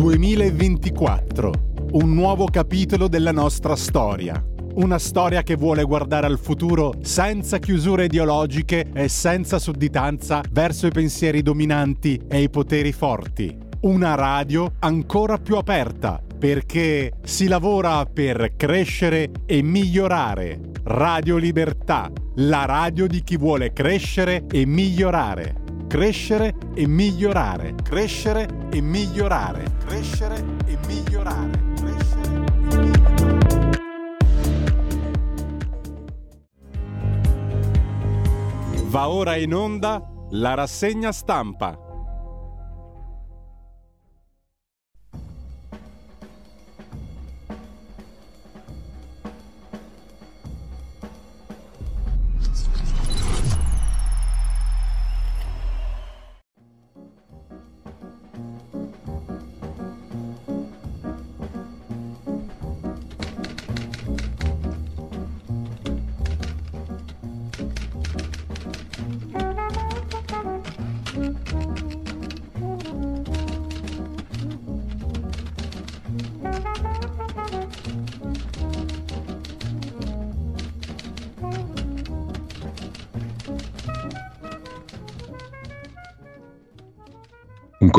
2024, un nuovo capitolo della nostra storia. Una storia che vuole guardare al futuro senza chiusure ideologiche e senza sudditanza verso i pensieri dominanti e i poteri forti. Una radio ancora più aperta perché si lavora per crescere e migliorare. Radio Libertà, la radio di chi vuole crescere e migliorare. Crescere e migliorare. Crescere e migliorare. Crescere e migliorare. Crescere e migliorare. Va ora in onda la rassegna stampa.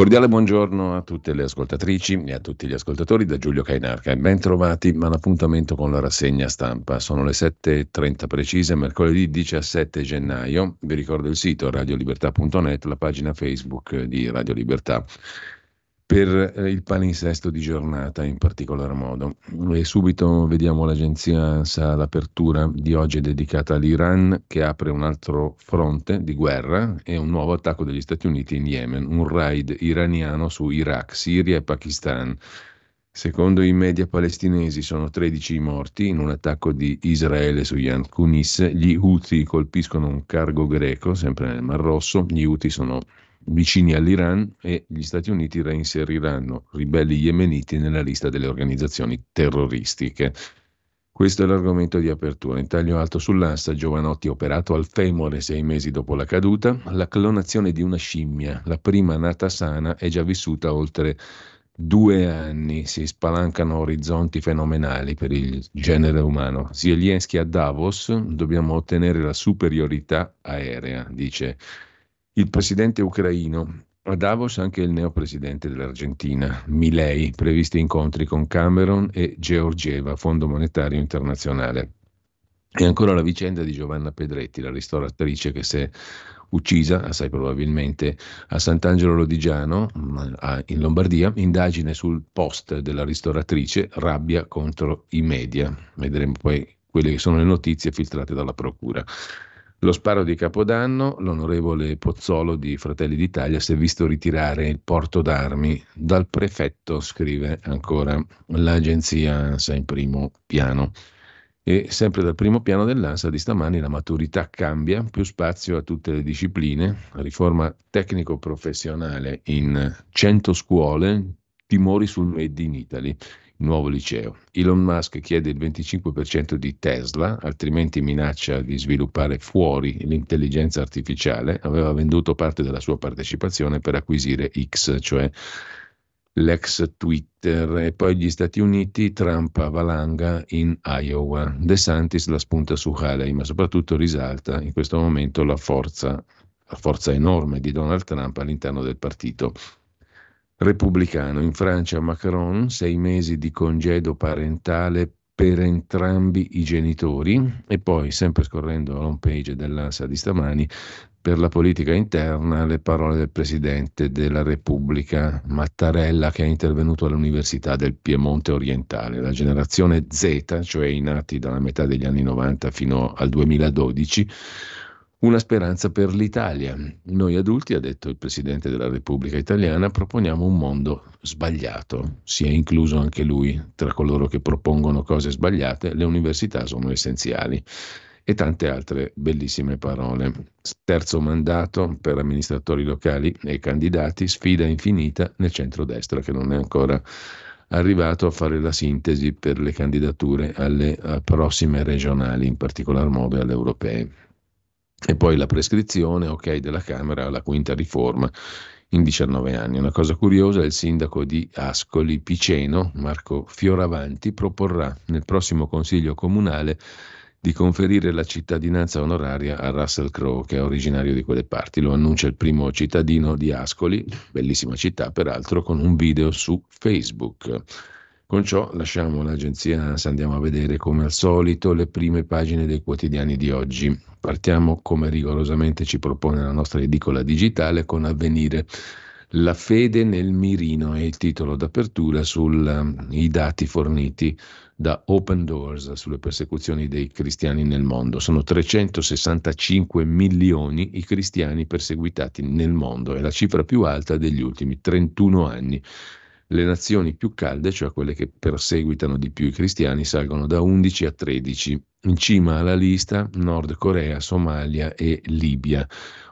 Cordiale buongiorno a tutte le ascoltatrici e a tutti gli ascoltatori da Giulio Cainarca ben trovati all'appuntamento con la rassegna stampa. Sono le 7.30 precise, mercoledì 17 gennaio. Vi ricordo il sito radiolibertà.net, la pagina Facebook di Radio Libertà per eh, il palinsesto di giornata in particolar modo. E subito vediamo l'agenzia ANSA, l'apertura di oggi è dedicata all'Iran che apre un altro fronte di guerra e un nuovo attacco degli Stati Uniti in Yemen, un raid iraniano su Iraq, Siria e Pakistan. Secondo i media palestinesi sono 13 i morti in un attacco di Israele su Yan Kunis. Gli Houthi colpiscono un cargo greco, sempre nel Mar Rosso. Gli Houthi sono vicini all'Iran e gli Stati Uniti reinseriranno ribelli yemeniti nella lista delle organizzazioni terroristiche. Questo è l'argomento di apertura. In taglio alto sull'asta, Giovanotti operato al femore sei mesi dopo la caduta. La clonazione di una scimmia, la prima nata sana, è già vissuta oltre due anni. Si spalancano orizzonti fenomenali per il genere umano. Zelensky a Davos, dobbiamo ottenere la superiorità aerea, dice il presidente ucraino. A Davos anche il neopresidente dell'Argentina, Milei, previsti incontri con Cameron e Georgieva, Fondo Monetario Internazionale. E ancora la vicenda di Giovanna Pedretti, la ristoratrice che si è uccisa, assai probabilmente, a Sant'Angelo Lodigiano, in Lombardia, indagine sul post della ristoratrice, rabbia contro i media. Vedremo poi quelle che sono le notizie filtrate dalla Procura. Lo sparo di Capodanno, l'onorevole Pozzolo di Fratelli d'Italia si è visto ritirare il porto d'armi. Dal prefetto, scrive ancora l'agenzia ANSA in primo piano. E sempre dal primo piano dell'ANSA di stamani la maturità cambia, più spazio a tutte le discipline, riforma tecnico-professionale in 100 scuole, timori sul Made in Italy nuovo liceo. Elon Musk chiede il 25% di Tesla, altrimenti minaccia di sviluppare fuori l'intelligenza artificiale. Aveva venduto parte della sua partecipazione per acquisire X, cioè l'ex Twitter. E poi gli Stati Uniti, Trump valanga in Iowa. De Santis la spunta su Haley, ma soprattutto risalta in questo momento la forza, la forza enorme di Donald Trump all'interno del partito repubblicano. In Francia Macron, sei mesi di congedo parentale per entrambi i genitori e poi, sempre scorrendo l'home page dell'ANSA di stamani, per la politica interna le parole del Presidente della Repubblica Mattarella che è intervenuto all'Università del Piemonte orientale. La generazione Z, cioè i nati dalla metà degli anni 90 fino al 2012, una speranza per l'Italia. Noi adulti, ha detto il Presidente della Repubblica Italiana, proponiamo un mondo sbagliato. Si è incluso anche lui tra coloro che propongono cose sbagliate. Le università sono essenziali. E tante altre bellissime parole. Terzo mandato per amministratori locali e candidati, sfida infinita nel centrodestra che non è ancora arrivato a fare la sintesi per le candidature alle prossime regionali, in particolar modo alle europee. E poi la prescrizione, ok, della Camera alla quinta riforma. in 19 anni. Una cosa curiosa, il sindaco di Ascoli Piceno, Marco Fioravanti, proporrà nel prossimo consiglio comunale di conferire la cittadinanza onoraria a Russell Crowe, che è originario di quelle parti. Lo annuncia il primo cittadino di Ascoli, bellissima città peraltro, con un video su Facebook. Con ciò lasciamo l'agenzia ANSA, andiamo a vedere come al solito le prime pagine dei quotidiani di oggi. Partiamo come rigorosamente ci propone la nostra edicola digitale con Avvenire. La fede nel mirino è il titolo d'apertura sui um, dati forniti da Open Doors sulle persecuzioni dei cristiani nel mondo. Sono 365 milioni i cristiani perseguitati nel mondo, è la cifra più alta degli ultimi 31 anni. Le nazioni più calde, cioè quelle che perseguitano di più i cristiani, salgono da 11 a 13. In cima alla lista Nord Corea, Somalia e Libia.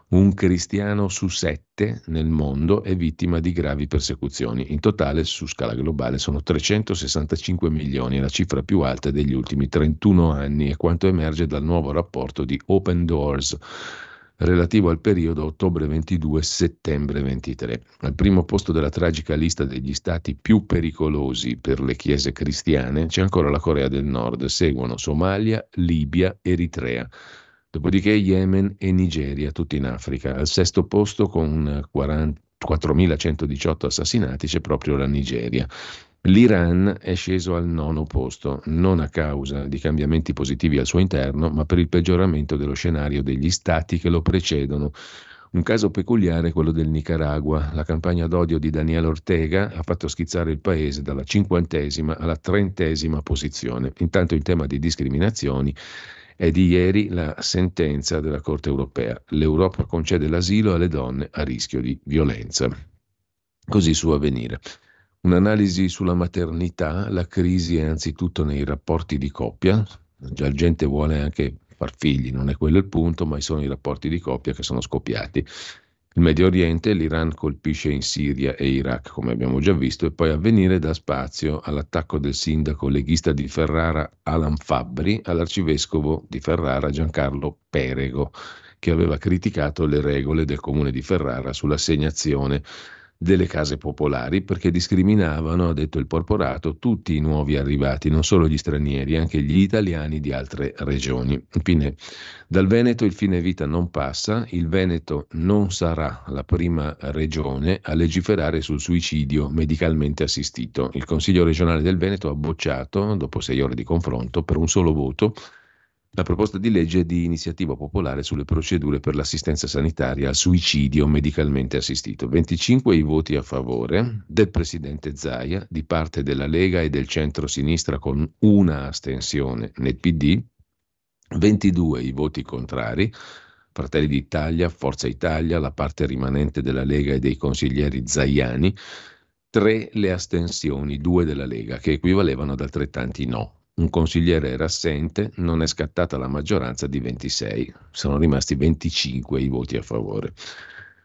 Un cristiano su sette nel mondo è vittima di gravi persecuzioni. In totale, su scala globale, sono 365 milioni, la cifra più alta degli ultimi 31 anni, e quanto emerge dal nuovo rapporto di Open Doors relativo al periodo ottobre 22-settembre 23. Al primo posto della tragica lista degli stati più pericolosi per le chiese cristiane c'è ancora la Corea del Nord, seguono Somalia, Libia, Eritrea. Dopodiché Yemen e Nigeria, tutti in Africa. Al sesto posto con 4.118 assassinati c'è proprio la Nigeria. L'Iran è sceso al nono posto, non a causa di cambiamenti positivi al suo interno, ma per il peggioramento dello scenario degli stati che lo precedono. Un caso peculiare è quello del Nicaragua. La campagna d'odio di Daniel Ortega ha fatto schizzare il paese dalla cinquantesima alla trentesima posizione. Intanto in tema di discriminazioni è di ieri la sentenza della Corte europea. L'Europa concede l'asilo alle donne a rischio di violenza. Così su avvenire. Un'analisi sulla maternità, la crisi è anzitutto nei rapporti di coppia, già la gente vuole anche far figli, non è quello il punto, ma sono i rapporti di coppia che sono scoppiati. Il Medio Oriente, l'Iran colpisce in Siria e Iraq, come abbiamo già visto, e poi avvenire da spazio all'attacco del sindaco leghista di Ferrara Alan Fabbri all'arcivescovo di Ferrara Giancarlo Perego, che aveva criticato le regole del comune di Ferrara sull'assegnazione delle case popolari perché discriminavano, ha detto il porporato, tutti i nuovi arrivati, non solo gli stranieri, anche gli italiani di altre regioni. Infine, dal Veneto il fine vita non passa, il Veneto non sarà la prima regione a legiferare sul suicidio medicalmente assistito. Il Consiglio regionale del Veneto ha bocciato, dopo sei ore di confronto, per un solo voto, la proposta di legge di iniziativa popolare sulle procedure per l'assistenza sanitaria al suicidio medicalmente assistito. 25 i voti a favore del presidente Zaia, di parte della Lega e del centro-sinistra con una astensione nel PD, 22 i voti contrari, Fratelli d'Italia, Forza Italia, la parte rimanente della Lega e dei consiglieri zaiani, tre le astensioni, due della Lega, che equivalevano ad altrettanti no. Un consigliere era assente, non è scattata la maggioranza di 26, sono rimasti 25 i voti a favore.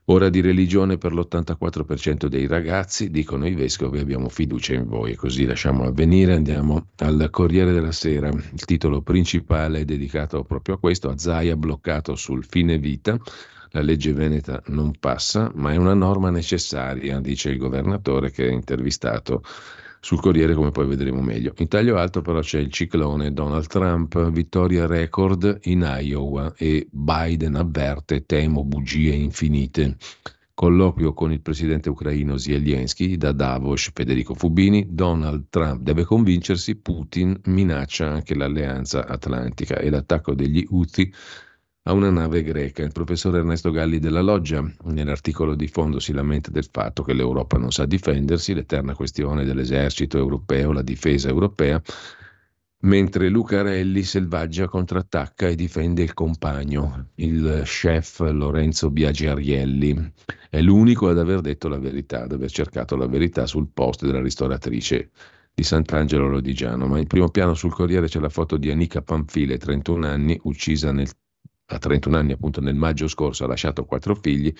Ora di religione per l'84% dei ragazzi, dicono i vescovi, abbiamo fiducia in voi. Così lasciamo avvenire, andiamo al Corriere della Sera. Il titolo principale è dedicato proprio a questo, a Zaia bloccato sul fine vita. La legge veneta non passa, ma è una norma necessaria, dice il governatore che è intervistato sul Corriere come poi vedremo meglio. In taglio alto però c'è il ciclone Donald Trump, vittoria record in Iowa e Biden avverte temo bugie infinite. Colloquio con il presidente ucraino Zelensky da Davos, Federico Fubini, Donald Trump deve convincersi, Putin minaccia anche l'alleanza atlantica e l'attacco degli Houthi a una nave greca. Il professor Ernesto Galli della Loggia, nell'articolo di fondo, si lamenta del fatto che l'Europa non sa difendersi, l'eterna questione dell'esercito europeo, la difesa europea, mentre Lucarelli selvaggia contrattacca e difende il compagno, il chef Lorenzo Biagiarielli. È l'unico ad aver detto la verità, ad aver cercato la verità sul post della ristoratrice di Sant'Angelo Lodigiano, ma in primo piano sul Corriere c'è la foto di Anica Panfile, 31 anni, uccisa nel a 31 anni appunto nel maggio scorso ha lasciato quattro figli,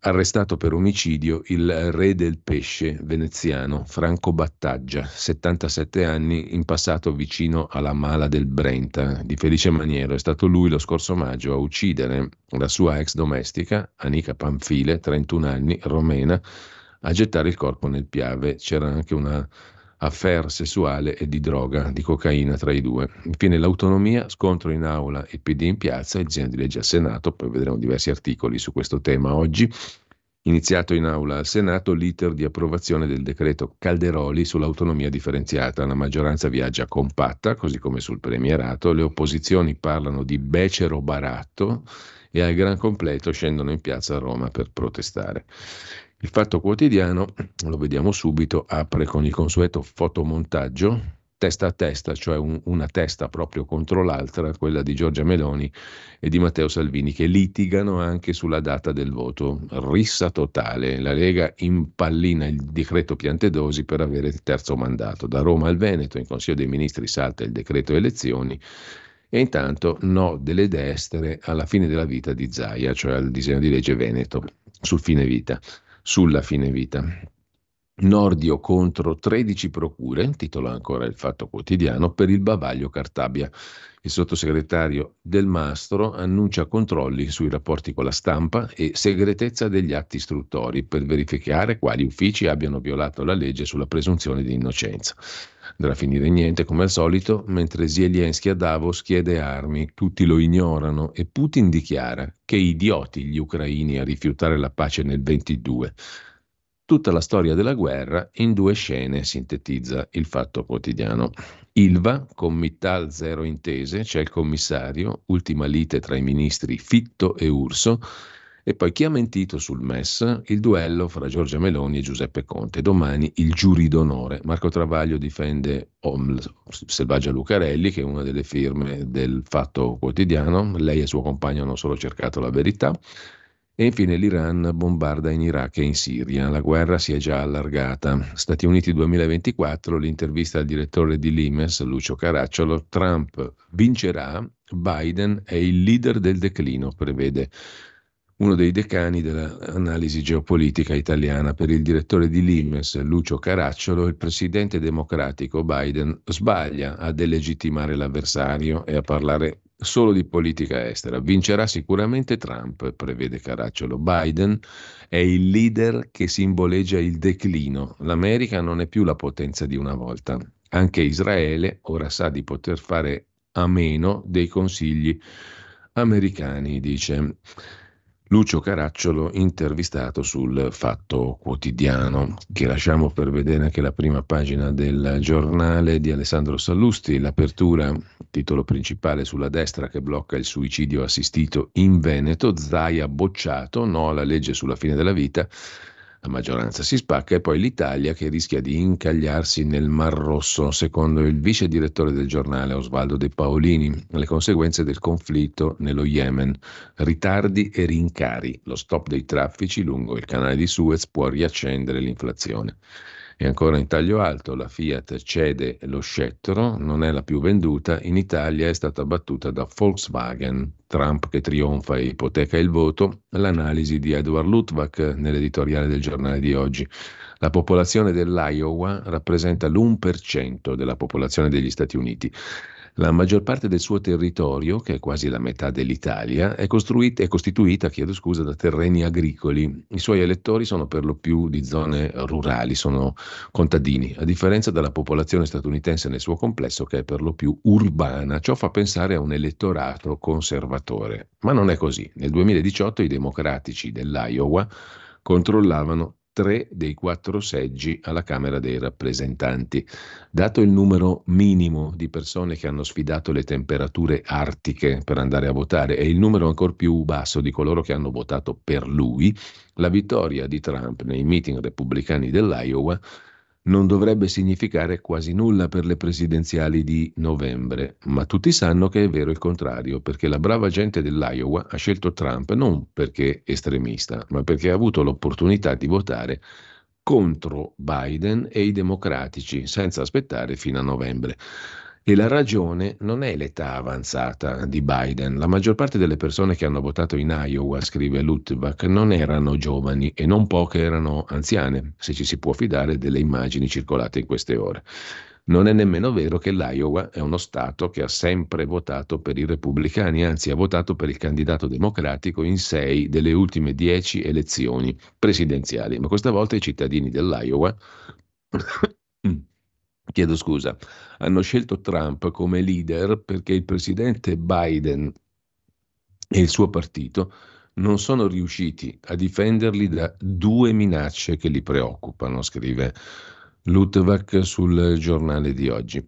arrestato per omicidio il re del pesce veneziano Franco Battaggia, 77 anni, in passato vicino alla mala del Brenta di Felice Maniero. È stato lui lo scorso maggio a uccidere la sua ex domestica, Anica Panfile, 31 anni, romena, a gettare il corpo nel Piave. C'era anche una affair sessuale e di droga, di cocaina tra i due. Infine l'autonomia, scontro in aula e PD in piazza, il disegno di legge al Senato, poi vedremo diversi articoli su questo tema oggi. Iniziato in aula al Senato l'iter di approvazione del decreto Calderoli sull'autonomia differenziata. La maggioranza viaggia compatta, così come sul premierato. Le opposizioni parlano di becero baratto e al gran completo scendono in piazza a Roma per protestare. Il Fatto Quotidiano, lo vediamo subito, apre con il consueto fotomontaggio testa a testa, cioè un, una testa proprio contro l'altra, quella di Giorgia Meloni e di Matteo Salvini, che litigano anche sulla data del voto. Rissa totale. La Lega impallina il decreto Piantedosi per avere il terzo mandato. Da Roma al Veneto, in Consiglio dei Ministri salta il decreto elezioni e intanto no delle destre alla fine della vita di Zaia, cioè al disegno di legge Veneto sul fine vita sulla fine vita. Nordio contro 13 procure, titola ancora il Fatto Quotidiano, per il bavaglio Cartabia. Il sottosegretario Del Mastro annuncia controlli sui rapporti con la stampa e segretezza degli atti istruttori per verificare quali uffici abbiano violato la legge sulla presunzione di innocenza. Andrà a finire niente come al solito, mentre Zelensky a Davos chiede armi, tutti lo ignorano e Putin dichiara che idioti gli ucraini a rifiutare la pace nel 22. Tutta la storia della guerra in due scene sintetizza il fatto quotidiano. Ilva, con Mittal zero intese, c'è il commissario, ultima lite tra i ministri Fitto e Urso, e poi chi ha mentito sul MES? Il duello fra Giorgia Meloni e Giuseppe Conte. Domani il giuri d'onore. Marco Travaglio difende Selvaggia Lucarelli, che è una delle firme del Fatto Quotidiano. Lei e suo compagno hanno solo cercato la verità. E infine l'Iran bombarda in Iraq e in Siria. La guerra si è già allargata. Stati Uniti 2024, l'intervista al direttore di Limes, Lucio Caracciolo, Trump vincerà, Biden è il leader del declino, prevede uno dei decani dell'analisi geopolitica italiana per il direttore di Limes, Lucio Caracciolo, il presidente democratico Biden sbaglia a delegittimare l'avversario e a parlare solo di politica estera. Vincerà sicuramente Trump, prevede Caracciolo. Biden è il leader che simboleggia il declino. L'America non è più la potenza di una volta. Anche Israele ora sa di poter fare a meno dei consigli americani, dice. Lucio Caracciolo intervistato sul Fatto Quotidiano, che lasciamo per vedere anche la prima pagina del giornale di Alessandro Sallusti, l'apertura, titolo principale sulla destra che blocca il suicidio assistito in Veneto, Zaia bocciato, no? Alla legge sulla fine della vita, la maggioranza si spacca e poi l'Italia che rischia di incagliarsi nel Mar Rosso, secondo il vice direttore del giornale Osvaldo De Paolini, le conseguenze del conflitto nello Yemen, ritardi e rincari, lo stop dei traffici lungo il canale di Suez può riaccendere l'inflazione. E ancora in taglio alto, la Fiat cede lo scettro, non è la più venduta, in Italia è stata battuta da Volkswagen. Trump che trionfa e ipoteca il voto, l'analisi di Edward Luttwak nell'editoriale del giornale di oggi. La popolazione dell'Iowa rappresenta l'1% della popolazione degli Stati Uniti. La maggior parte del suo territorio, che è quasi la metà dell'Italia, è, è costituita scusa, da terreni agricoli. I suoi elettori sono per lo più di zone rurali, sono contadini, a differenza della popolazione statunitense nel suo complesso che è per lo più urbana. Ciò fa pensare a un elettorato conservatore. Ma non è così. Nel 2018 i democratici dell'Iowa controllavano tre dei quattro seggi alla Camera dei rappresentanti. Dato il numero minimo di persone che hanno sfidato le temperature artiche per andare a votare e il numero ancora più basso di coloro che hanno votato per lui, la vittoria di Trump nei meeting repubblicani dell'Iowa non dovrebbe significare quasi nulla per le presidenziali di novembre, ma tutti sanno che è vero il contrario, perché la brava gente dell'Iowa ha scelto Trump non perché estremista, ma perché ha avuto l'opportunità di votare contro Biden e i democratici senza aspettare fino a novembre. E la ragione non è l'età avanzata di Biden. La maggior parte delle persone che hanno votato in Iowa, scrive Luttbach, non erano giovani e non poche erano anziane, se ci si può fidare delle immagini circolate in queste ore. Non è nemmeno vero che l'Iowa è uno Stato che ha sempre votato per i repubblicani, anzi ha votato per il candidato democratico in sei delle ultime dieci elezioni presidenziali. Ma questa volta i cittadini dell'Iowa chiedo scusa, hanno scelto Trump come leader perché il presidente Biden e il suo partito non sono riusciti a difenderli da due minacce che li preoccupano, scrive Luttwak sul giornale di oggi.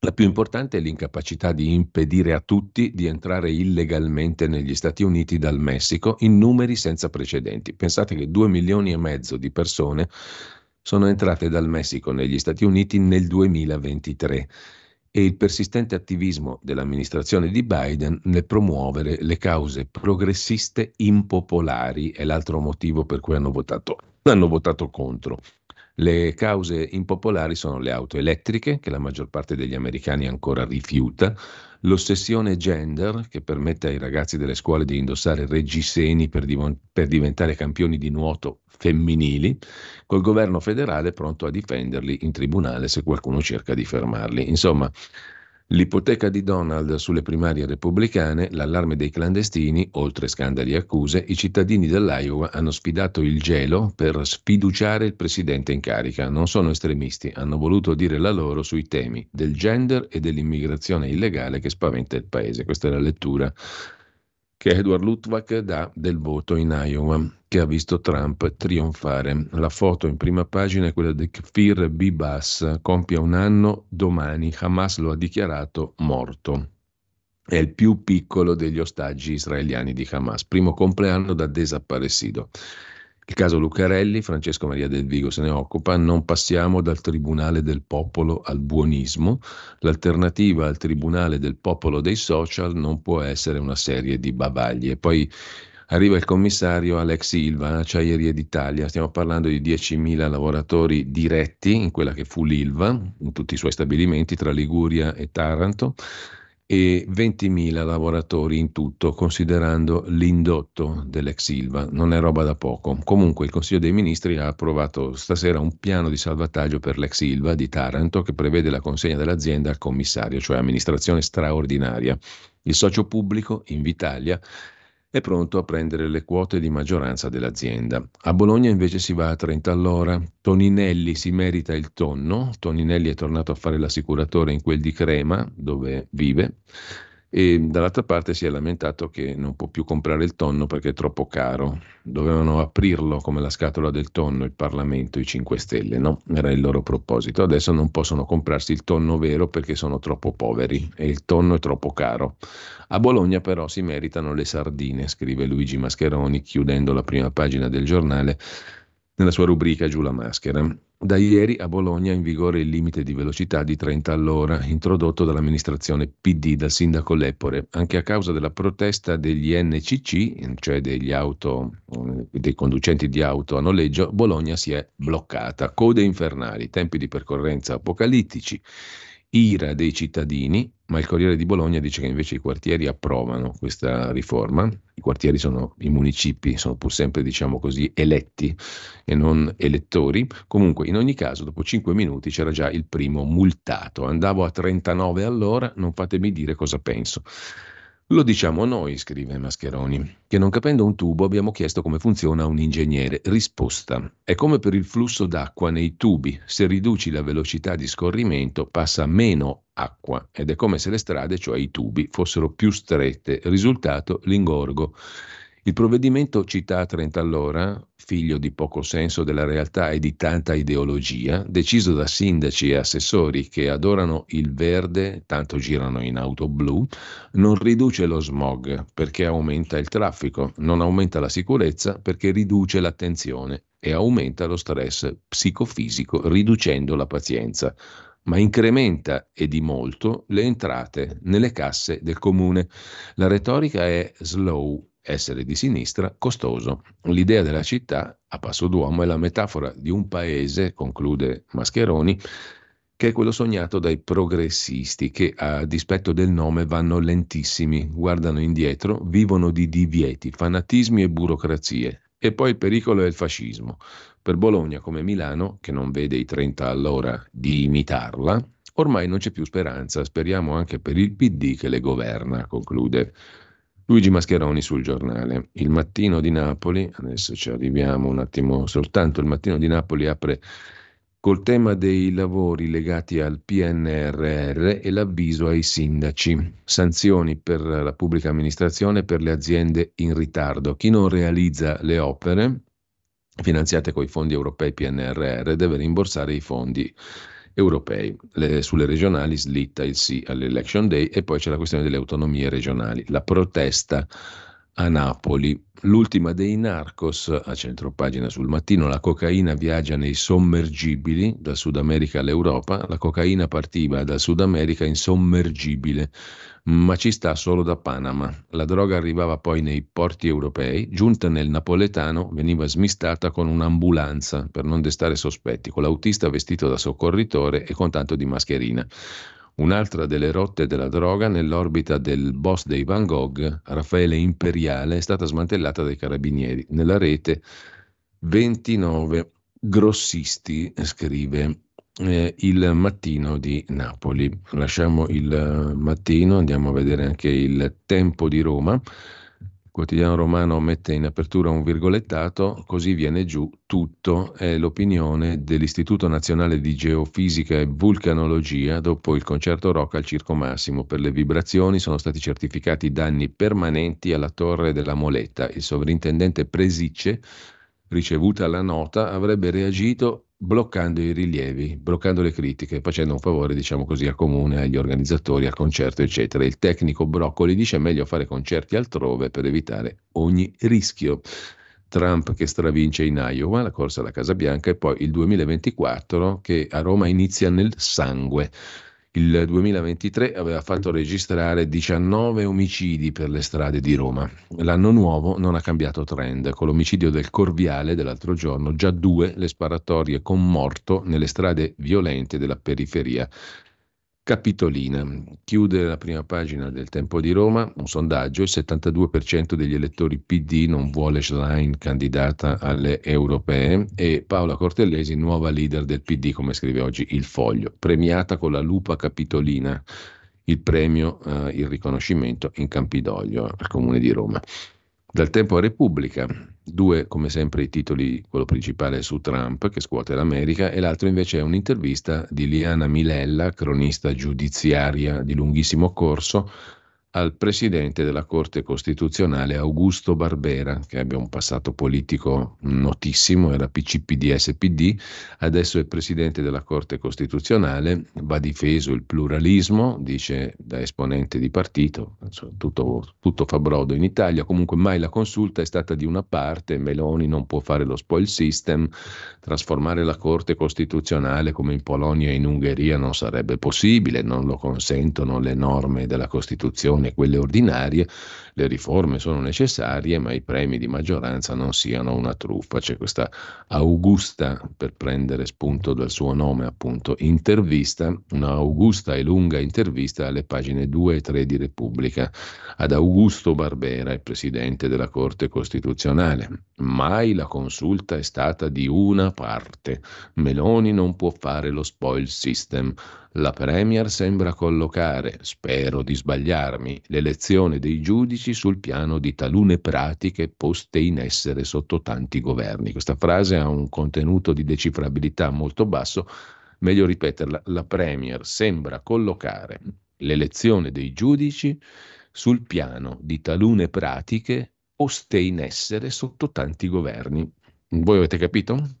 La più importante è l'incapacità di impedire a tutti di entrare illegalmente negli Stati Uniti dal Messico in numeri senza precedenti. Pensate che due milioni e mezzo di persone sono entrate dal Messico negli Stati Uniti nel 2023 e il persistente attivismo dell'amministrazione di Biden nel promuovere le cause progressiste impopolari è l'altro motivo per cui hanno votato, hanno votato contro. Le cause impopolari sono le auto elettriche, che la maggior parte degli americani ancora rifiuta, l'ossessione gender, che permette ai ragazzi delle scuole di indossare reggiseni per, div- per diventare campioni di nuoto femminili, col governo federale pronto a difenderli in tribunale se qualcuno cerca di fermarli. Insomma, L'ipoteca di Donald sulle primarie repubblicane, l'allarme dei clandestini, oltre scandali e accuse, i cittadini dell'Iowa hanno sfidato il gelo per sfiduciare il presidente in carica. Non sono estremisti, hanno voluto dire la loro sui temi del gender e dell'immigrazione illegale che spaventa il paese. Questa è la lettura che Edward Luttwak dà del voto in Iowa, che ha visto Trump trionfare. La foto in prima pagina è quella di Kfir Bibas, compie un anno domani, Hamas lo ha dichiarato morto. È il più piccolo degli ostaggi israeliani di Hamas, primo compleanno da desaparecido. Il caso Lucarelli, Francesco Maria del Vigo se ne occupa, non passiamo dal Tribunale del Popolo al buonismo, l'alternativa al Tribunale del Popolo dei social non può essere una serie di bavaglie. Poi arriva il commissario Alex Silva, Acciaierie d'Italia, stiamo parlando di 10.000 lavoratori diretti in quella che fu l'Ilva, in tutti i suoi stabilimenti tra Liguria e Taranto, e 20.000 lavoratori in tutto, considerando l'indotto dell'ex Silva. Non è roba da poco. Comunque il Consiglio dei Ministri ha approvato stasera un piano di salvataggio per l'ex Silva di Taranto che prevede la consegna dell'azienda al commissario, cioè amministrazione straordinaria. Il socio pubblico, Invitalia, è pronto a prendere le quote di maggioranza dell'azienda. A Bologna invece si va a 30 all'ora. Toninelli si merita il tonno. Toninelli è tornato a fare l'assicuratore in quel di Crema, dove vive e dall'altra parte si è lamentato che non può più comprare il tonno perché è troppo caro. Dovevano aprirlo come la scatola del tonno il Parlamento, i 5 Stelle, no? Era il loro proposito. Adesso non possono comprarsi il tonno vero perché sono troppo poveri e il tonno è troppo caro. A Bologna però si meritano le sardine, scrive Luigi Mascheroni chiudendo la prima pagina del giornale nella sua rubrica Giù la maschera. Da ieri a Bologna è in vigore il limite di velocità di 30 all'ora, introdotto dall'amministrazione PD dal sindaco Leppore, anche a causa della protesta degli NCC, cioè auto, eh, dei conducenti di auto a noleggio, Bologna si è bloccata. Code infernali, tempi di percorrenza apocalittici, ira dei cittadini, ma il Corriere di Bologna dice che invece i quartieri approvano questa riforma. I quartieri sono i municipi, sono pur sempre, diciamo così, eletti e non elettori. Comunque, in ogni caso, dopo 5 minuti c'era già il primo multato. Andavo a 39 all'ora, non fatemi dire cosa penso. Lo diciamo noi, scrive Mascheroni, che non capendo un tubo abbiamo chiesto come funziona un ingegnere. Risposta. È come per il flusso d'acqua nei tubi. Se riduci la velocità di scorrimento passa meno acqua ed è come se le strade, cioè i tubi, fossero più strette. Risultato, l'ingorgo. Il provvedimento città a 30 all'ora, figlio di poco senso della realtà e di tanta ideologia, deciso da sindaci e assessori che adorano il verde, tanto girano in auto blu, non riduce lo smog perché aumenta il traffico, non aumenta la sicurezza perché riduce l'attenzione e aumenta lo stress psicofisico riducendo la pazienza ma incrementa e di molto le entrate nelle casse del comune. La retorica è slow essere di sinistra costoso. L'idea della città a passo d'uomo è la metafora di un paese, conclude Mascheroni, che è quello sognato dai progressisti che a dispetto del nome vanno lentissimi, guardano indietro, vivono di divieti, fanatismi e burocrazie. E poi il pericolo è il fascismo. Per Bologna come Milano, che non vede i 30 all'ora di imitarla, ormai non c'è più speranza, speriamo anche per il PD che le governa, conclude Luigi Mascheroni sul giornale. Il mattino di Napoli, adesso ci arriviamo un attimo soltanto, il mattino di Napoli apre col tema dei lavori legati al PNRR e l'avviso ai sindaci. Sanzioni per la pubblica amministrazione per le aziende in ritardo. Chi non realizza le opere finanziate con i fondi europei PNRR deve rimborsare i fondi europei. Le, sulle regionali slitta il sì all'election day e poi c'è la questione delle autonomie regionali. La protesta a Napoli. L'ultima dei narcos, a centropagina sul mattino, la cocaina viaggia nei sommergibili dal Sud America all'Europa, la cocaina partiva dal Sud America in sommergibile, ma ci sta solo da Panama. La droga arrivava poi nei porti europei, giunta nel napoletano veniva smistata con un'ambulanza per non destare sospetti, con l'autista vestito da soccorritore e con tanto di mascherina. Un'altra delle rotte della droga nell'orbita del boss dei Van Gogh, Raffaele Imperiale, è stata smantellata dai carabinieri. Nella rete 29 grossisti, scrive eh, il mattino di Napoli. Lasciamo il mattino, andiamo a vedere anche il tempo di Roma quotidiano romano mette in apertura un virgolettato, così viene giù tutto, è l'opinione dell'Istituto Nazionale di Geofisica e Vulcanologia dopo il concerto rock al Circo Massimo. Per le vibrazioni sono stati certificati danni permanenti alla torre della Moletta. Il sovrintendente Presicce, ricevuta la nota, avrebbe reagito bloccando i rilievi, bloccando le critiche, facendo un favore, diciamo così, a comune, agli organizzatori, al concerto, eccetera. Il tecnico Broccoli dice è meglio fare concerti altrove per evitare ogni rischio. Trump che stravince in Iowa, la corsa alla Casa Bianca, e poi il 2024 che a Roma inizia nel sangue. Il 2023 aveva fatto registrare 19 omicidi per le strade di Roma. L'anno nuovo non ha cambiato trend. Con l'omicidio del Corviale dell'altro giorno, già due le sparatorie con morto nelle strade violente della periferia Capitolina. Chiude la prima pagina del Tempo di Roma un sondaggio, il 72% degli elettori PD non vuole Schlein candidata alle europee e Paola Cortellesi nuova leader del PD, come scrive oggi Il Foglio, premiata con la lupa Capitolina, il premio, eh, il riconoscimento in Campidoglio al Comune di Roma. Dal tempo a Repubblica, due come sempre i titoli, quello principale è su Trump che scuote l'America e l'altro invece è un'intervista di Liana Milella, cronista giudiziaria di lunghissimo corso, al presidente della Corte Costituzionale Augusto Barbera, che abbia un passato politico notissimo, era PCPD-SPD, adesso è presidente della Corte Costituzionale, va difeso il pluralismo, dice da esponente di partito, tutto, tutto fa brodo in Italia, comunque mai la consulta è stata di una parte, Meloni non può fare lo spoil system, trasformare la Corte Costituzionale come in Polonia e in Ungheria non sarebbe possibile, non lo consentono le norme della Costituzione e quelle ordinarie, le riforme sono necessarie, ma i premi di maggioranza non siano una truffa. C'è questa augusta, per prendere spunto dal suo nome, appunto, intervista, una augusta e lunga intervista alle pagine 2 e 3 di Repubblica ad Augusto Barbera, il presidente della Corte Costituzionale. Mai la consulta è stata di una parte. Meloni non può fare lo spoil system. La Premier sembra collocare, spero di sbagliarmi, l'elezione dei giudici sul piano di talune pratiche poste in essere sotto tanti governi. Questa frase ha un contenuto di decifrabilità molto basso, meglio ripeterla, la Premier sembra collocare l'elezione dei giudici sul piano di talune pratiche poste in essere sotto tanti governi. Voi avete capito?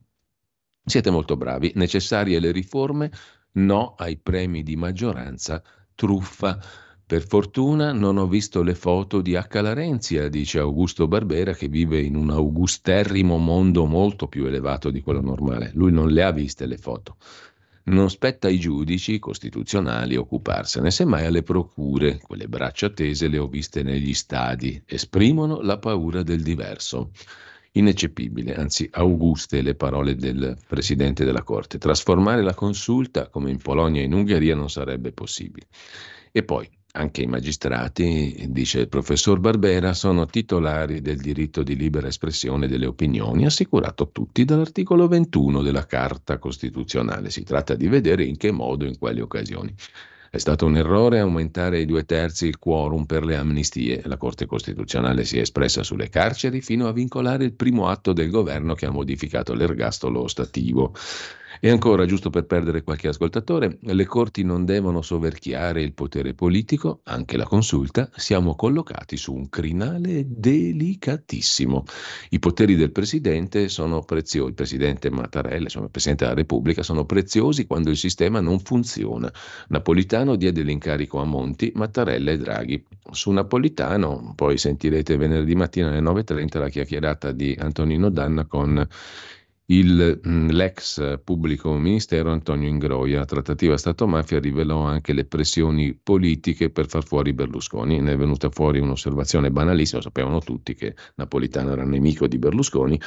Siete molto bravi, necessarie le riforme no ai premi di maggioranza, truffa. Per fortuna non ho visto le foto di H. Larenzia, dice Augusto Barbera, che vive in un augusterrimo mondo molto più elevato di quello normale. Lui non le ha viste le foto. Non spetta ai giudici costituzionali occuparsene, semmai alle procure, quelle braccia tese le ho viste negli stadi, esprimono la paura del diverso. Ineccepibile, anzi auguste le parole del Presidente della Corte. Trasformare la consulta, come in Polonia e in Ungheria, non sarebbe possibile. E poi, anche i magistrati, dice il professor Barbera, sono titolari del diritto di libera espressione delle opinioni, assicurato tutti dall'articolo 21 della Carta Costituzionale. Si tratta di vedere in che modo, in quali occasioni. È stato un errore aumentare ai due terzi il quorum per le amnistie. La Corte Costituzionale si è espressa sulle carceri fino a vincolare il primo atto del governo che ha modificato l'ergastolo ostativo. E ancora, giusto per perdere qualche ascoltatore, le corti non devono soverchiare il potere politico, anche la consulta, siamo collocati su un crinale delicatissimo. I poteri del Presidente sono preziosi, il Presidente Mattarella, insomma il Presidente della Repubblica, sono preziosi quando il sistema non funziona. Napolitano diede l'incarico a Monti, Mattarella e Draghi. Su Napolitano, poi sentirete venerdì mattina alle 9.30 la chiacchierata di Antonino Danna con il, mm, l'ex pubblico ministero Antonio Ingroia. La trattativa Stato-mafia rivelò anche le pressioni politiche per far fuori Berlusconi. Ne è venuta fuori un'osservazione banalissima, sapevano tutti che Napolitano era nemico di Berlusconi,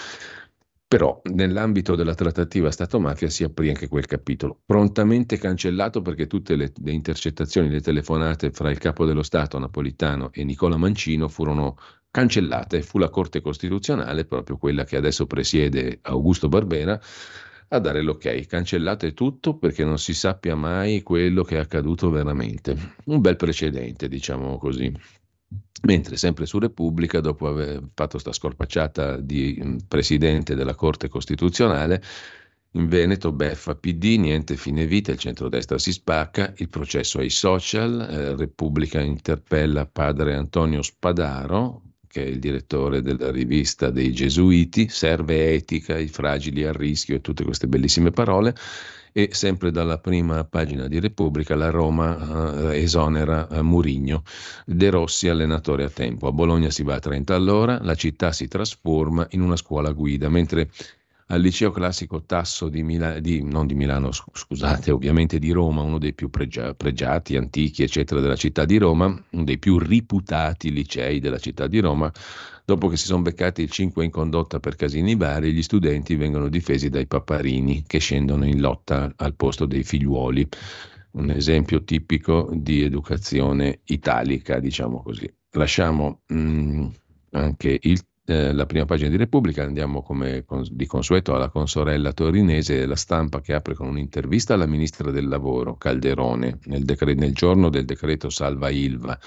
però nell'ambito della trattativa Stato-mafia si aprì anche quel capitolo, prontamente cancellato perché tutte le, le, intercettazioni, le telefonate fra il capo dello Stato Napolitano e Nicola Mancino furono cancellate. Fu la Corte Costituzionale, proprio quella che adesso presiede Augusto Barbera, a dare l'ok. Cancellate tutto perché non si sappia mai quello che è accaduto veramente. Un bel precedente, diciamo così. Mentre sempre su Repubblica, dopo aver fatto sta scorpacciata di presidente della Corte Costituzionale, in Veneto beffa PD, niente fine vita, il centrodestra si spacca, il processo ai social, eh, Repubblica interpella padre Antonio Spadaro, che è il direttore della rivista dei Gesuiti, serve etica, i fragili a rischio e tutte queste bellissime parole. E sempre dalla prima pagina di Repubblica, la Roma eh, esonera eh, Murigno, De Rossi allenatore a tempo. A Bologna si va a 30 all'ora, la città si trasforma in una scuola guida, mentre al liceo classico Tasso di, Mila- di, di Milano, scusate, ovviamente di Roma, uno dei più pregia- pregiati, antichi, eccetera, della città di Roma, uno dei più riputati licei della città di Roma. Dopo che si sono beccati il 5 in condotta per casini vari, gli studenti vengono difesi dai paparini che scendono in lotta al posto dei figliuoli. Un esempio tipico di educazione italica, diciamo così. Lasciamo mh, mm, anche il eh, la prima pagina di Repubblica, andiamo come di consueto alla consorella torinese, la stampa che apre con un'intervista alla ministra del lavoro, Calderone, nel, decre- nel giorno del decreto Salva Ilva.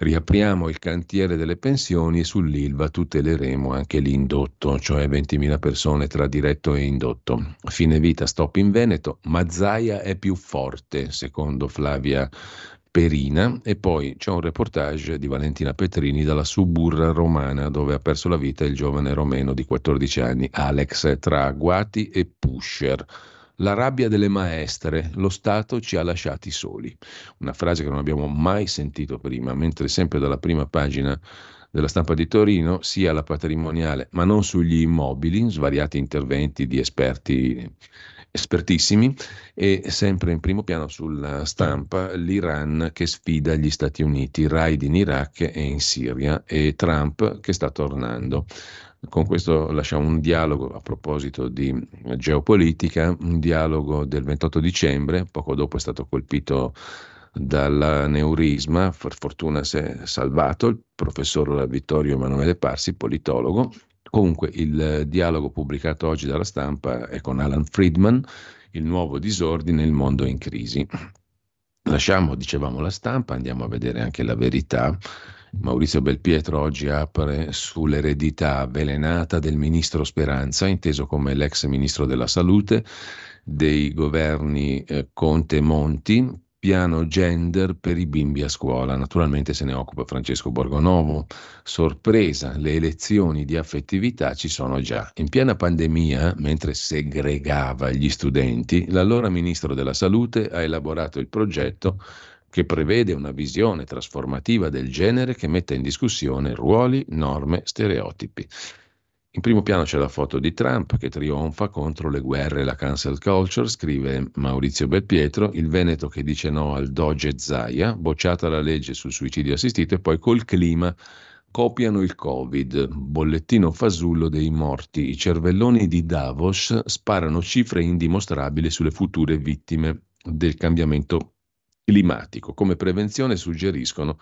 Riapriamo il cantiere delle pensioni e sull'Ilva tuteleremo anche l'indotto, cioè 20.000 persone tra diretto e indotto. Fine vita, stop in Veneto, Mazzaia è più forte, secondo Flavia Perina e poi c'è un reportage di Valentina Petrini dalla Suburra romana dove ha perso la vita il giovane romeno di 14 anni Alex tra agguati e pusher. La rabbia delle maestre, lo Stato ci ha lasciati soli. Una frase che non abbiamo mai sentito prima, mentre sempre dalla prima pagina della stampa di Torino, sia la patrimoniale, ma non sugli immobili, svariati interventi di esperti espertissimi e sempre in primo piano sulla stampa l'Iran che sfida gli Stati Uniti, raid in Iraq e in Siria e Trump che sta tornando. Con questo lasciamo un dialogo a proposito di geopolitica, un dialogo del 28 dicembre, poco dopo è stato colpito dall'aneurisma, per fortuna si è salvato il professor Vittorio Emanuele Parsi, politologo, Comunque il dialogo pubblicato oggi dalla stampa è con Alan Friedman, il nuovo disordine, il mondo in crisi. Lasciamo, dicevamo, la stampa, andiamo a vedere anche la verità. Maurizio Belpietro oggi apre sull'eredità avvelenata del ministro Speranza, inteso come l'ex ministro della salute dei governi eh, Conte Monti, piano gender per i bimbi a scuola. Naturalmente se ne occupa Francesco Borgonovo. Sorpresa, le elezioni di affettività ci sono già. In piena pandemia, mentre segregava gli studenti, l'allora ministro della Salute ha elaborato il progetto che prevede una visione trasformativa del genere che metta in discussione ruoli, norme, stereotipi. In primo piano c'è la foto di Trump che trionfa contro le guerre e la cancel culture, scrive Maurizio Belpietro, il Veneto che dice no al Doge Zaia, bocciata la legge sul suicidio assistito e poi col clima copiano il Covid, bollettino fasullo dei morti. I cervelloni di Davos sparano cifre indimostrabili sulle future vittime del cambiamento climatico. Come prevenzione suggeriscono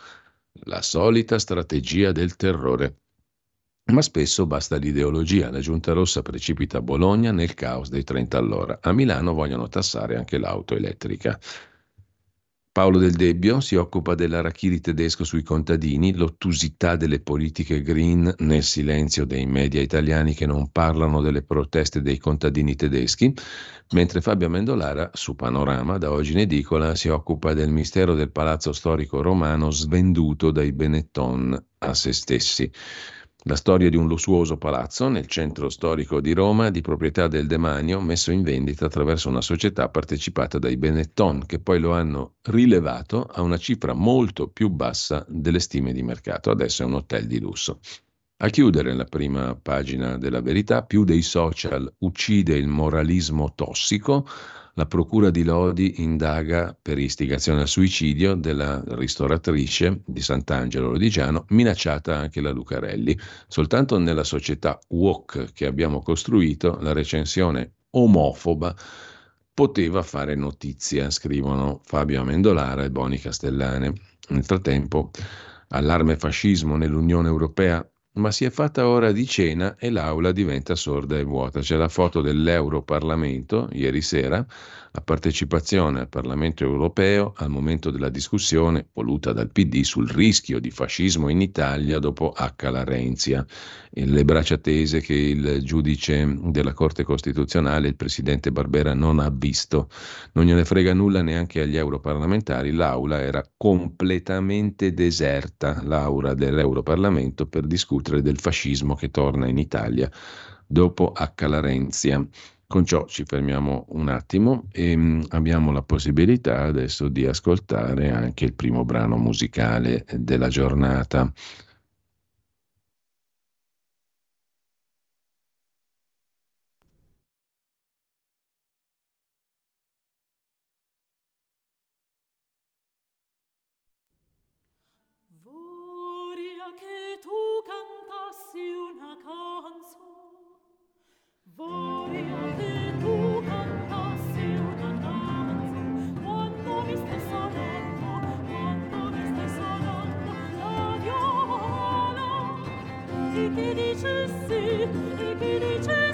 la solita strategia del terrore. Ma spesso basta l'ideologia. La Giunta Rossa precipita a Bologna nel caos dei 30 all'ora. A Milano vogliono tassare anche l'auto elettrica. Paolo Del Debbio si occupa dell'arachiri tedesco sui contadini, l'ottusità delle politiche green nel silenzio dei media italiani che non parlano delle proteste dei contadini tedeschi, mentre Fabio Amendolara su Panorama, da oggi in edicola, si occupa del mistero del palazzo storico romano svenduto dai Benetton a se stessi. La storia di un lussuoso palazzo nel centro storico di Roma, di proprietà del demanio, messo in vendita attraverso una società partecipata dai Benetton, che poi lo hanno rilevato a una cifra molto più bassa delle stime di mercato. Adesso è un hotel di lusso. A chiudere la prima pagina della verità, più dei social uccide il moralismo tossico, la Procura di Lodi indaga per istigazione al suicidio della ristoratrice di Sant'Angelo Lodigiano, minacciata anche la Lucarelli. Soltanto nella società WOC che abbiamo costruito la recensione omofoba poteva fare notizia, scrivono Fabio Amendolara e Boni Castellane. Nel frattempo, allarme fascismo nell'Unione Europea ma si è fatta ora di cena e l'aula diventa sorda e vuota. C'è la foto dell'Europarlamento ieri sera, la partecipazione al Parlamento europeo al momento della discussione voluta dal PD sul rischio di fascismo in Italia dopo H. Larenzia. E le braccia tese che il giudice della Corte Costituzionale, il presidente Barbera, non ha visto. Non gliene frega nulla neanche agli europarlamentari. L'aula era completamente deserta, l'aula dell'Europarlamento, per discutere del fascismo che torna in Italia dopo H. Larenzia. Con ciò ci fermiamo un attimo e mm, abbiamo la possibilità adesso di ascoltare anche il primo brano musicale della giornata. E che dicessi, e che dicessi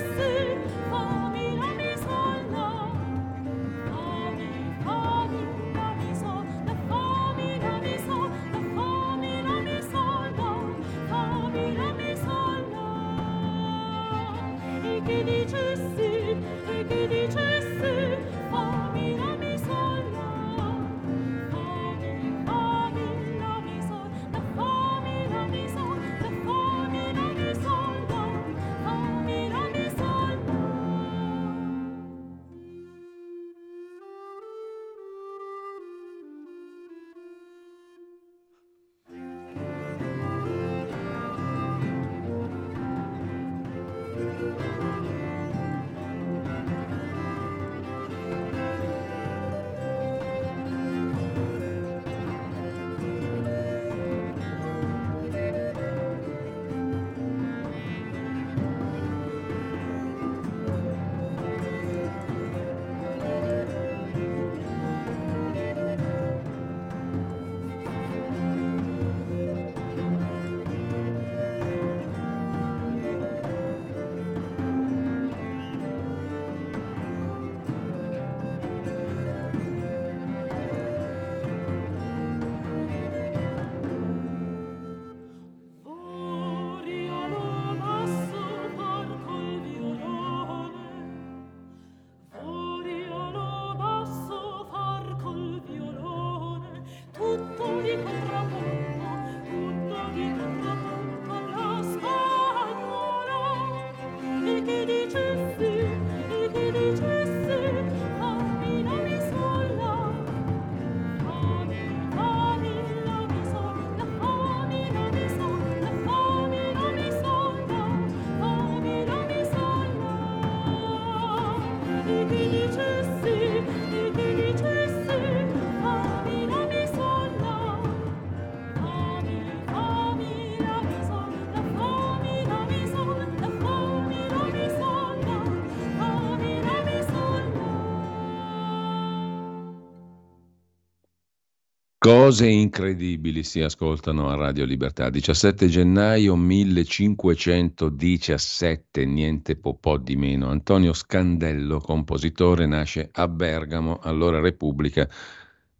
Cose incredibili si ascoltano a Radio Libertà. 17 gennaio 1517, niente po', di meno. Antonio Scandello, compositore, nasce a Bergamo, allora Repubblica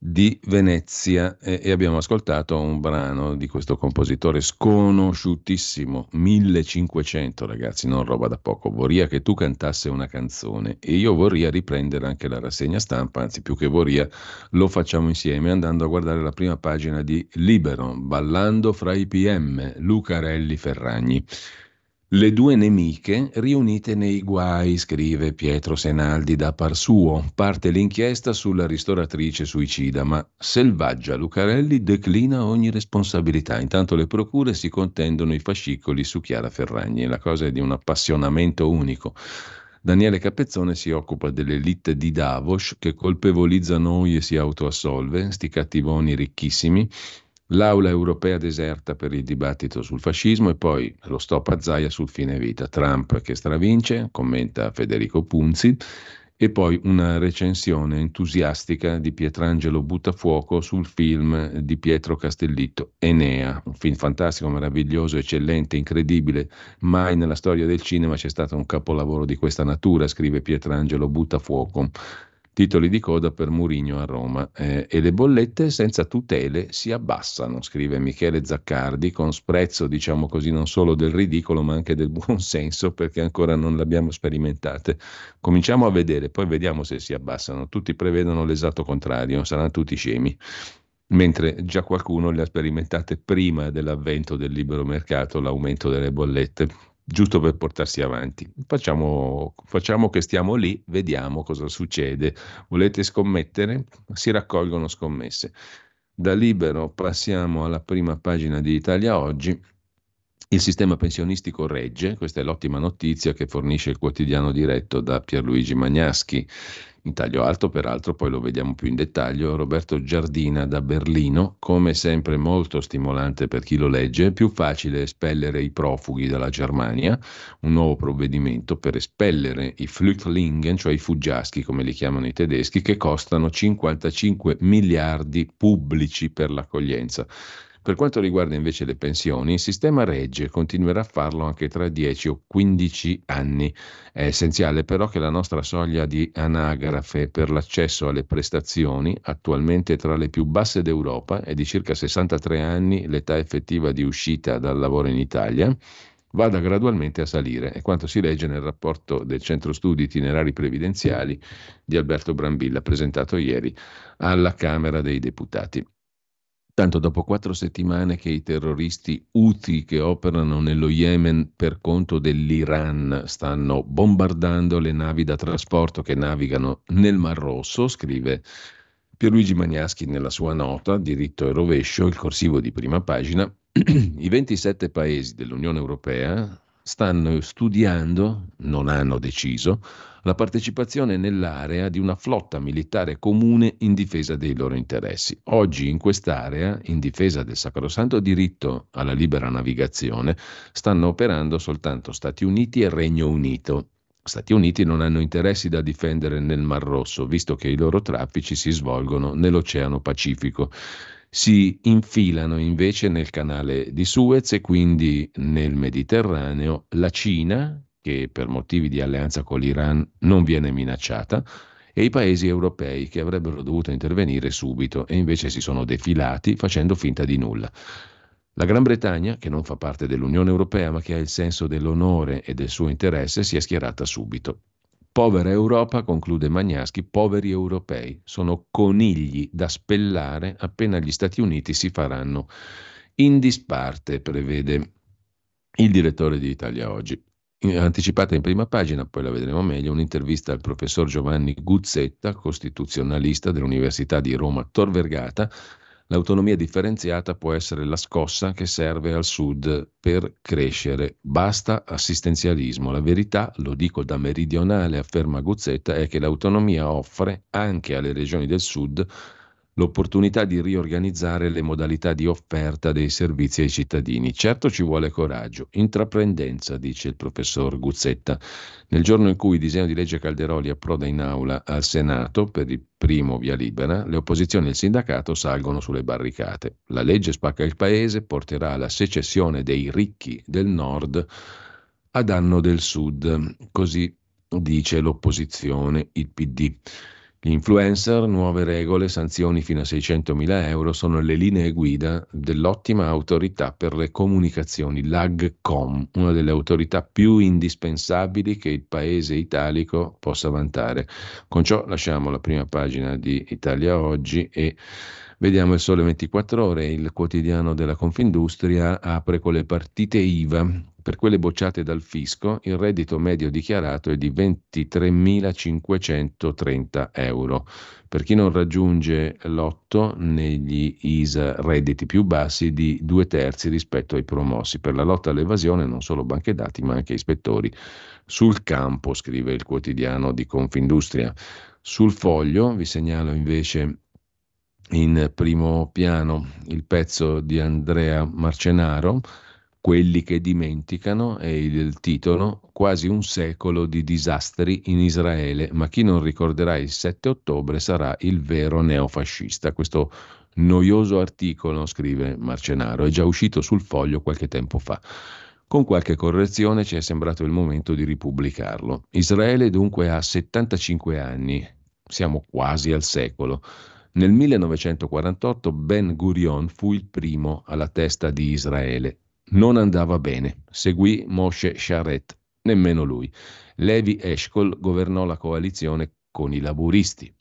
di Venezia e, e, abbiamo ascoltato un brano di questo compositore sconosciutissimo, 1500 ragazzi, non roba da poco, vorria che tu cantasse una canzone e io vorrei riprendere anche la rassegna stampa, anzi più che vorrei lo facciamo insieme andando a guardare la prima pagina di Libero, Ballando fra i PM, Lucarelli Ferragni. Le due nemiche riunite nei guai, scrive Pietro Senaldi da par suo. Parte l'inchiesta sulla ristoratrice suicida, ma Selvaggia Lucarelli declina ogni responsabilità. Intanto le procure si contendono i fascicoli su Chiara Ferragni. La cosa è di un appassionamento unico. Daniele Capezzone si occupa dell'elite di Davos che colpevolizza noi e si autoassolve, sti cattivoni ricchissimi, L'aula europea deserta per il dibattito sul fascismo e poi lo stop a Zaia sul fine vita. Trump che stravince, commenta Federico Punzi, e poi una recensione entusiastica di Pietrangelo Buttafuoco sul film di Pietro Castellitto, Enea, un film fantastico, meraviglioso, eccellente, incredibile, mai nella storia del cinema c'è stato un capolavoro di questa natura, scrive Pietrangelo Buttafuoco titoli di coda per Murigno a Roma eh, e le bollette senza tutele si abbassano, scrive Michele Zaccardi, con sprezzo diciamo così non solo del ridicolo ma anche del buon senso perché ancora non le abbiamo sperimentate. Cominciamo a vedere, poi vediamo se si abbassano. Tutti prevedono l'esatto contrario, saranno tutti scemi mentre già qualcuno le ha sperimentate prima dell'avvento del libero mercato, l'aumento delle bollette giusto per portarsi avanti. Facciamo, facciamo, che stiamo lì, vediamo cosa succede. Volete scommettere? Si raccolgono scommesse. Da libero passiamo alla prima pagina di Italia Oggi. Il sistema pensionistico regge, questa è l'ottima notizia che fornisce il quotidiano diretto da Pierluigi Magnaschi. In taglio alto, peraltro, poi lo vediamo più in dettaglio, Roberto Giardina da Berlino, come sempre molto stimolante per chi lo legge, più facile espellere i profughi dalla Germania, un nuovo provvedimento per espellere i Flüchtlingen, cioè i fuggiaschi come li chiamano i tedeschi, che costano 55 miliardi pubblici per l'accoglienza. Per quanto riguarda invece le pensioni, il sistema regge continuerà a farlo anche tra 10 o 15 anni. È essenziale però che la nostra soglia di anagrafe per l'accesso alle prestazioni, attualmente tra le più basse d'Europa, è di circa 63 anni l'età effettiva di uscita dal lavoro in Italia, vada gradualmente a salire, è quanto si legge nel rapporto del Centro Studi Itinerari Previdenziali di Alberto Brambilla, presentato ieri alla Camera dei Deputati. Tanto dopo quattro settimane che i terroristi Houthi che operano nello Yemen per conto dell'Iran stanno bombardando le navi da trasporto che navigano nel Mar Rosso, scrive Pierluigi Magnaschi nella sua nota Diritto e rovescio, il corsivo di prima pagina, i 27 paesi dell'Unione Europea stanno studiando, non hanno deciso, la partecipazione nell'area di una flotta militare comune in difesa dei loro interessi. Oggi in quest'area, in difesa del sacrosanto diritto alla libera navigazione, stanno operando soltanto Stati Uniti e Regno Unito. Stati Uniti non hanno interessi da difendere nel Mar Rosso, visto che i loro traffici si svolgono nell'Oceano Pacifico si infilano invece nel canale di Suez e quindi nel Mediterraneo la Cina, che per motivi di alleanza con l'Iran non viene minacciata, e i paesi europei che avrebbero dovuto intervenire subito e invece si sono defilati facendo finta di nulla. La Gran Bretagna, che non fa parte dell'Unione Europea ma che ha il senso dell'onore e del suo interesse, si è schierata subito. Povera Europa, conclude Magnaschi, poveri europei, sono conigli da spellare appena gli Stati Uniti si faranno in disparte, prevede il direttore di Italia Oggi. Anticipata in prima pagina, poi la vedremo meglio, un'intervista al professor Giovanni Guzzetta, costituzionalista dell'Università di Roma Tor Vergata, L'autonomia differenziata può essere la scossa che serve al Sud per crescere. Basta assistenzialismo. La verità, lo dico da meridionale, afferma Guzzetta, è che l'autonomia offre anche alle regioni del Sud l'opportunità di riorganizzare le modalità di offerta dei servizi ai cittadini. Certo ci vuole coraggio, intraprendenza, dice il professor Guzzetta. Nel giorno in cui il disegno di legge Calderoli approda in aula al Senato per il primo via libera, le opposizioni e il sindacato salgono sulle barricate. La legge spacca il paese, porterà alla secessione dei ricchi del nord a danno del sud, così dice l'opposizione, il PD. Gli influencer, nuove regole, sanzioni fino a 600.000 euro sono le linee guida dell'ottima autorità per le comunicazioni, l'AGCOM, una delle autorità più indispensabili che il paese italico possa vantare. Con ciò lasciamo la prima pagina di Italia Oggi e vediamo il Sole 24 Ore, il quotidiano della Confindustria apre con le partite IVA per quelle bocciate dal fisco, il reddito medio dichiarato è di 23.530 euro. Per chi non raggiunge l'otto negli ISA redditi più bassi di due terzi rispetto ai promossi. Per la lotta all'evasione non solo banche dati ma anche ispettori sul campo, scrive il quotidiano di Confindustria. Sul foglio vi segnalo invece in primo piano il pezzo di Andrea Marcenaro quelli che dimenticano è il titolo Quasi un secolo di disastri in Israele, ma chi non ricorderà il 7 ottobre sarà il vero neofascista. Questo noioso articolo, scrive Marcenaro, è già uscito sul foglio qualche tempo fa. Con qualche correzione ci è sembrato il momento di ripubblicarlo. Israele dunque ha 75 anni, siamo quasi al secolo. Nel 1948 Ben Gurion fu il primo alla testa di Israele non andava bene. Seguì Moshe Sharet, nemmeno lui. Levi Eshkol governò la coalizione con i laburisti.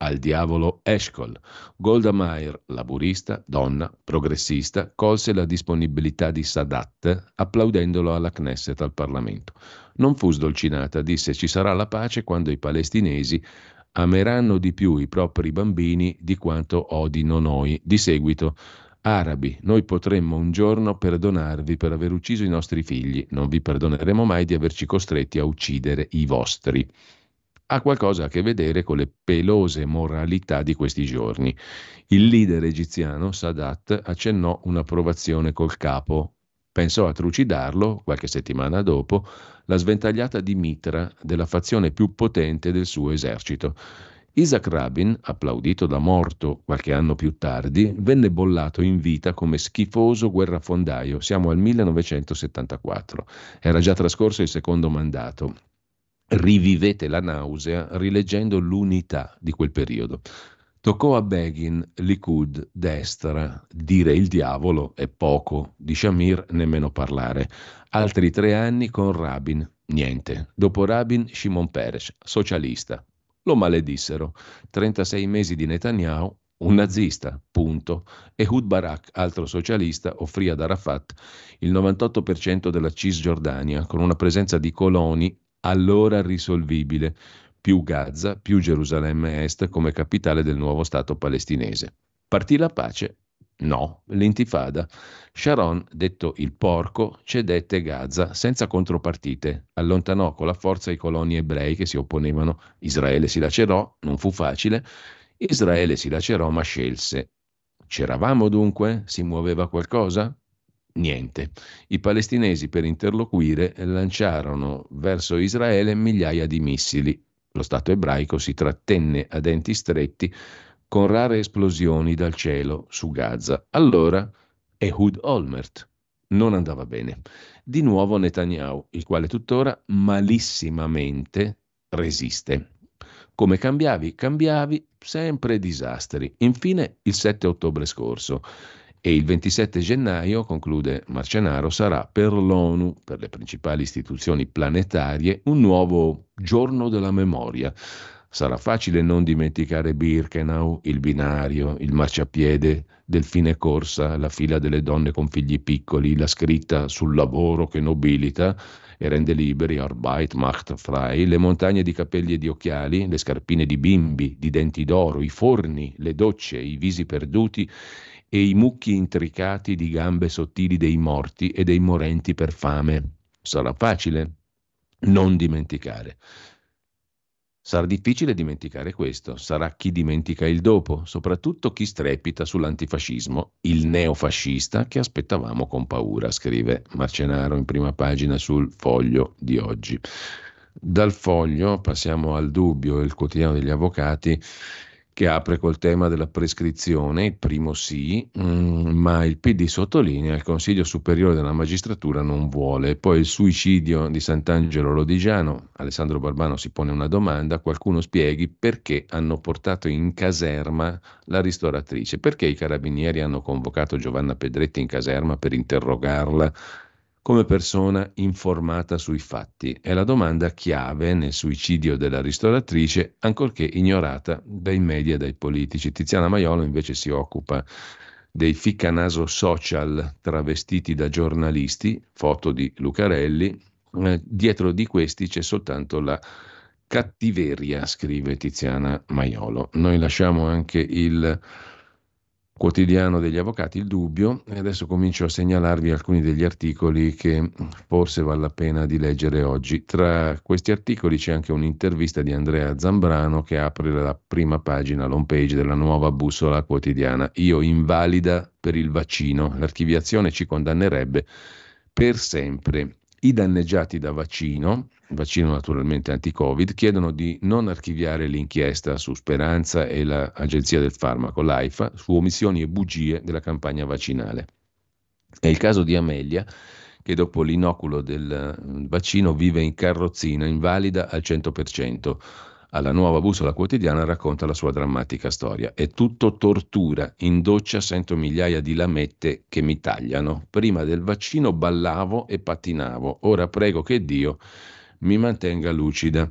Al diavolo Eshkol. Golda Meir, laburista, donna, progressista, colse la disponibilità di Sadat applaudendolo alla Knesset al Parlamento. Non fu sdolcinata, disse ci sarà la pace quando i palestinesi ameranno di più i propri bambini di quanto odino noi. Di seguito Arabi, noi potremmo un giorno perdonarvi per aver ucciso i nostri figli, non vi perdoneremo mai di averci costretti a uccidere i vostri. Ha qualcosa a che vedere con le pelose moralità di questi giorni. Il leader egiziano, Sadat, accennò un'approvazione col capo. Pensò a trucidarlo, qualche settimana dopo, la sventagliata di Mitra della fazione più potente del suo esercito. Isaac Rabin, applaudito da morto qualche anno più tardi, venne bollato in vita come schifoso guerrafondaio. Siamo al 1974. Era già trascorso il secondo mandato. Rivivete la nausea rileggendo l'unità di quel periodo. Toccò a Begin, Likud, destra, dire il diavolo è poco, di Shamir nemmeno parlare. Altri tre anni con Rabin, niente. Dopo Rabin, Shimon Peres, socialista, lo maledissero. 36 mesi di Netanyahu, un nazista, punto. Ehud Barak, altro socialista, offrì ad Arafat il 98% della Cisgiordania, con una presenza di coloni allora risolvibile, più Gaza, più Gerusalemme Est come capitale del nuovo Stato palestinese. Partì la pace No, l'intifada. Sharon, detto il porco, cedette Gaza senza contropartite, allontanò con la forza i coloni ebrei che si opponevano, Israele si lacerò, non fu facile, Israele si lacerò ma scelse. C'eravamo dunque? Si muoveva qualcosa? Niente. I palestinesi per interloquire lanciarono verso Israele migliaia di missili. Lo Stato ebraico si trattenne a denti stretti con rare esplosioni dal cielo su Gaza. Allora Ehud Olmert non andava bene. Di nuovo Netanyahu, il quale tuttora malissimamente resiste. Come cambiavi? Cambiavi sempre disastri. Infine il 7 ottobre scorso e il 27 gennaio, conclude Marcenaro, sarà per l'ONU, per le principali istituzioni planetarie, un nuovo giorno della memoria Sarà facile non dimenticare Birkenau, il binario, il marciapiede del fine corsa, la fila delle donne con figli piccoli, la scritta sul lavoro che nobilita e rende liberi, Arbeit macht frei, le montagne di capelli e di occhiali, le scarpine di bimbi, di denti d'oro, i forni, le docce, i visi perduti e i mucchi intricati di gambe sottili dei morti e dei morenti per fame. Sarà facile non dimenticare. Sarà difficile dimenticare questo, sarà chi dimentica il dopo, soprattutto chi strepita sull'antifascismo, il neofascista che aspettavamo con paura, scrive Marcenaro in prima pagina sul foglio di oggi. Dal foglio passiamo al dubbio, il quotidiano degli avvocati che apre col tema della prescrizione, il primo sì, mm, ma il PD sottolinea il Consiglio Superiore della Magistratura non vuole. Poi il suicidio di Sant'Angelo Lodigiano, Alessandro Barbano si pone una domanda, qualcuno spieghi perché hanno portato in caserma la ristoratrice, perché i carabinieri hanno convocato Giovanna Pedretti in caserma per interrogarla come persona informata sui fatti. È la domanda chiave nel suicidio della ristoratrice, ancorché ignorata dai media e dai politici. Tiziana Maiolo invece si occupa dei ficcanaso social travestiti da giornalisti, foto di Lucarelli. Eh, dietro di questi c'è soltanto la cattiveria, scrive Tiziana Maiolo. Noi lasciamo anche il quotidiano degli avvocati, il dubbio, e adesso comincio a segnalarvi alcuni degli articoli che forse vale la pena di leggere oggi. Tra questi articoli c'è anche un'intervista di Andrea Zambrano che apre la prima pagina, l'home page della nuova bussola quotidiana. Io invalida per il vaccino, l'archiviazione ci condannerebbe per sempre. I danneggiati da vaccino, vaccino naturalmente anti-Covid, chiedono di non archiviare l'inchiesta su Speranza e l'Agenzia del Farmaco, l'AIFA, su omissioni e bugie della campagna vaccinale. È il caso di Amelia, che dopo l'inoculo del vaccino vive in carrozzina, invalida al 100% alla nuova bussola quotidiana racconta la sua drammatica storia. È tutto tortura. In doccia sento migliaia di lamette che mi tagliano. Prima del vaccino ballavo e pattinavo. Ora prego che Dio mi mantenga lucida.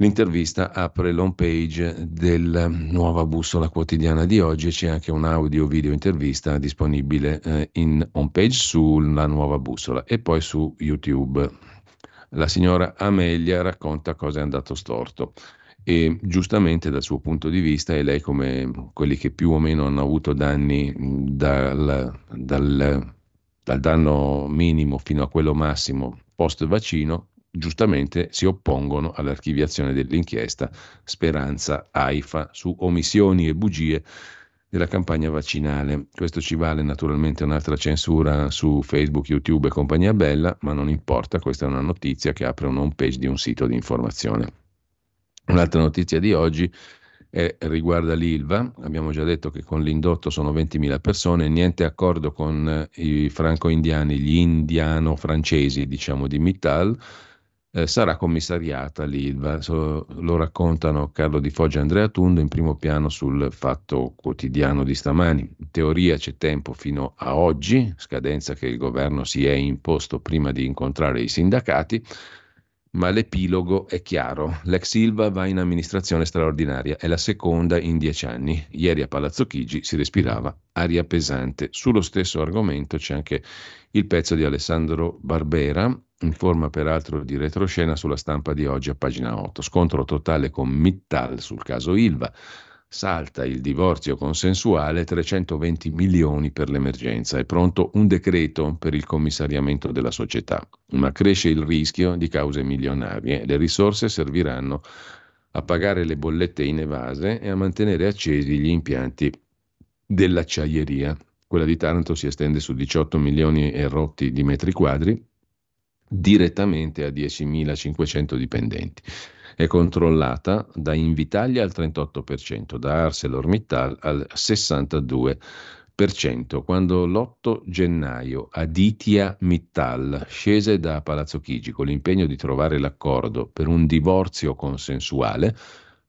L'intervista apre l'home page della nuova bussola quotidiana di oggi e c'è anche un audio-video intervista disponibile eh, in home page sulla nuova bussola e poi su YouTube la signora Amelia racconta cosa è andato storto. E giustamente dal suo punto di vista e lei come quelli che più o meno hanno avuto danni dal, dal, dal danno minimo fino a quello massimo post vaccino giustamente si oppongono all'archiviazione dell'inchiesta Speranza AIFA su omissioni e bugie della campagna vaccinale. Questo ci vale naturalmente un'altra censura su Facebook, YouTube e compagnia bella, ma non importa, questa è una notizia che apre un home page di un sito di informazione. Un'altra notizia di oggi è, riguarda l'ILVA, abbiamo già detto che con l'indotto sono 20.000 persone, niente accordo con i franco-indiani, gli indiano-francesi diciamo di Mittal, eh, sarà commissariata l'ILVA. Lo raccontano Carlo Di Foggia e Andrea Tundo in primo piano sul fatto quotidiano di stamani. In teoria c'è tempo fino a oggi, scadenza che il governo si è imposto prima di incontrare i sindacati, ma l'epilogo è chiaro. L'ex Silva va in amministrazione straordinaria, è la seconda in dieci anni. Ieri a Palazzo Chigi si respirava aria pesante. Sullo stesso argomento c'è anche il pezzo di Alessandro Barbera, in forma peraltro di retroscena sulla stampa di oggi a pagina 8. Scontro totale con Mittal sul caso Ilva. Salta il divorzio consensuale, 320 milioni per l'emergenza. È pronto un decreto per il commissariamento della società, ma cresce il rischio di cause milionarie. Le risorse serviranno a pagare le bollette inevase e a mantenere accesi gli impianti dell'acciaieria. Quella di Taranto si estende su 18 milioni e rotti di metri quadri direttamente a 10.500 dipendenti. È controllata da Invitalia al 38%, da ArcelorMittal al 62%. Quando l'8 gennaio Aditya Mittal scese da Palazzo Chigi con l'impegno di trovare l'accordo per un divorzio consensuale,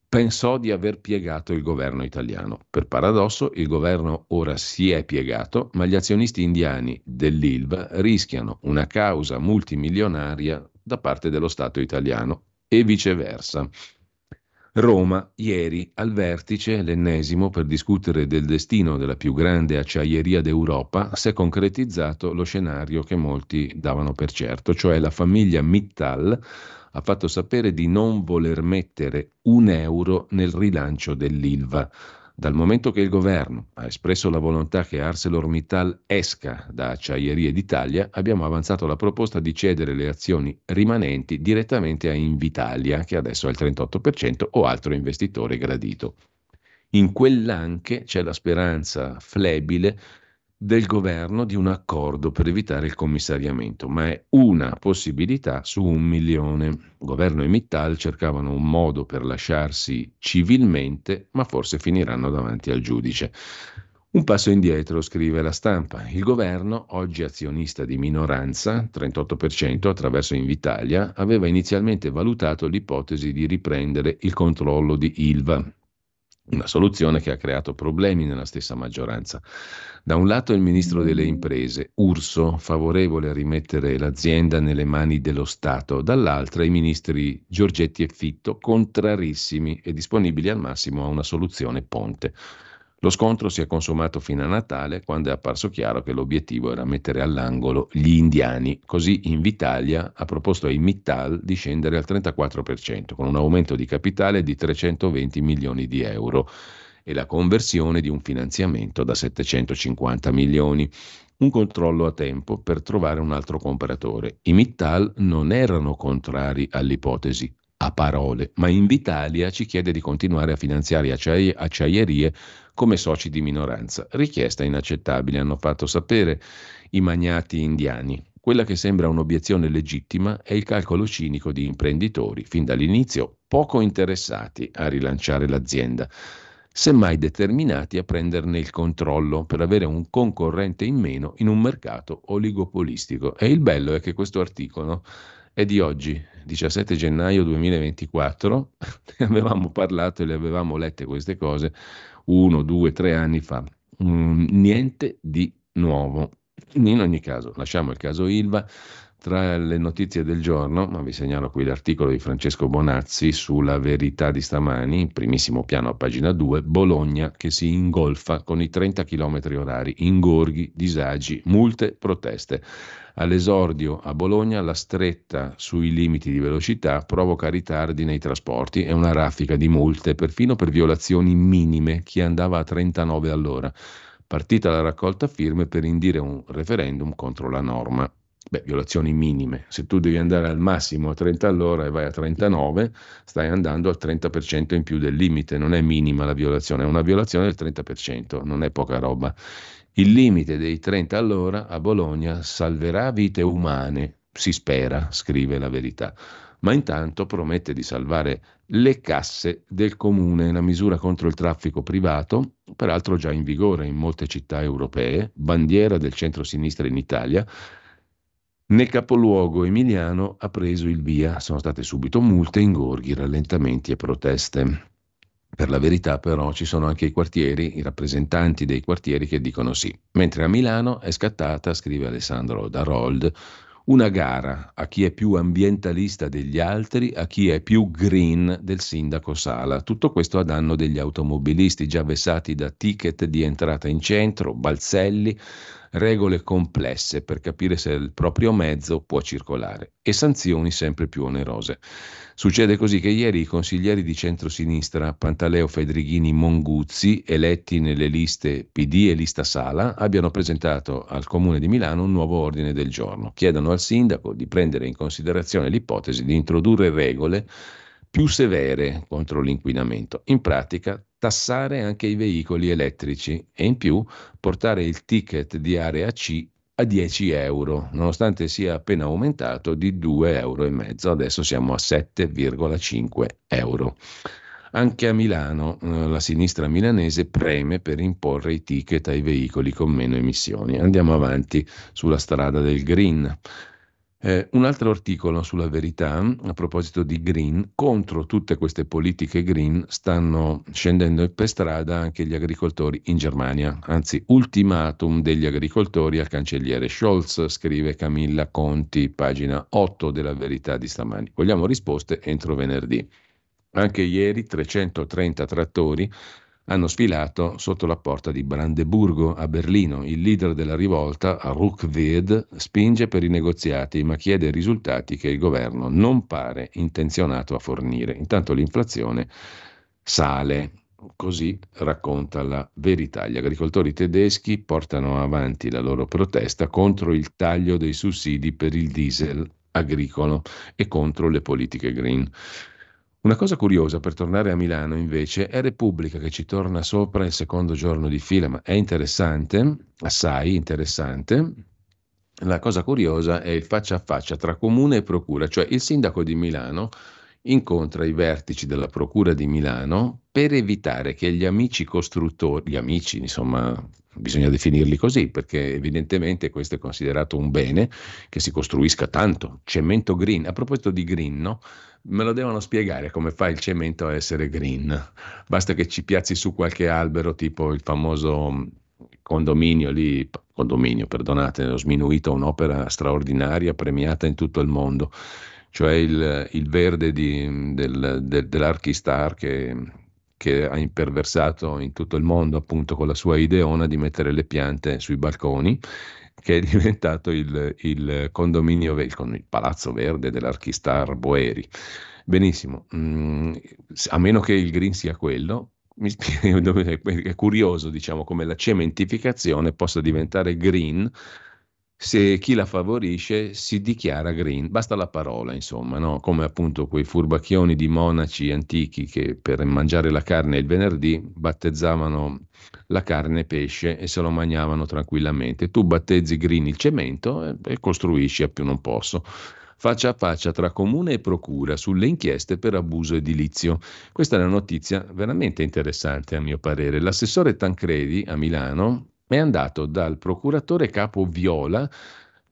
pensò di aver piegato il governo italiano. Per paradosso, il governo ora si è piegato, ma gli azionisti indiani dell'ILVA rischiano una causa multimilionaria da parte dello Stato italiano e viceversa. Roma, ieri, al vertice, l'ennesimo per discutere del destino della più grande acciaieria d'Europa, si è concretizzato lo scenario che molti davano per certo, cioè la famiglia Mittal ha fatto sapere di non voler mettere un euro nel rilancio dell'ILVA. Dal momento che il governo ha espresso la volontà che ArcelorMittal esca da Acciaierie d'Italia, abbiamo avanzato la proposta di cedere le azioni rimanenti direttamente a Invitalia, che adesso è il 38%, o altro investitore gradito. In quell'anche c'è la speranza flebile del governo di un accordo per evitare il commissariamento, ma è una possibilità su un milione. Governo e Mittal cercavano un modo per lasciarsi civilmente, ma forse finiranno davanti al giudice. Un passo indietro, scrive la stampa. Il governo, oggi azionista di minoranza, 38% attraverso Invitalia, aveva inizialmente valutato l'ipotesi di riprendere il controllo di Ilva, una soluzione che ha creato problemi nella stessa maggioranza. Da un lato il ministro delle imprese, Urso, favorevole a rimettere l'azienda nelle mani dello Stato, dall'altra i ministri Giorgetti e Fitto, contrarissimi e disponibili al massimo a una soluzione ponte. Lo scontro si è consumato fino a Natale, quando è apparso chiaro che l'obiettivo era mettere all'angolo gli indiani. Così Invitalia ha proposto ai Mittal di scendere al 34%, con un aumento di capitale di 320 milioni di euro e la conversione di un finanziamento da 750 milioni. Un controllo a tempo per trovare un altro compratore. I Mittal non erano contrari all'ipotesi a parole, ma Invitalia ci chiede di continuare a finanziare acciai- acciaierie come soci di minoranza. Richiesta inaccettabile, hanno fatto sapere i magnati indiani. Quella che sembra un'obiezione legittima è il calcolo cinico di imprenditori, fin dall'inizio poco interessati a rilanciare l'azienda, semmai determinati a prenderne il controllo per avere un concorrente in meno in un mercato oligopolistico. E il bello è che questo articolo è di oggi, 17 gennaio 2024, ne avevamo parlato e le avevamo lette queste cose uno, due, tre anni fa. Mm, niente di nuovo. In ogni caso, lasciamo il caso Ilva. Tra le notizie del giorno, ma vi segnalo qui l'articolo di Francesco Bonazzi sulla verità di stamani, primissimo piano a pagina 2, Bologna che si ingolfa con i 30 km orari, ingorghi, disagi, multe, proteste. All'esordio a Bologna la stretta sui limiti di velocità provoca ritardi nei trasporti e una raffica di multe, perfino per violazioni minime, chi andava a 39 all'ora. Partita la raccolta firme per indire un referendum contro la norma. Beh, violazioni minime. Se tu devi andare al massimo a 30 all'ora e vai a 39, stai andando al 30% in più del limite. Non è minima la violazione, è una violazione del 30%, non è poca roba. Il limite dei 30 all'ora a Bologna salverà vite umane, si spera, scrive la verità, ma intanto promette di salvare le casse del comune, la misura contro il traffico privato, peraltro già in vigore in molte città europee, bandiera del centro-sinistra in Italia, nel capoluogo emiliano ha preso il via, sono state subito multe, ingorghi, rallentamenti e proteste. Per la verità però ci sono anche i quartieri, i rappresentanti dei quartieri che dicono sì. Mentre a Milano è scattata, scrive Alessandro Darold, una gara a chi è più ambientalista degli altri, a chi è più green del sindaco Sala. Tutto questo a danno degli automobilisti già vessati da ticket di entrata in centro, balzelli, regole complesse per capire se il proprio mezzo può circolare e sanzioni sempre più onerose. Succede così che ieri i consiglieri di centrosinistra Pantaleo Fedrighini Monguzzi, eletti nelle liste PD e lista Sala, abbiano presentato al Comune di Milano un nuovo ordine del giorno. Chiedono al sindaco di prendere in considerazione l'ipotesi di introdurre regole più severe contro l'inquinamento. In pratica, tassare anche i veicoli elettrici e in più portare il ticket di area C a 10 euro, nonostante sia appena aumentato di 2 euro adesso siamo a 7,5 euro. Anche a Milano eh, la sinistra milanese preme per imporre i ticket ai veicoli con meno emissioni. Andiamo avanti sulla strada del green. Eh, un altro articolo sulla verità, a proposito di green, contro tutte queste politiche green stanno scendendo per strada anche gli agricoltori in Germania, anzi ultimatum degli agricoltori al cancelliere Scholz, scrive Camilla Conti, pagina 8 della verità di stamani. Vogliamo risposte entro venerdì. Anche ieri 330 trattori hanno sfilato sotto la porta di Brandeburgo a Berlino. Il leader della rivolta, Ruckwied, spinge per i negoziati ma chiede risultati che il governo non pare intenzionato a fornire. Intanto l'inflazione sale. Così racconta la verità. Gli agricoltori tedeschi portano avanti la loro protesta contro il taglio dei sussidi per il diesel agricolo e contro le politiche green. Una cosa curiosa per tornare a Milano invece è Repubblica che ci torna sopra il secondo giorno di fila, ma è interessante, assai interessante. La cosa curiosa è il faccia a faccia tra comune e procura, cioè il sindaco di Milano incontra i vertici della Procura di Milano per evitare che gli amici costruttori, gli amici insomma bisogna definirli così perché evidentemente questo è considerato un bene che si costruisca tanto, cemento green, a proposito di green, no? Me lo devono spiegare come fa il cemento a essere green, basta che ci piazzi su qualche albero tipo il famoso condominio lì, condominio perdonate, ho sminuito un'opera straordinaria premiata in tutto il mondo cioè il, il verde di, del, del, dell'Archistar che, che, ha imperversato in tutto il mondo appunto con la sua ideona di mettere le piante sui balconi, che è diventato il, il condominio, il, palazzo verde dell'Archistar Boeri. Benissimo, mm, a meno che il green sia quello, mi spiego, è curioso diciamo come la cementificazione possa diventare green se chi la favorisce si dichiara green, basta la parola, insomma, no? come appunto quei furbacchioni di monaci antichi che per mangiare la carne il venerdì battezzavano la carne pesce e se lo mangiavano tranquillamente. Tu battezzi green il cemento e, e costruisci a più non posso faccia a faccia tra comune e procura sulle inchieste per abuso edilizio. Questa è una notizia veramente interessante a mio parere. L'assessore Tancredi a Milano è andato dal procuratore capo Viola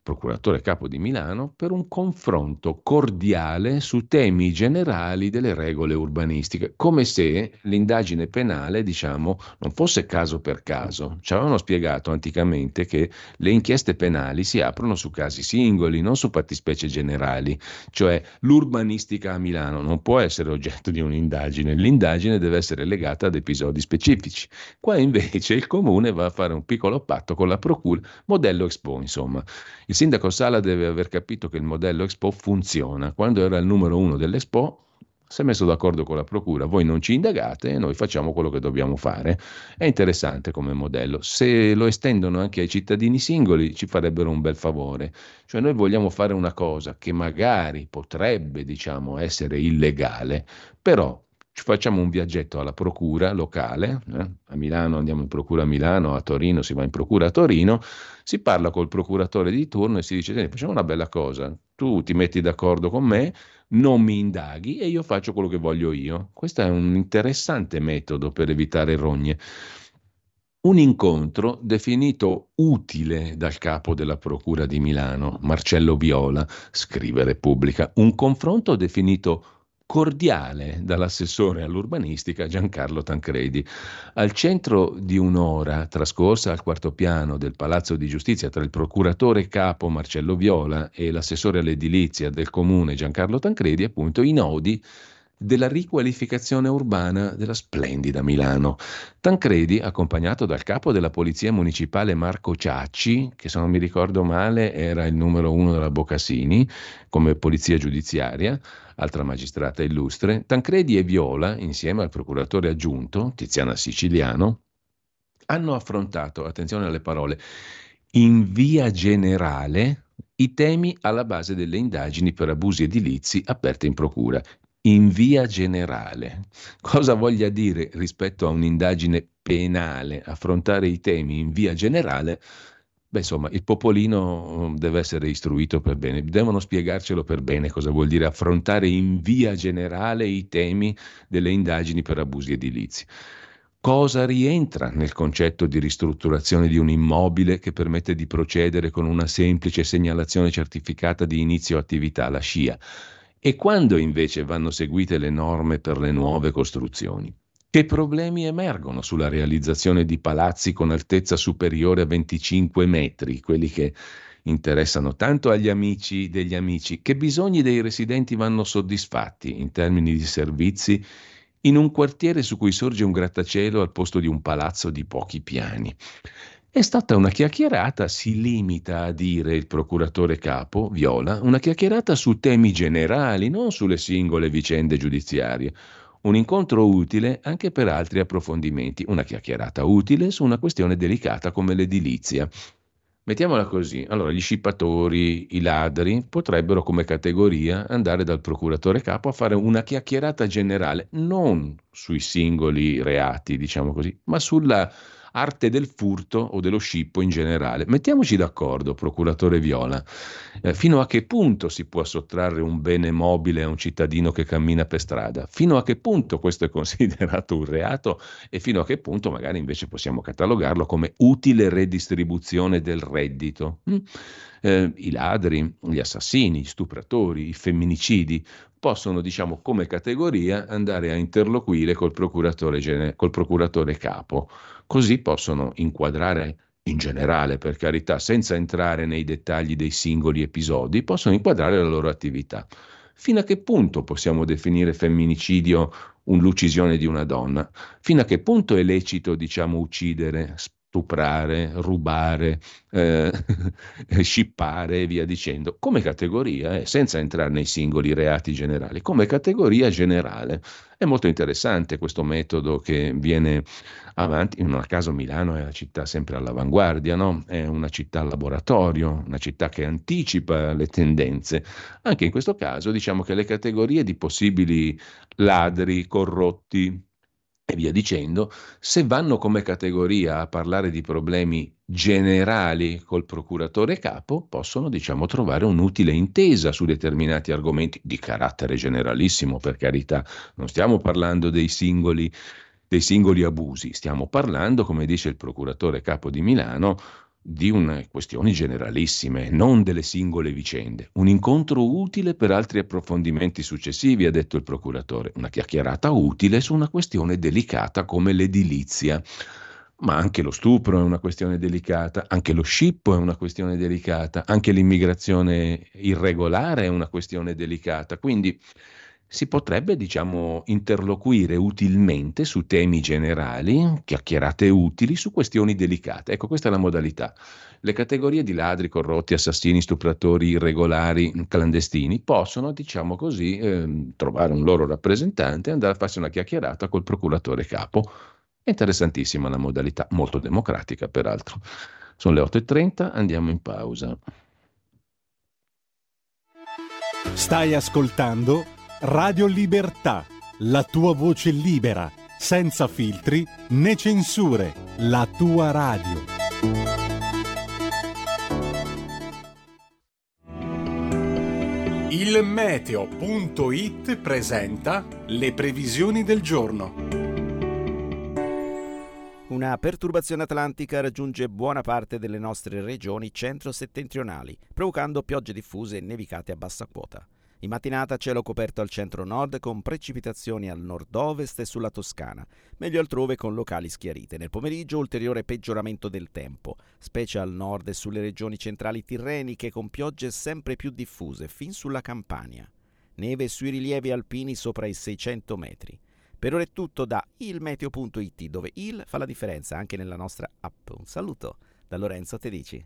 procuratore capo di Milano, per un confronto cordiale su temi generali delle regole urbanistiche, come se l'indagine penale, diciamo, non fosse caso per caso. Ci avevano spiegato anticamente che le inchieste penali si aprono su casi singoli, non su fattispecie generali, cioè l'urbanistica a Milano non può essere oggetto di un'indagine, l'indagine deve essere legata ad episodi specifici. Qua invece il comune va a fare un piccolo patto con la procura, modello Expo, insomma. Il sindaco Sala deve aver capito che il modello Expo funziona. Quando era il numero uno dell'Expo, si è messo d'accordo con la procura, voi non ci indagate e noi facciamo quello che dobbiamo fare. È interessante come modello. Se lo estendono anche ai cittadini singoli ci farebbero un bel favore. Cioè noi vogliamo fare una cosa che magari potrebbe, diciamo, essere illegale, però facciamo un viaggetto alla procura locale, eh? a Milano andiamo in procura a Milano, a Torino si va in procura a Torino, si parla col procuratore di turno e si dice facciamo una bella cosa, tu ti metti d'accordo con me, non mi indaghi e io faccio quello che voglio io. Questo è un interessante metodo per evitare rogne. Un incontro definito utile dal capo della Procura di Milano, Marcello Viola, scrive Repubblica, un confronto definito cordiale dall'assessore all'urbanistica Giancarlo Tancredi. Al centro di un'ora trascorsa al quarto piano del Palazzo di Giustizia tra il procuratore capo Marcello Viola e l'assessore all'edilizia del comune Giancarlo Tancredi, appunto i nodi della riqualificazione urbana della splendida Milano. Tancredi, accompagnato dal capo della Polizia Municipale Marco Ciacci, che se non mi ricordo male era il numero uno della Bocassini come polizia giudiziaria, altra magistrata illustre, Tancredi e Viola, insieme al procuratore aggiunto, Tiziana Siciliano, hanno affrontato, attenzione alle parole, in via generale i temi alla base delle indagini per abusi edilizi aperte in procura in via generale. Cosa voglia dire rispetto a un'indagine penale affrontare i temi in via generale? Beh, insomma, il popolino mm, deve essere istruito per bene, devono spiegarcelo per bene cosa vuol dire affrontare in via generale i temi delle indagini per abusi edilizi. Cosa rientra nel concetto di ristrutturazione di un immobile che permette di procedere con una semplice segnalazione certificata di inizio attività, la SCIA? E quando invece vanno seguite le norme per le nuove costruzioni? Che problemi emergono sulla realizzazione di palazzi con altezza superiore a 25 metri, quelli che interessano tanto agli amici degli amici, che bisogni dei residenti vanno soddisfatti in termini di servizi in un quartiere su cui sorge un grattacielo al posto di un palazzo di pochi piani. È stata una chiacchierata, si limita a dire il procuratore capo, Viola, una chiacchierata su temi generali, non sulle singole vicende giudiziarie. Un incontro utile anche per altri approfondimenti, una chiacchierata utile su una questione delicata come l'edilizia. Mettiamola così, allora gli scippatori, i ladri potrebbero come categoria andare dal procuratore capo a fare una chiacchierata generale, non sui singoli reati, diciamo così, ma sulla arte del furto o dello scippo in generale. Mettiamoci d'accordo, procuratore Viola, eh, fino a che punto si può sottrarre un bene mobile a un cittadino che cammina per strada? Fino a che punto questo è considerato un reato e fino a che punto magari invece possiamo catalogarlo come utile redistribuzione del reddito? Mm? Eh, I ladri, gli assassini, gli stupratori, i femminicidi possono, diciamo, come categoria andare a interloquire col procuratore, col procuratore capo Così possono inquadrare in generale, per carità, senza entrare nei dettagli dei singoli episodi, possono inquadrare la loro attività. Fino a che punto possiamo definire femminicidio un'uccisione di una donna? Fino a che punto è lecito, diciamo, uccidere, stuprare, rubare, eh, scippare e via dicendo, come categoria, eh, senza entrare nei singoli reati generali, come categoria generale. È molto interessante questo metodo che viene avanti, non a caso Milano è una città sempre all'avanguardia, no? è una città laboratorio, una città che anticipa le tendenze. Anche in questo caso diciamo che le categorie di possibili ladri, corrotti, e via dicendo, se vanno come categoria a parlare di problemi generali col procuratore capo, possono, diciamo, trovare un'utile intesa su determinati argomenti di carattere generalissimo, per carità. Non stiamo parlando dei singoli, dei singoli abusi, stiamo parlando, come dice il procuratore capo di Milano, di una, questioni generalissime, non delle singole vicende. Un incontro utile per altri approfondimenti successivi, ha detto il procuratore, una chiacchierata utile su una questione delicata come l'edilizia. Ma anche lo stupro è una questione delicata, anche lo scippo è una questione delicata, anche l'immigrazione irregolare è una questione delicata. Quindi si potrebbe, diciamo, interloquire utilmente su temi generali, chiacchierate utili su questioni delicate. Ecco, questa è la modalità. Le categorie di ladri, corrotti, assassini, stupratori, irregolari, clandestini possono, diciamo così, eh, trovare un loro rappresentante e andare a farsi una chiacchierata col procuratore capo. Interessantissima la modalità, molto democratica peraltro. Sono le 8.30, andiamo in pausa. Stai ascoltando Radio Libertà, la tua voce libera, senza filtri né censure, la tua radio. Il meteo.it presenta le previsioni del giorno. Una perturbazione atlantica raggiunge buona parte delle nostre regioni centro-settentrionali, provocando piogge diffuse e nevicate a bassa quota. In mattinata cielo coperto al centro-nord con precipitazioni al nord-ovest e sulla Toscana, meglio altrove con locali schiarite. Nel pomeriggio ulteriore peggioramento del tempo, specie al nord e sulle regioni centrali tirreniche con piogge sempre più diffuse fin sulla Campania. Neve sui rilievi alpini sopra i 600 metri. Per ora è tutto da ilmeteo.it dove il fa la differenza anche nella nostra app. Un saluto da Lorenzo Tedici.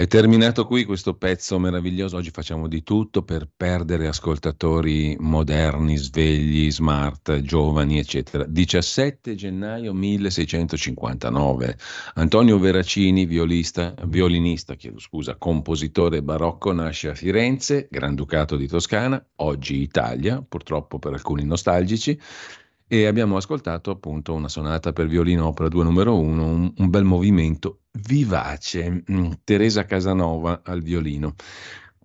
È terminato qui questo pezzo meraviglioso. Oggi facciamo di tutto per perdere ascoltatori moderni, svegli, smart, giovani, eccetera. 17 gennaio 1659. Antonio Veracini, violista, violinista, chiedo scusa, compositore barocco, nasce a Firenze, Granducato di Toscana, oggi Italia, purtroppo per alcuni nostalgici e abbiamo ascoltato appunto una sonata per violino opera 2 numero 1, un, un bel movimento vivace, mm, Teresa Casanova al violino.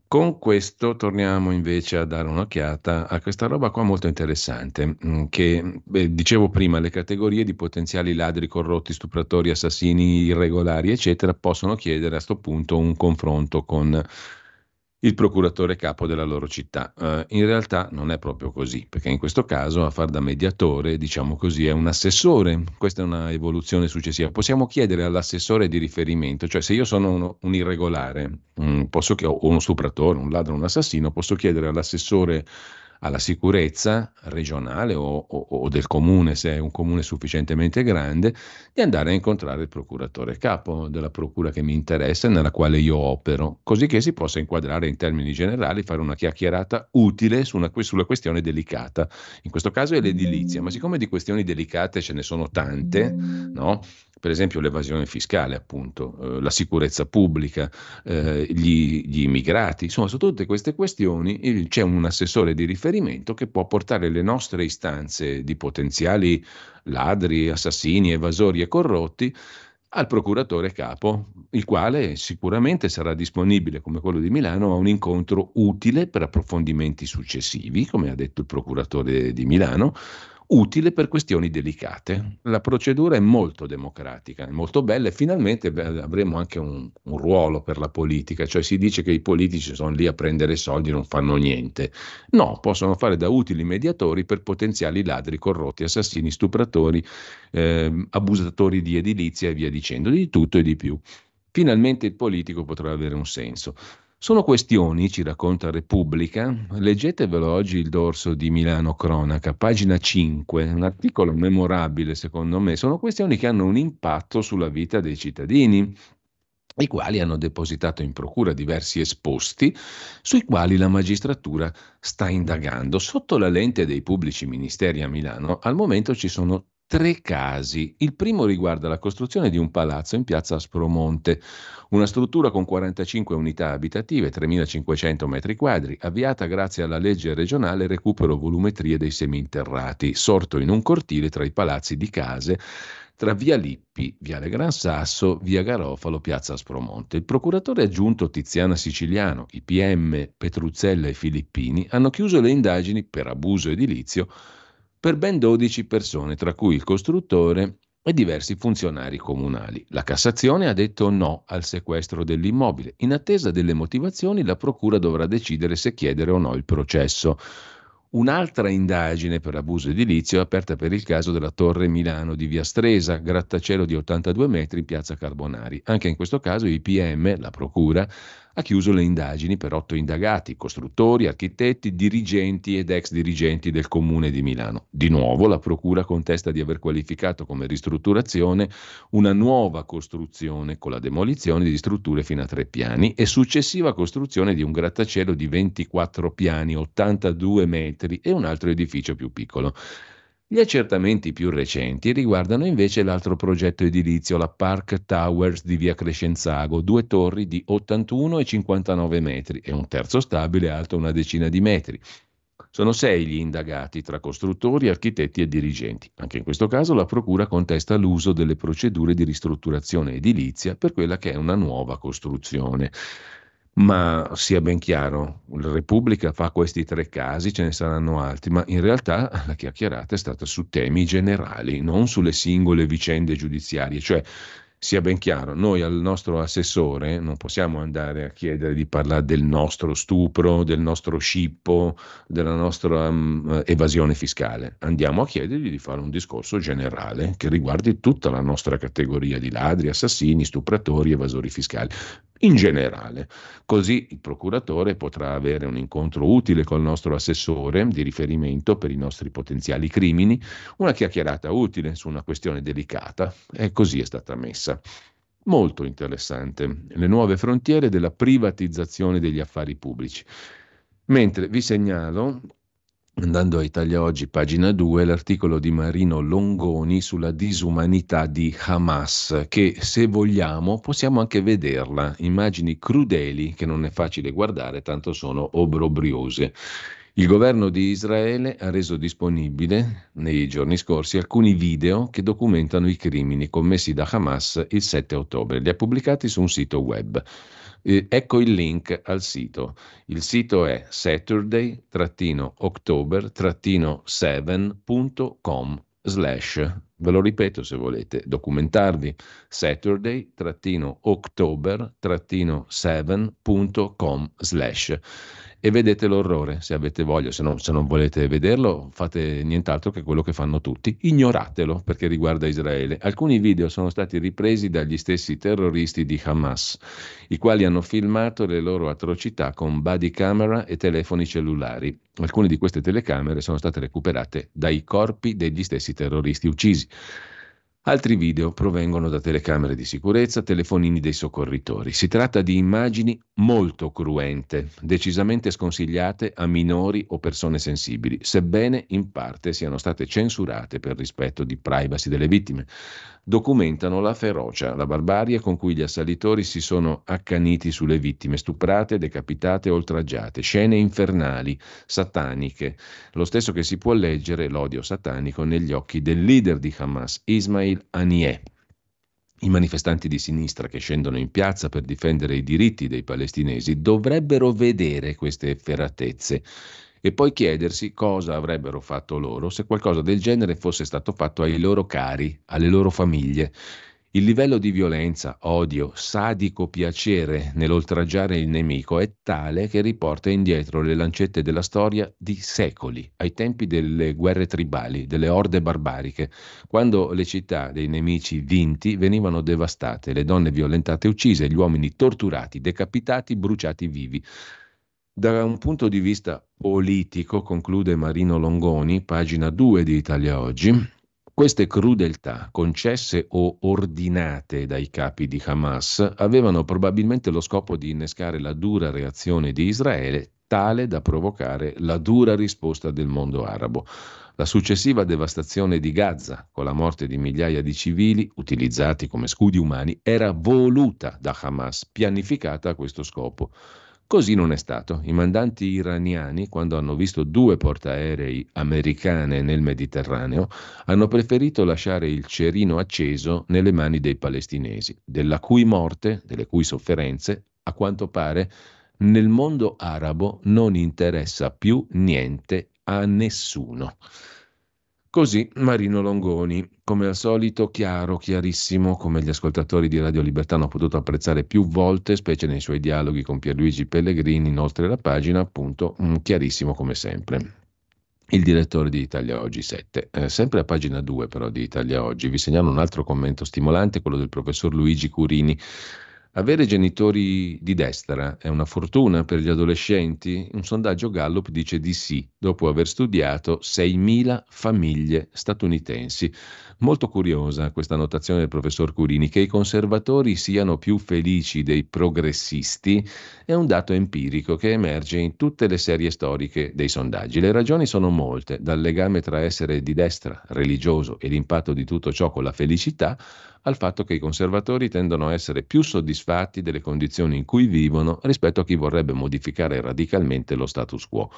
Con questo torniamo invece a dare un'occhiata a questa roba qua molto interessante, mm, che beh, dicevo prima, le categorie di potenziali ladri, corrotti, stupratori, assassini irregolari, eccetera, possono chiedere a questo punto un confronto con il procuratore capo della loro città. Uh, in realtà non è proprio così, perché in questo caso a far da mediatore, diciamo così, è un assessore. Questa è una evoluzione successiva. Possiamo chiedere all'assessore di riferimento, cioè se io sono uno, un irregolare, um, posso, o uno stupratore, un ladro, un assassino, posso chiedere all'assessore alla sicurezza regionale o, o, o, del comune, se è un comune sufficientemente grande, di andare a incontrare il procuratore capo della procura che mi interessa e nella quale io opero, così che si possa inquadrare in termini generali, fare una chiacchierata utile su una, sulla questione delicata. In questo caso è l'edilizia, ma siccome di questioni delicate ce ne sono tante, no? Per esempio l'evasione fiscale, appunto, eh, la sicurezza pubblica, eh, gli, gli, immigrati, insomma, su tutte queste questioni il, c'è un assessore di riferimento che può portare le nostre istanze di potenziali ladri, assassini, evasori e corrotti al procuratore capo, il quale sicuramente sarà disponibile, come quello di Milano, a un incontro utile per approfondimenti successivi, come ha detto il procuratore di Milano, utile per questioni delicate. La procedura è molto democratica, è molto bella e finalmente avremo anche un, un, ruolo per la politica, cioè si dice che i politici sono lì a prendere soldi e non fanno niente. No, possono fare da utili mediatori per potenziali ladri, corrotti, assassini, stupratori, eh, abusatori di edilizia e via dicendo, di tutto e di più. Finalmente il politico potrà avere un senso. Sono questioni, ci racconta Repubblica, leggetevelo oggi il dorso di Milano Cronaca, pagina 5, un articolo memorabile secondo me, sono questioni che hanno un impatto sulla vita dei cittadini, i quali hanno depositato in procura diversi esposti sui quali la magistratura sta indagando. Sotto la lente dei pubblici ministeri a Milano al momento ci sono tre casi. Il primo riguarda la costruzione di un palazzo in piazza Aspromonte, una struttura con 45 unità abitative, 3.500 metri quadri, avviata grazie alla legge regionale recupero volumetrie dei seminterrati, sorto in un cortile tra i palazzi di case tra via Lippi, viale Gran Sasso, via Garofalo, piazza Aspromonte. Il procuratore aggiunto Tiziana Siciliano, i PM Petruzzella e Filippini hanno chiuso le indagini per abuso edilizio per ben 12 persone, tra cui il costruttore e diversi funzionari comunali. La Cassazione ha detto no al sequestro dell'immobile. In attesa delle motivazioni, la Procura dovrà decidere se chiedere o no il processo. Un'altra indagine per abuso edilizio è aperta per il caso della Torre Milano di Via Stresa, grattacielo di 82 metri in piazza Carbonari. Anche in questo caso i PM, la Procura, ha chiuso le indagini per otto indagati, costruttori, architetti, dirigenti ed ex dirigenti del comune di Milano. Di nuovo la Procura contesta di aver qualificato come ristrutturazione una nuova costruzione con la demolizione di strutture fino a tre piani e successiva costruzione di un grattacielo di 24 piani, 82 metri e un altro edificio più piccolo. Gli accertamenti più recenti riguardano invece l'altro progetto edilizio, la Park Towers di via Crescenzago, due torri di 81 e 59 metri e un terzo stabile alto una decina di metri. Sono sei gli indagati tra costruttori, architetti e dirigenti. Anche in questo caso la Procura contesta l'uso delle procedure di ristrutturazione edilizia per quella che è una nuova costruzione. Ma sia ben chiaro, la Repubblica fa questi tre casi, ce ne saranno altri, ma in realtà la chiacchierata è stata su temi generali, non sulle singole vicende giudiziarie, cioè sia ben chiaro, noi al nostro assessore non possiamo andare a chiedere di parlare del nostro stupro, del nostro scippo, della nostra um, evasione fiscale. Andiamo a chiedergli di fare un discorso generale che riguardi tutta la nostra categoria di ladri, assassini, stupratori, evasori fiscali. In generale, così il procuratore potrà avere un incontro utile col nostro assessore di riferimento per i nostri potenziali crimini, una chiacchierata utile su una questione delicata e così è stata messa. Molto interessante, le nuove frontiere della privatizzazione degli affari pubblici. Mentre vi segnalo, andando a Italia Oggi, pagina 2, l'articolo di Marino Longoni sulla disumanità di Hamas, che se vogliamo possiamo anche vederla, immagini crudeli che non è facile guardare, tanto sono obbrobriose. Il governo di Israele ha reso disponibile nei giorni scorsi alcuni video che documentano i crimini commessi da Hamas il 7 ottobre. Li ha pubblicati su un sito web. Ecco il link al sito. Il sito è saturday-october-7.com slash Ve lo ripeto se volete documentarvi saturday-october-7.com slash e vedete l'orrore se avete voglia, se, no, se non volete vederlo fate nient'altro che quello che fanno tutti, ignoratelo perché riguarda Israele. Alcuni video sono stati ripresi dagli stessi terroristi di Hamas, i quali hanno filmato le loro atrocità con body camera e telefoni cellulari. Alcune di queste telecamere sono state recuperate dai corpi degli stessi terroristi uccisi. Altri video provengono da telecamere di sicurezza, telefonini dei soccorritori. Si tratta di immagini molto cruente, decisamente sconsigliate a minori o persone sensibili, sebbene in parte siano state censurate per rispetto di privacy delle vittime. Documentano la ferocia, la barbarie con cui gli assalitori si sono accaniti sulle vittime, stuprate, decapitate, oltraggiate, scene infernali, sataniche, lo stesso che si può leggere l'odio satanico negli occhi del leader di Hamas, Ismail Haniyeh. I manifestanti di sinistra che scendono in piazza per difendere i diritti dei palestinesi dovrebbero vedere queste efferatezze e poi chiedersi cosa avrebbero fatto loro se qualcosa del genere fosse stato fatto ai loro cari, alle loro famiglie. Il livello di violenza, odio, sadico piacere nell'oltraggiare il nemico è tale che riporta indietro le lancette della storia di secoli, ai tempi delle guerre tribali, delle orde barbariche, quando le città dei nemici vinti venivano devastate, le donne violentate uccise, gli uomini torturati, decapitati, bruciati vivi. Da un punto di vista politico, conclude Marino Longoni, pagina 2 di Italia Oggi, queste crudeltà, concesse o ordinate dai capi di Hamas, avevano probabilmente lo scopo di innescare la dura reazione di Israele, tale da provocare la dura risposta del mondo arabo. La successiva devastazione di Gaza, con la morte di migliaia di civili utilizzati come scudi umani, era voluta da Hamas, pianificata a questo scopo. Così non è stato. I mandanti iraniani, quando hanno visto due portaerei americane nel Mediterraneo, hanno preferito lasciare il cerino acceso nelle mani dei palestinesi, della cui morte, delle cui sofferenze, a quanto pare, nel mondo arabo non interessa più niente a nessuno. Così Marino Longoni, come al solito chiaro, chiarissimo, come gli ascoltatori di Radio Libertà hanno potuto apprezzare più volte, specie nei suoi dialoghi con Pierluigi Pellegrini, inoltre la pagina, appunto, mm, chiarissimo come sempre. Il direttore di Italia Oggi 7. Eh, sempre a pagina 2 però di Italia Oggi vi segnalo un altro commento stimolante, quello del professor Luigi Curini avere genitori di destra è una fortuna per gli adolescenti? Un sondaggio Gallup dice di sì, dopo aver studiato 6.000 famiglie statunitensi. Molto curiosa questa notazione del professor Curini, che i conservatori siano più felici dei progressisti è un dato empirico che emerge in tutte le serie storiche dei sondaggi. Le ragioni sono molte, dal legame tra essere di destra, religioso e l'impatto di tutto ciò con la felicità, al fatto che i conservatori tendono a essere più soddisfatti delle condizioni in cui vivono rispetto a chi vorrebbe modificare radicalmente lo status quo.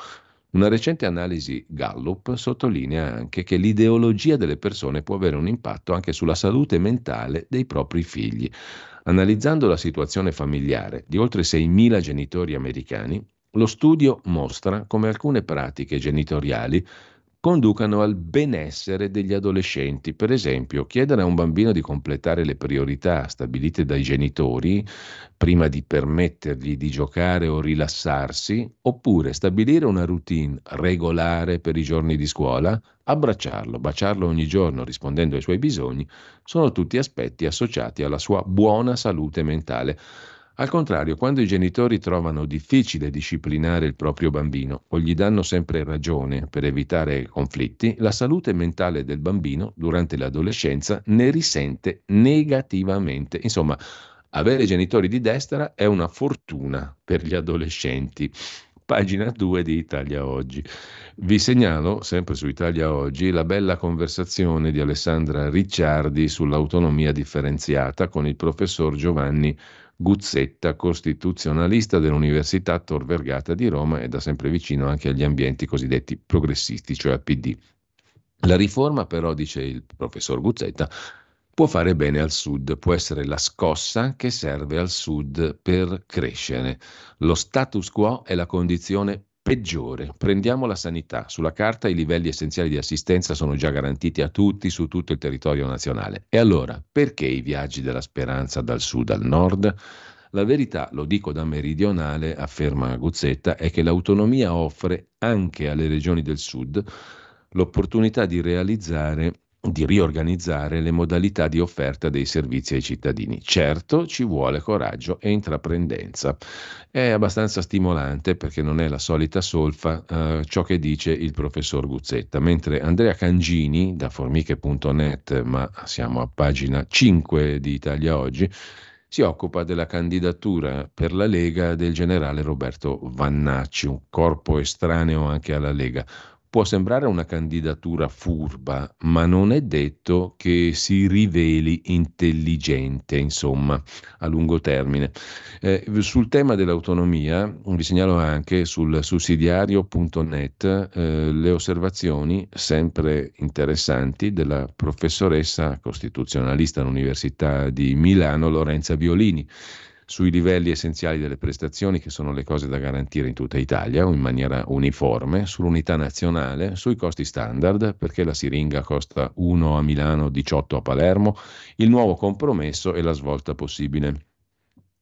Una recente analisi Gallup sottolinea anche che l'ideologia delle persone può avere un impatto anche sulla salute mentale dei propri figli. Analizzando la situazione familiare di oltre 6.000 genitori americani, lo studio mostra come alcune pratiche genitoriali conducano al benessere degli adolescenti. Per esempio, chiedere a un bambino di completare le priorità stabilite dai genitori prima di permettergli di giocare o rilassarsi, oppure stabilire una routine regolare per i giorni di scuola, abbracciarlo, baciarlo ogni giorno rispondendo ai suoi bisogni, sono tutti aspetti associati alla sua buona salute mentale. Al contrario, quando i genitori trovano difficile disciplinare il proprio bambino o gli danno sempre ragione per evitare conflitti, la salute mentale del bambino durante l'adolescenza ne risente negativamente. Insomma, avere genitori di destra è una fortuna per gli adolescenti. Pagina 2 di Italia Oggi. Vi segnalo, sempre su Italia Oggi, la bella conversazione di Alessandra Ricciardi sull'autonomia differenziata con il professor Giovanni Guzzetta, costituzionalista dell'Università Tor Vergata di Roma e da sempre vicino anche agli ambienti cosiddetti progressisti, cioè al PD. La riforma però, dice il professor Guzzetta, può fare bene al sud, può essere la scossa che serve al sud per crescere. Lo status quo è la condizione peggiore. Prendiamo la sanità. Sulla carta i livelli essenziali di assistenza sono già garantiti a tutti su tutto il territorio nazionale. E allora, perché i viaggi della speranza dal sud al nord? La verità, lo dico da meridionale, afferma Guzzetta, è che l'autonomia offre anche alle regioni del sud l'opportunità di realizzare di riorganizzare le modalità di offerta dei servizi ai cittadini. Certo, ci vuole coraggio e intraprendenza. È abbastanza stimolante perché non è la solita solfa eh, ciò che dice il professor Guzzetta, mentre Andrea Cangini da formiche.net, ma siamo a pagina 5 di Italia Oggi, si occupa della candidatura per la Lega del generale Roberto Vannacci, un corpo estraneo anche alla Lega può sembrare una candidatura furba, ma non è detto che si riveli intelligente, insomma, a lungo termine. Eh, sul tema dell'autonomia, vi segnalo anche sul sussidiario.net eh, le osservazioni sempre interessanti della professoressa costituzionalista all'Università di Milano, Lorenza Violini sui livelli essenziali delle prestazioni, che sono le cose da garantire in tutta Italia in maniera uniforme, sull'unità nazionale, sui costi standard, perché la siringa costa 1 a Milano, 18 a Palermo, il nuovo compromesso e la svolta possibile.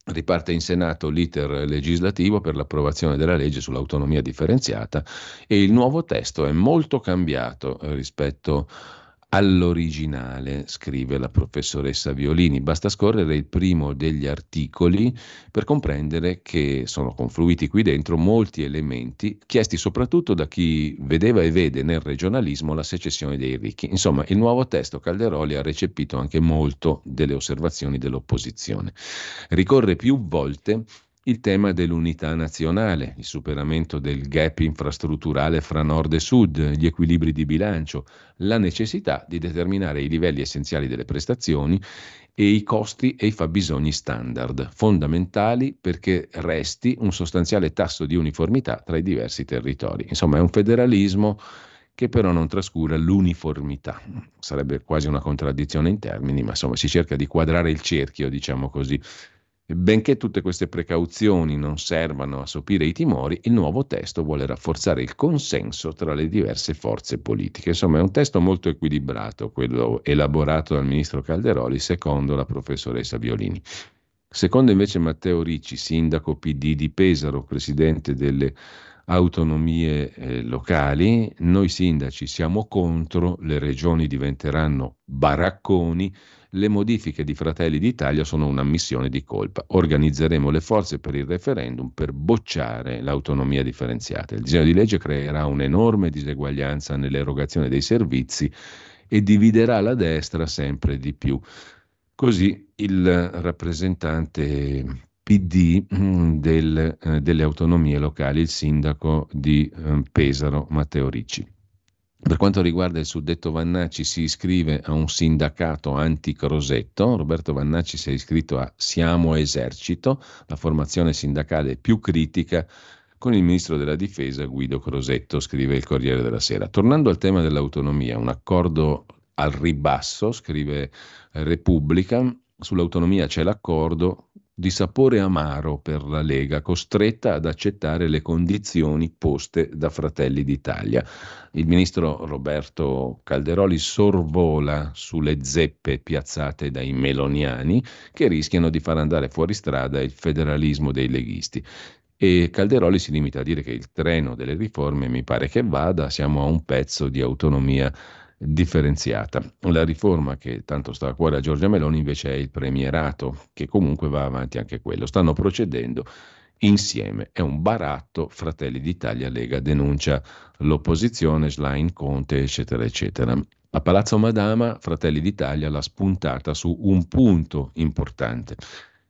Riparte in Senato l'iter legislativo per l'approvazione della legge sull'autonomia differenziata e il nuovo testo è molto cambiato rispetto a all'originale, scrive la professoressa Violini. Basta scorrere il primo degli articoli per comprendere che sono confluiti qui dentro molti elementi chiesti soprattutto da chi vedeva e vede nel regionalismo la secessione dei ricchi. Insomma, il nuovo testo Calderoli ha recepito anche molto delle osservazioni dell'opposizione. Ricorre più volte il tema dell'unità nazionale, il superamento del gap infrastrutturale fra nord e sud, gli equilibri di bilancio, la necessità di determinare i livelli essenziali delle prestazioni e i costi e i fabbisogni standard, fondamentali perché resti un sostanziale tasso di uniformità tra i diversi territori. Insomma, è un federalismo che però non trascura l'uniformità. Sarebbe quasi una contraddizione in termini, ma insomma si cerca di quadrare il cerchio, diciamo così. Benché tutte queste precauzioni non servano a sopire i timori, il nuovo testo vuole rafforzare il consenso tra le diverse forze politiche. Insomma, è un testo molto equilibrato, quello elaborato dal ministro Calderoli, secondo la professoressa Violini. Secondo invece Matteo Ricci, sindaco PD di Pesaro, presidente delle autonomie eh, locali, noi sindaci siamo contro, le regioni diventeranno baracconi, le modifiche di Fratelli d'Italia sono una missione di colpa. Organizzeremo le forze per il referendum per bocciare l'autonomia differenziata. Il disegno di legge creerà un'enorme diseguaglianza nell'erogazione dei servizi e dividerà la destra sempre di più. Così il rappresentante PD mm, del, eh, delle autonomie locali, il sindaco di eh, Pesaro, Matteo Ricci. Per quanto riguarda il suddetto Vannacci, si iscrive a un sindacato anti-Crosetto. Roberto Vannacci si è iscritto a Siamo Esercito, la formazione sindacale più critica con il ministro della difesa Guido Crosetto, scrive il Corriere della Sera. Tornando al tema dell'autonomia, un accordo al ribasso, scrive Repubblica, sull'autonomia c'è l'accordo, di sapore amaro per la Lega, costretta ad accettare le condizioni poste da Fratelli d'Italia. Il ministro Roberto Calderoli sorvola sulle zeppe piazzate dai meloniani che rischiano di far andare fuori strada il federalismo dei leghisti. E Calderoli si limita a dire che il treno delle riforme mi pare che vada, siamo a un pezzo di autonomia differenziata. La riforma che tanto sta a cuore a Giorgia Meloni invece è il premierato, che comunque va avanti anche quello. Stanno procedendo insieme. È un baratto, Fratelli d'Italia, Lega denuncia l'opposizione, Schlein, Conte, eccetera, eccetera. A Palazzo Madama, Fratelli d'Italia l'ha spuntata su un punto importante.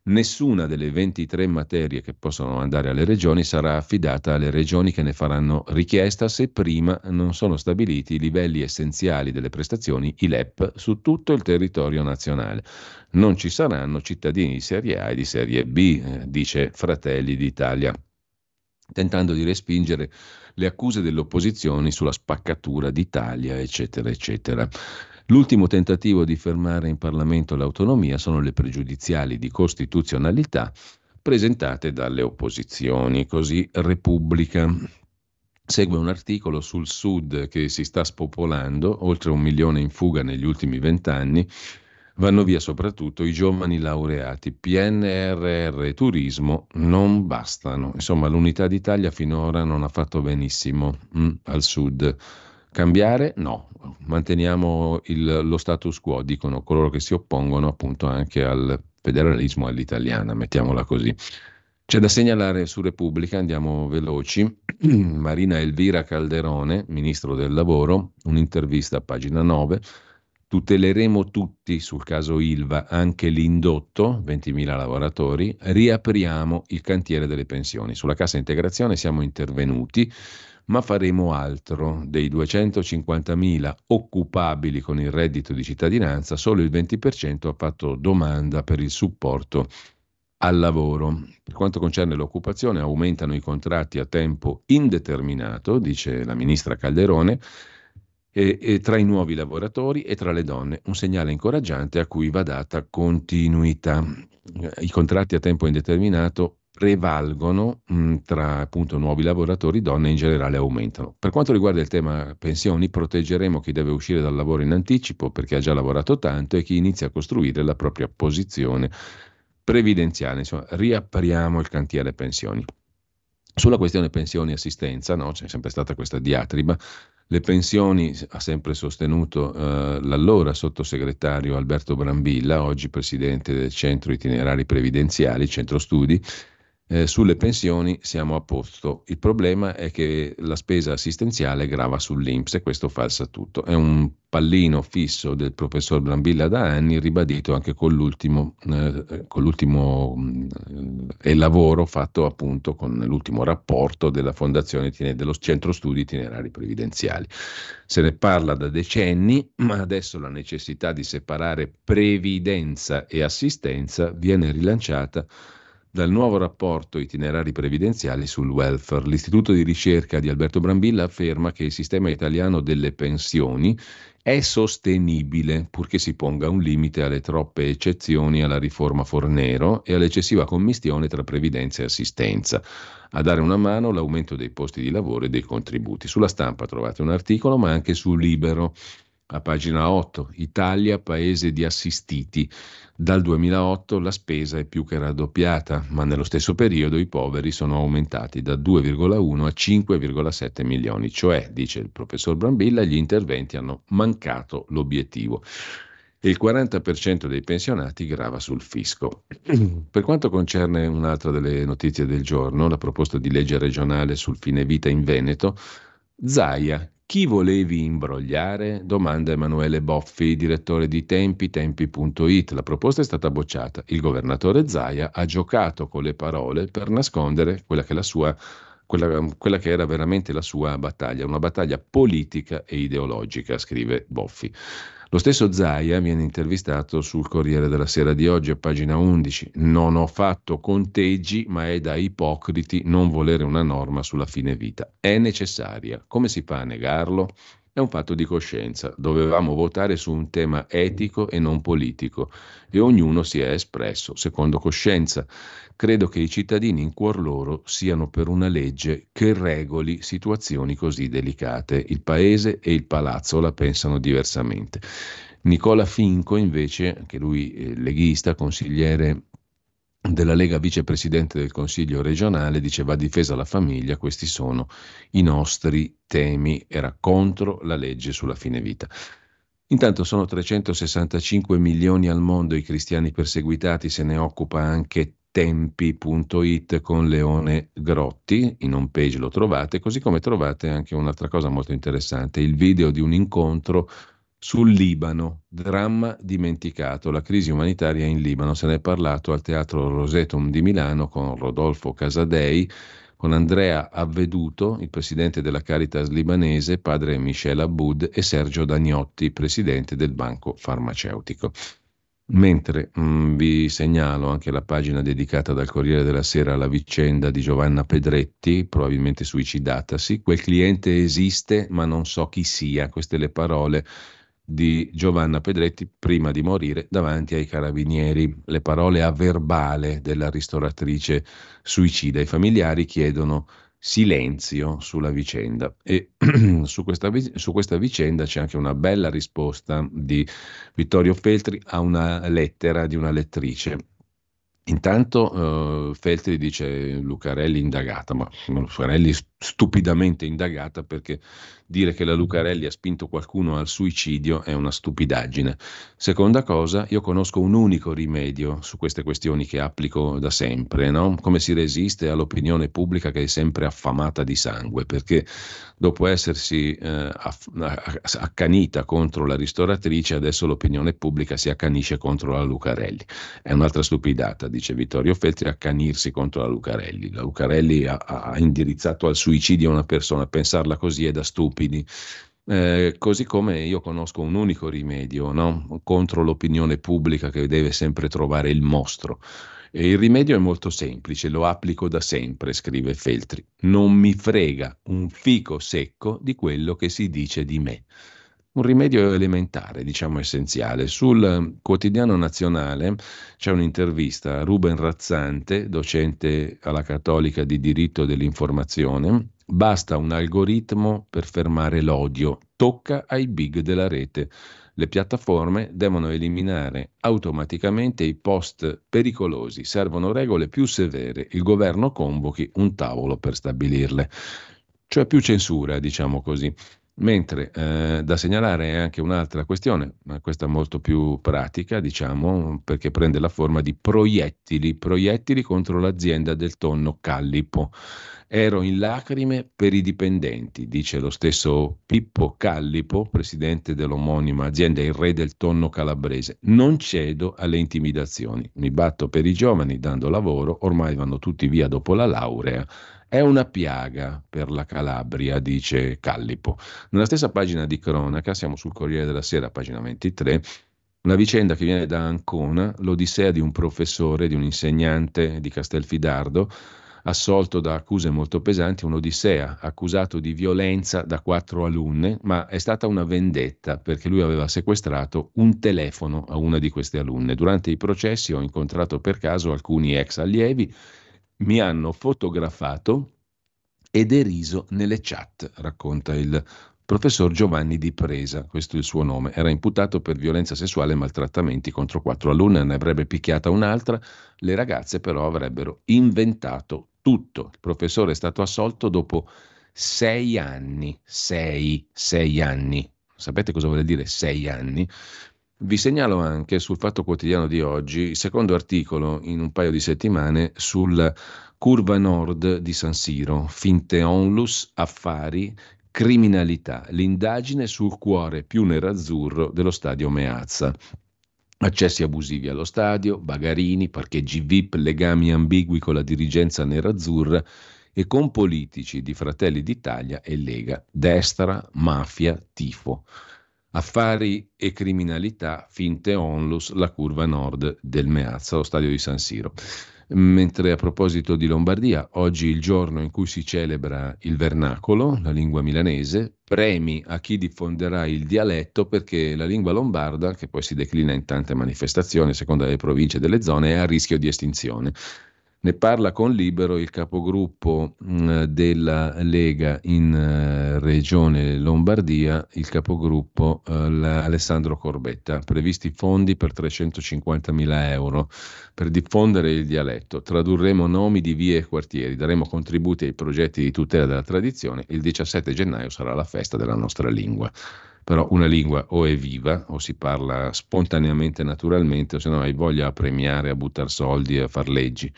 Nessuna delle 23 materie che possono andare alle regioni sarà affidata alle regioni che ne faranno richiesta se prima non sono stabiliti i livelli essenziali delle prestazioni, i LEP, su tutto il territorio nazionale. Non ci saranno cittadini di serie A e di serie B, eh, dice Fratelli d'Italia, tentando di respingere le accuse delle opposizioni sulla spaccatura d'Italia, eccetera, eccetera. L'ultimo tentativo di fermare in Parlamento l'autonomia sono le pregiudiziali di costituzionalità presentate dalle opposizioni, così Repubblica. Segue un articolo sul Sud che si sta spopolando, oltre un milione in fuga negli ultimi vent'anni, vanno via soprattutto i giovani laureati. PNRR e turismo non bastano. Insomma, l'unità d'Italia finora non ha fatto benissimo mm, al Sud. Cambiare? No, manteniamo il, lo status quo, dicono coloro che si oppongono appunto anche al federalismo all'italiana, mettiamola così. C'è da segnalare su Repubblica, andiamo veloci, Marina Elvira Calderone, ministro del lavoro, un'intervista a pagina 9, tuteleremo tutti sul caso Ilva, anche l'indotto, 20.000 lavoratori, riapriamo il cantiere delle pensioni. Sulla cassa integrazione siamo intervenuti, ma faremo altro. Dei 250.000 occupabili con il reddito di cittadinanza, solo il 20% ha fatto domanda per il supporto al lavoro. Per quanto concerne l'occupazione, aumentano i contratti a tempo indeterminato, dice la ministra Calderone, e, e tra i nuovi lavoratori e tra le donne, un segnale incoraggiante a cui va data continuità. I contratti a tempo indeterminato prevalgono mh, tra appunto nuovi lavoratori, donne in generale aumentano. Per quanto riguarda il tema pensioni, proteggeremo chi deve uscire dal lavoro in anticipo perché ha già lavorato tanto e chi inizia a costruire la propria posizione previdenziale. Insomma, riapriamo il cantiere pensioni. Sulla questione pensioni e assistenza, no? c'è sempre stata questa diatriba, le pensioni ha sempre sostenuto eh, l'allora sottosegretario Alberto Brambilla, oggi presidente del Centro Itinerari Previdenziali, Centro Studi, eh, sulle pensioni siamo a posto. Il problema è che la spesa assistenziale grava sull'Inps e questo falsa tutto. È un pallino fisso del professor Brambilla da anni, ribadito anche con l'ultimo, eh, con l'ultimo eh, lavoro fatto appunto con l'ultimo rapporto della Fondazione dello Centro Studi Itinerari Previdenziali. Se ne parla da decenni, ma adesso la necessità di separare previdenza e assistenza viene rilanciata dal nuovo rapporto Itinerari previdenziali sul welfare. L'Istituto di ricerca di Alberto Brambilla afferma che il sistema italiano delle pensioni è sostenibile purché si ponga un limite alle troppe eccezioni alla riforma Fornero e all'eccessiva commistione tra previdenza e assistenza. A dare una mano l'aumento dei posti di lavoro e dei contributi. Sulla stampa trovate un articolo, ma anche su Libero. A pagina 8, Italia, paese di assistiti. Dal 2008 la spesa è più che raddoppiata, ma nello stesso periodo i poveri sono aumentati da 2,1 a 5,7 milioni, cioè, dice il professor Brambilla, gli interventi hanno mancato l'obiettivo. E il 40% dei pensionati grava sul fisco. Per quanto concerne un'altra delle notizie del giorno, la proposta di legge regionale sul fine vita in Veneto, Zaia, chi volevi imbrogliare? Domanda Emanuele Boffi, direttore di Tempi, tempi.it. La proposta è stata bocciata. Il governatore Zaia ha giocato con le parole per nascondere quella che, sua, quella, quella che era veramente la sua battaglia, una battaglia politica e ideologica, scrive Boffi. Lo stesso Zaia viene intervistato sul Corriere della Sera di oggi a pagina 11. Non ho fatto conteggi, ma è da ipocriti non volere una norma sulla fine vita. È necessaria. Come si fa a negarlo? È un fatto di coscienza. Dovevamo votare su un tema etico e non politico e ognuno si è espresso secondo coscienza. Credo che i cittadini in cuor loro siano per una legge che regoli situazioni così delicate. Il paese e il palazzo la pensano diversamente. Nicola Finco, invece, anche lui eh, leghista, consigliere della Lega vicepresidente del Consiglio regionale diceva difesa la famiglia, questi sono i nostri temi, era contro la legge sulla fine vita. Intanto sono 365 milioni al mondo i cristiani perseguitati, se ne occupa anche tempi.it con Leone Grotti, in home page lo trovate, così come trovate anche un'altra cosa molto interessante, il video di un incontro sul Libano, dramma dimenticato, la crisi umanitaria in Libano. Se ne è parlato al Teatro Rosetum di Milano con Rodolfo Casadei, con Andrea Avveduto, il presidente della Caritas libanese, padre Michel Aboud e Sergio Dagnotti, presidente del Banco Farmaceutico. Mentre mh, mm, vi segnalo anche la pagina dedicata dal Corriere della Sera alla vicenda di Giovanna Pedretti, probabilmente suicidatasi, quel cliente esiste ma non so chi sia, queste le parole di Giovanna Pedretti prima di morire davanti ai carabinieri. Le parole a verbale della ristoratrice suicida. I familiari chiedono silenzio sulla vicenda e su questa, su questa vicenda c'è anche una bella risposta di Vittorio Feltri a una lettera di una lettrice Intanto uh, Feltri dice Lucarelli indagata, ma Lucarelli stupidamente indagata perché dire che la Lucarelli ha spinto qualcuno al suicidio è una stupidaggine. Seconda cosa, io conosco un unico rimedio su queste questioni che applico da sempre, no? come si resiste all'opinione pubblica che è sempre affamata di sangue, perché dopo essersi eh, accanita contro la ristoratrice, adesso l'opinione pubblica si accanisce contro la Lucarelli. È un'altra stupidata dice Vittorio Feltri, accanirsi contro la Lucarelli. La Lucarelli ha, ha indirizzato al suicidio una persona, pensarla così è da stupidi. Eh, così come io conosco un unico rimedio no? contro l'opinione pubblica che deve sempre trovare il mostro. E il rimedio è molto semplice, lo applico da sempre, scrive Feltri. Non mi frega un fico secco di quello che si dice di me un rimedio elementare, diciamo essenziale. Sul quotidiano nazionale c'è un'intervista a Ruben Razzante, docente alla Cattolica di diritto dell'informazione. Basta un algoritmo per fermare l'odio, tocca ai big della rete. Le piattaforme devono eliminare automaticamente i post pericolosi, servono regole più severe, il governo convochi un tavolo per stabilirle. Cioè più censura, diciamo così. Mentre eh, da segnalare è anche un'altra questione, ma questa molto più pratica, diciamo, perché prende la forma di proiettili, proiettili contro l'azienda del tonno Callipo. Ero in lacrime per i dipendenti, dice lo stesso Pippo Callipo, presidente dell'omonima azienda Il Re del Tonno Calabrese. Non cedo alle intimidazioni, mi batto per i giovani dando lavoro, ormai vanno tutti via dopo la laurea è una piaga per la Calabria, dice Callipo. Nella stessa pagina di cronaca, siamo sul Corriere della Sera, pagina 23, una vicenda che viene da Ancona, l'odissea di un professore, di un insegnante di Castelfidardo, assolto da accuse molto pesanti, un'odissea, accusato di violenza da quattro alunne, ma è stata una vendetta perché lui aveva sequestrato un telefono a una di queste alunne. Durante i processi ho incontrato per caso alcuni ex allievi mi hanno fotografato e deriso nelle chat, racconta il professor Giovanni Di Presa, questo è il suo nome. Era imputato per violenza sessuale e maltrattamenti contro quattro alunne, ne avrebbe picchiata un'altra, le ragazze però avrebbero inventato tutto. Il professore è stato assolto dopo sei anni, sei, sei anni. Sapete cosa vuol dire sei anni? Vi segnalo anche sul Fatto Quotidiano di oggi il secondo articolo in un paio di settimane sul Curva Nord di San Siro, finte onlus, affari, criminalità, l'indagine sul cuore più nerazzurro dello stadio Meazza. Accessi abusivi allo stadio, bagarini, parcheggi VIP, legami ambigui con la dirigenza nerazzurra e con politici di Fratelli d'Italia e Lega, destra, mafia, tifo. Affari e criminalità, finte onlus, la curva nord del Meazza, lo stadio di San Siro. Mentre a proposito di Lombardia, oggi il giorno in cui si celebra il vernacolo, la lingua milanese, premi a chi diffonderà il dialetto perché la lingua lombarda, che poi si declina in tante manifestazioni a seconda delle province e delle zone, è a rischio di estinzione. Ne parla con Libero il capogruppo mh, della Lega in uh, Regione Lombardia, il capogruppo uh, Alessandro Corbetta. Previsti fondi per 350 mila euro per diffondere il dialetto. Tradurremo nomi di vie e quartieri, daremo contributi ai progetti di tutela della tradizione. Il 17 gennaio sarà la festa della nostra lingua però una lingua o è viva o si parla spontaneamente, naturalmente, o se no hai voglia a premiare, a buttare soldi, a far leggi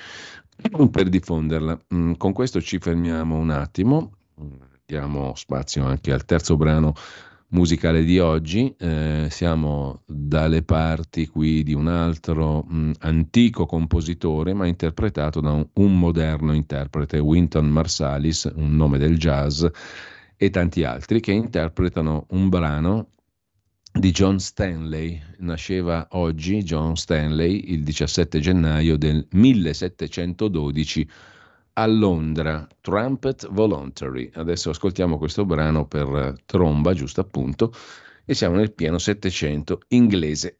per diffonderla. Mm, con questo ci fermiamo un attimo, diamo spazio anche al terzo brano musicale di oggi. Eh, siamo dalle parti qui di un altro mh, mm, antico compositore, ma interpretato da un, un moderno interprete, Winton Marsalis, un nome del jazz e tanti altri che interpretano un brano di John Stanley. Nasceva oggi John Stanley il 17 gennaio del 1712 a Londra, Trumpet Voluntary. Adesso ascoltiamo questo brano per tromba, giusto appunto, e siamo nel pieno 700 inglese.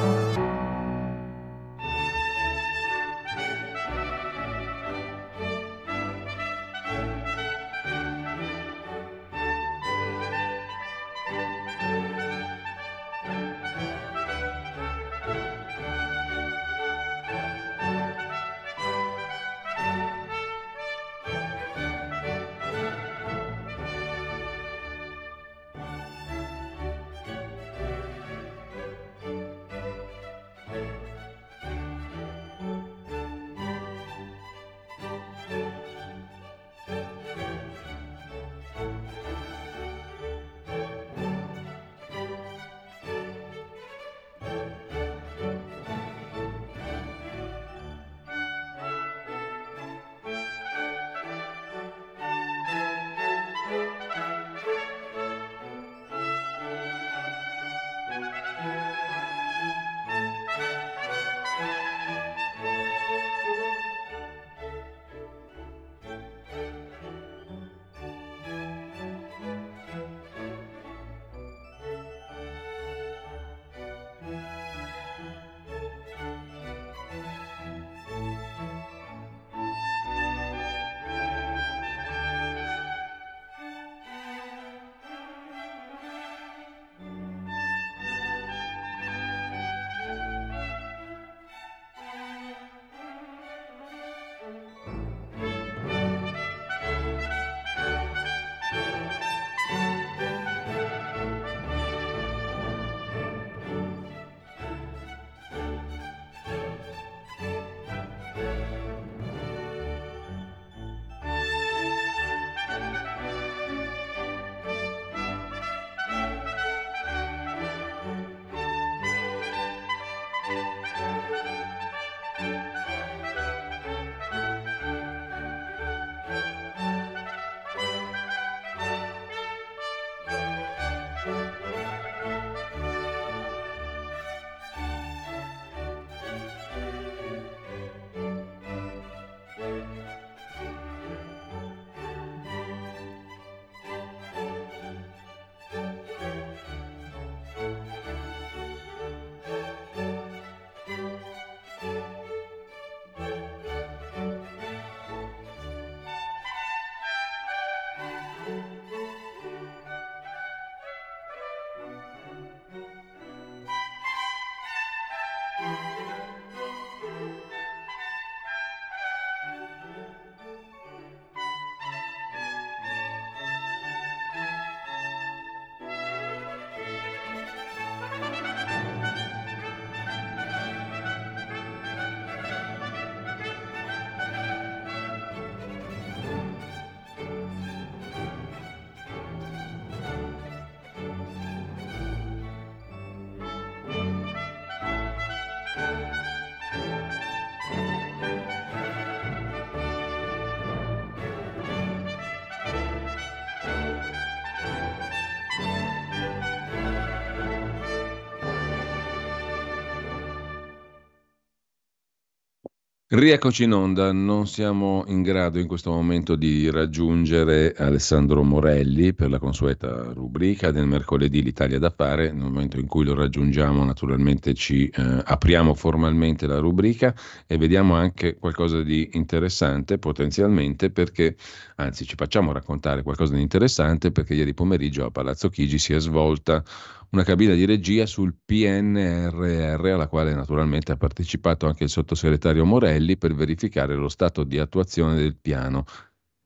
Rieccoci in onda, non siamo in grado in questo momento di raggiungere Alessandro Morelli per la consueta rubrica del mercoledì L'Italia da fare, nel momento in cui lo raggiungiamo naturalmente ci eh, apriamo formalmente la rubrica e vediamo anche qualcosa di interessante potenzialmente perché, anzi ci facciamo raccontare qualcosa di interessante perché ieri pomeriggio a Palazzo Chigi si è svolta una cabina di regia sul PNRR alla quale naturalmente ha partecipato anche il sottosegretario Morelli per verificare lo stato di attuazione del piano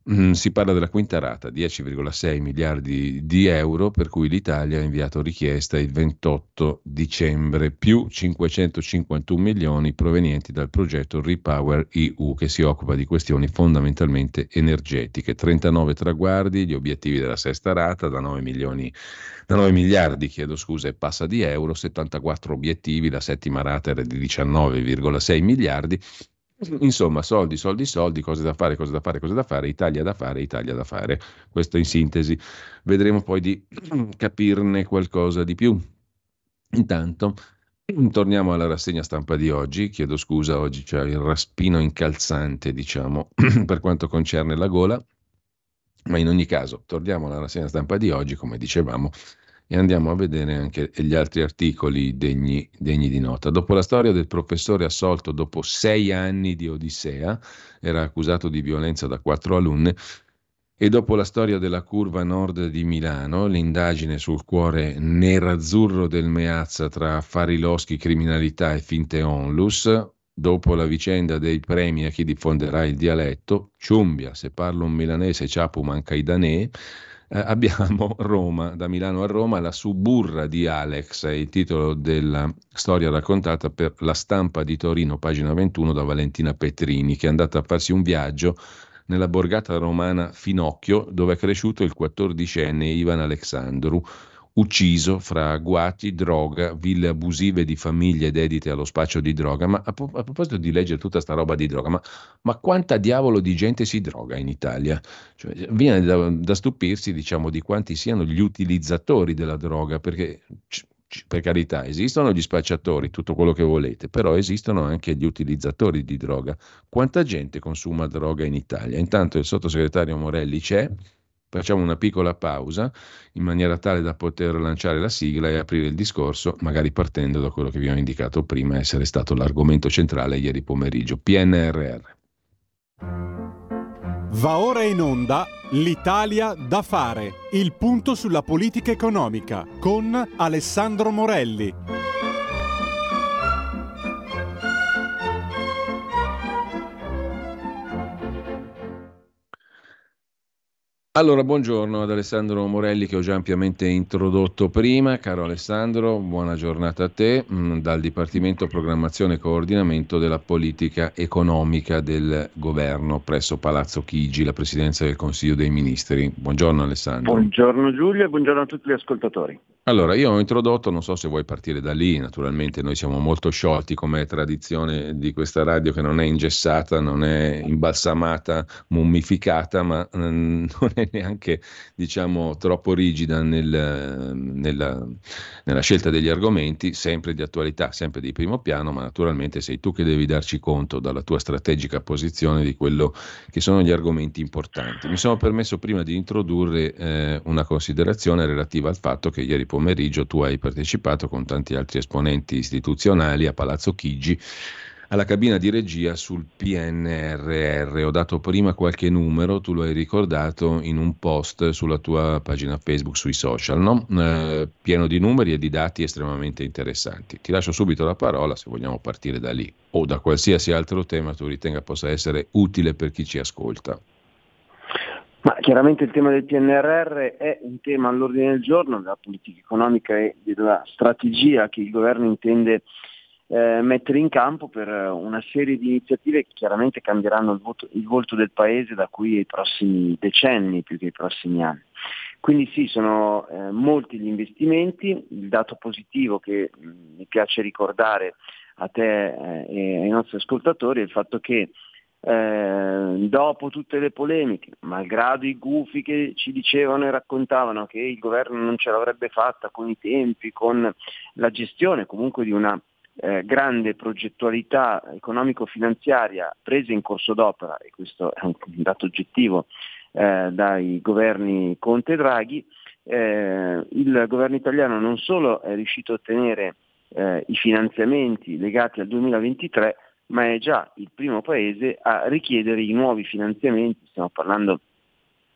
Mm, si parla della quinta rata, 10,6 miliardi di euro, per cui l'Italia ha inviato richiesta il 28 dicembre, più 551 milioni provenienti dal progetto Repower EU, che si occupa di questioni fondamentalmente energetiche. 39 traguardi, gli obiettivi della sesta rata, da 9, milioni, da 9 miliardi chiedo scusa, e passa di euro, 74 obiettivi, la settima rata era di 19,6 miliardi Insomma, soldi, soldi, soldi, cose da fare, cose da fare, cose da fare, Italia da fare, Italia da fare. Questo in sintesi. Vedremo poi di capirne qualcosa di più. Intanto, torniamo alla rassegna stampa di oggi. Chiedo scusa, oggi c'è il raspino incalzante, diciamo, per quanto concerne la gola. Ma in ogni caso, torniamo alla rassegna stampa di oggi, come dicevamo, e andiamo a vedere anche gli altri articoli degni, degni, di nota. Dopo la storia del professore assolto dopo sei anni di Odissea, era accusato di violenza da quattro alunne, e dopo la storia della curva nord di Milano, l'indagine sul cuore nerazzurro del Meazza tra affari loschi, criminalità e finte onlus, dopo la vicenda dei premi a chi diffonderà il dialetto, Ciumbia, se parlo un milanese ciapu manca i danè, eh, abbiamo Roma, da Milano a Roma, la suburra di Alex, è il titolo della storia raccontata per la stampa di Torino, pagina 21, da Valentina Petrini, che è andata a farsi un viaggio nella borgata romana Finocchio, dove è cresciuto il 14enne Ivan Alexandru, ucciso fra agguati, droga, ville abusive di famiglie dedite allo spaccio di droga. Ma a, a proposito di leggere tutta sta roba di droga, ma, ma, quanta diavolo di gente si droga in Italia? Cioè, viene da, da, stupirsi, diciamo, di quanti siano gli utilizzatori della droga, perché per carità, esistono gli spacciatori, tutto quello che volete, però esistono anche gli utilizzatori di droga. Quanta gente consuma droga in Italia? Intanto il sottosegretario Morelli c'è, Facciamo una piccola pausa in maniera tale da poter lanciare la sigla e aprire il discorso, magari partendo da quello che vi ho indicato prima essere stato l'argomento centrale ieri pomeriggio, PNRR. Va ora in onda l'Italia da fare, il punto sulla politica economica con Alessandro Morelli. Allora, buongiorno ad Alessandro Morelli che ho già ampiamente introdotto prima. Caro Alessandro, buona giornata a te mm, dal Dipartimento Programmazione e Coordinamento della Politica Economica del Governo presso Palazzo Chigi, la Presidenza del Consiglio dei Ministri. Buongiorno Alessandro. Buongiorno Giulio e buongiorno a tutti gli ascoltatori. Allora, io ho introdotto, non so se vuoi partire da lì, naturalmente noi siamo molto sciolti come tradizione di questa radio che non è ingessata, non è imbalsamata, mummificata, ma non è neanche diciamo troppo rigida nel, nella, nella scelta degli argomenti, sempre di attualità, sempre di primo piano, ma naturalmente sei tu che devi darci conto dalla tua strategica posizione di quello che sono gli argomenti importanti. Mi sono permesso prima di introdurre eh, una considerazione relativa al fatto che ieri pomeriggio tu hai partecipato con tanti altri esponenti istituzionali a Palazzo Chigi alla cabina di regia sul PNRR. Ho dato prima qualche numero, tu lo hai ricordato in un post sulla tua pagina Facebook sui social, no? eh, pieno di numeri e di dati estremamente interessanti. Ti lascio subito la parola se vogliamo partire da lì o da qualsiasi altro tema tu ritenga possa essere utile per chi ci ascolta. Ma chiaramente il tema del PNRR è un tema all'ordine del giorno della politica economica e della strategia che il governo intende eh, mettere in campo per una serie di iniziative che chiaramente cambieranno il, voto, il volto del Paese da qui ai prossimi decenni più che ai prossimi anni. Quindi sì, sono eh, molti gli investimenti, il dato positivo che mh, mi piace ricordare a te eh, e ai nostri ascoltatori è il fatto che eh, dopo tutte le polemiche, malgrado i gufi che ci dicevano e raccontavano che il governo non ce l'avrebbe fatta con i tempi, con la gestione comunque di una eh, grande progettualità economico-finanziaria presa in corso d'opera, e questo è un dato oggettivo, eh, dai governi Conte e Draghi, eh, il governo italiano non solo è riuscito a ottenere eh, i finanziamenti legati al 2023, ma è già il primo paese a richiedere i nuovi finanziamenti, stiamo parlando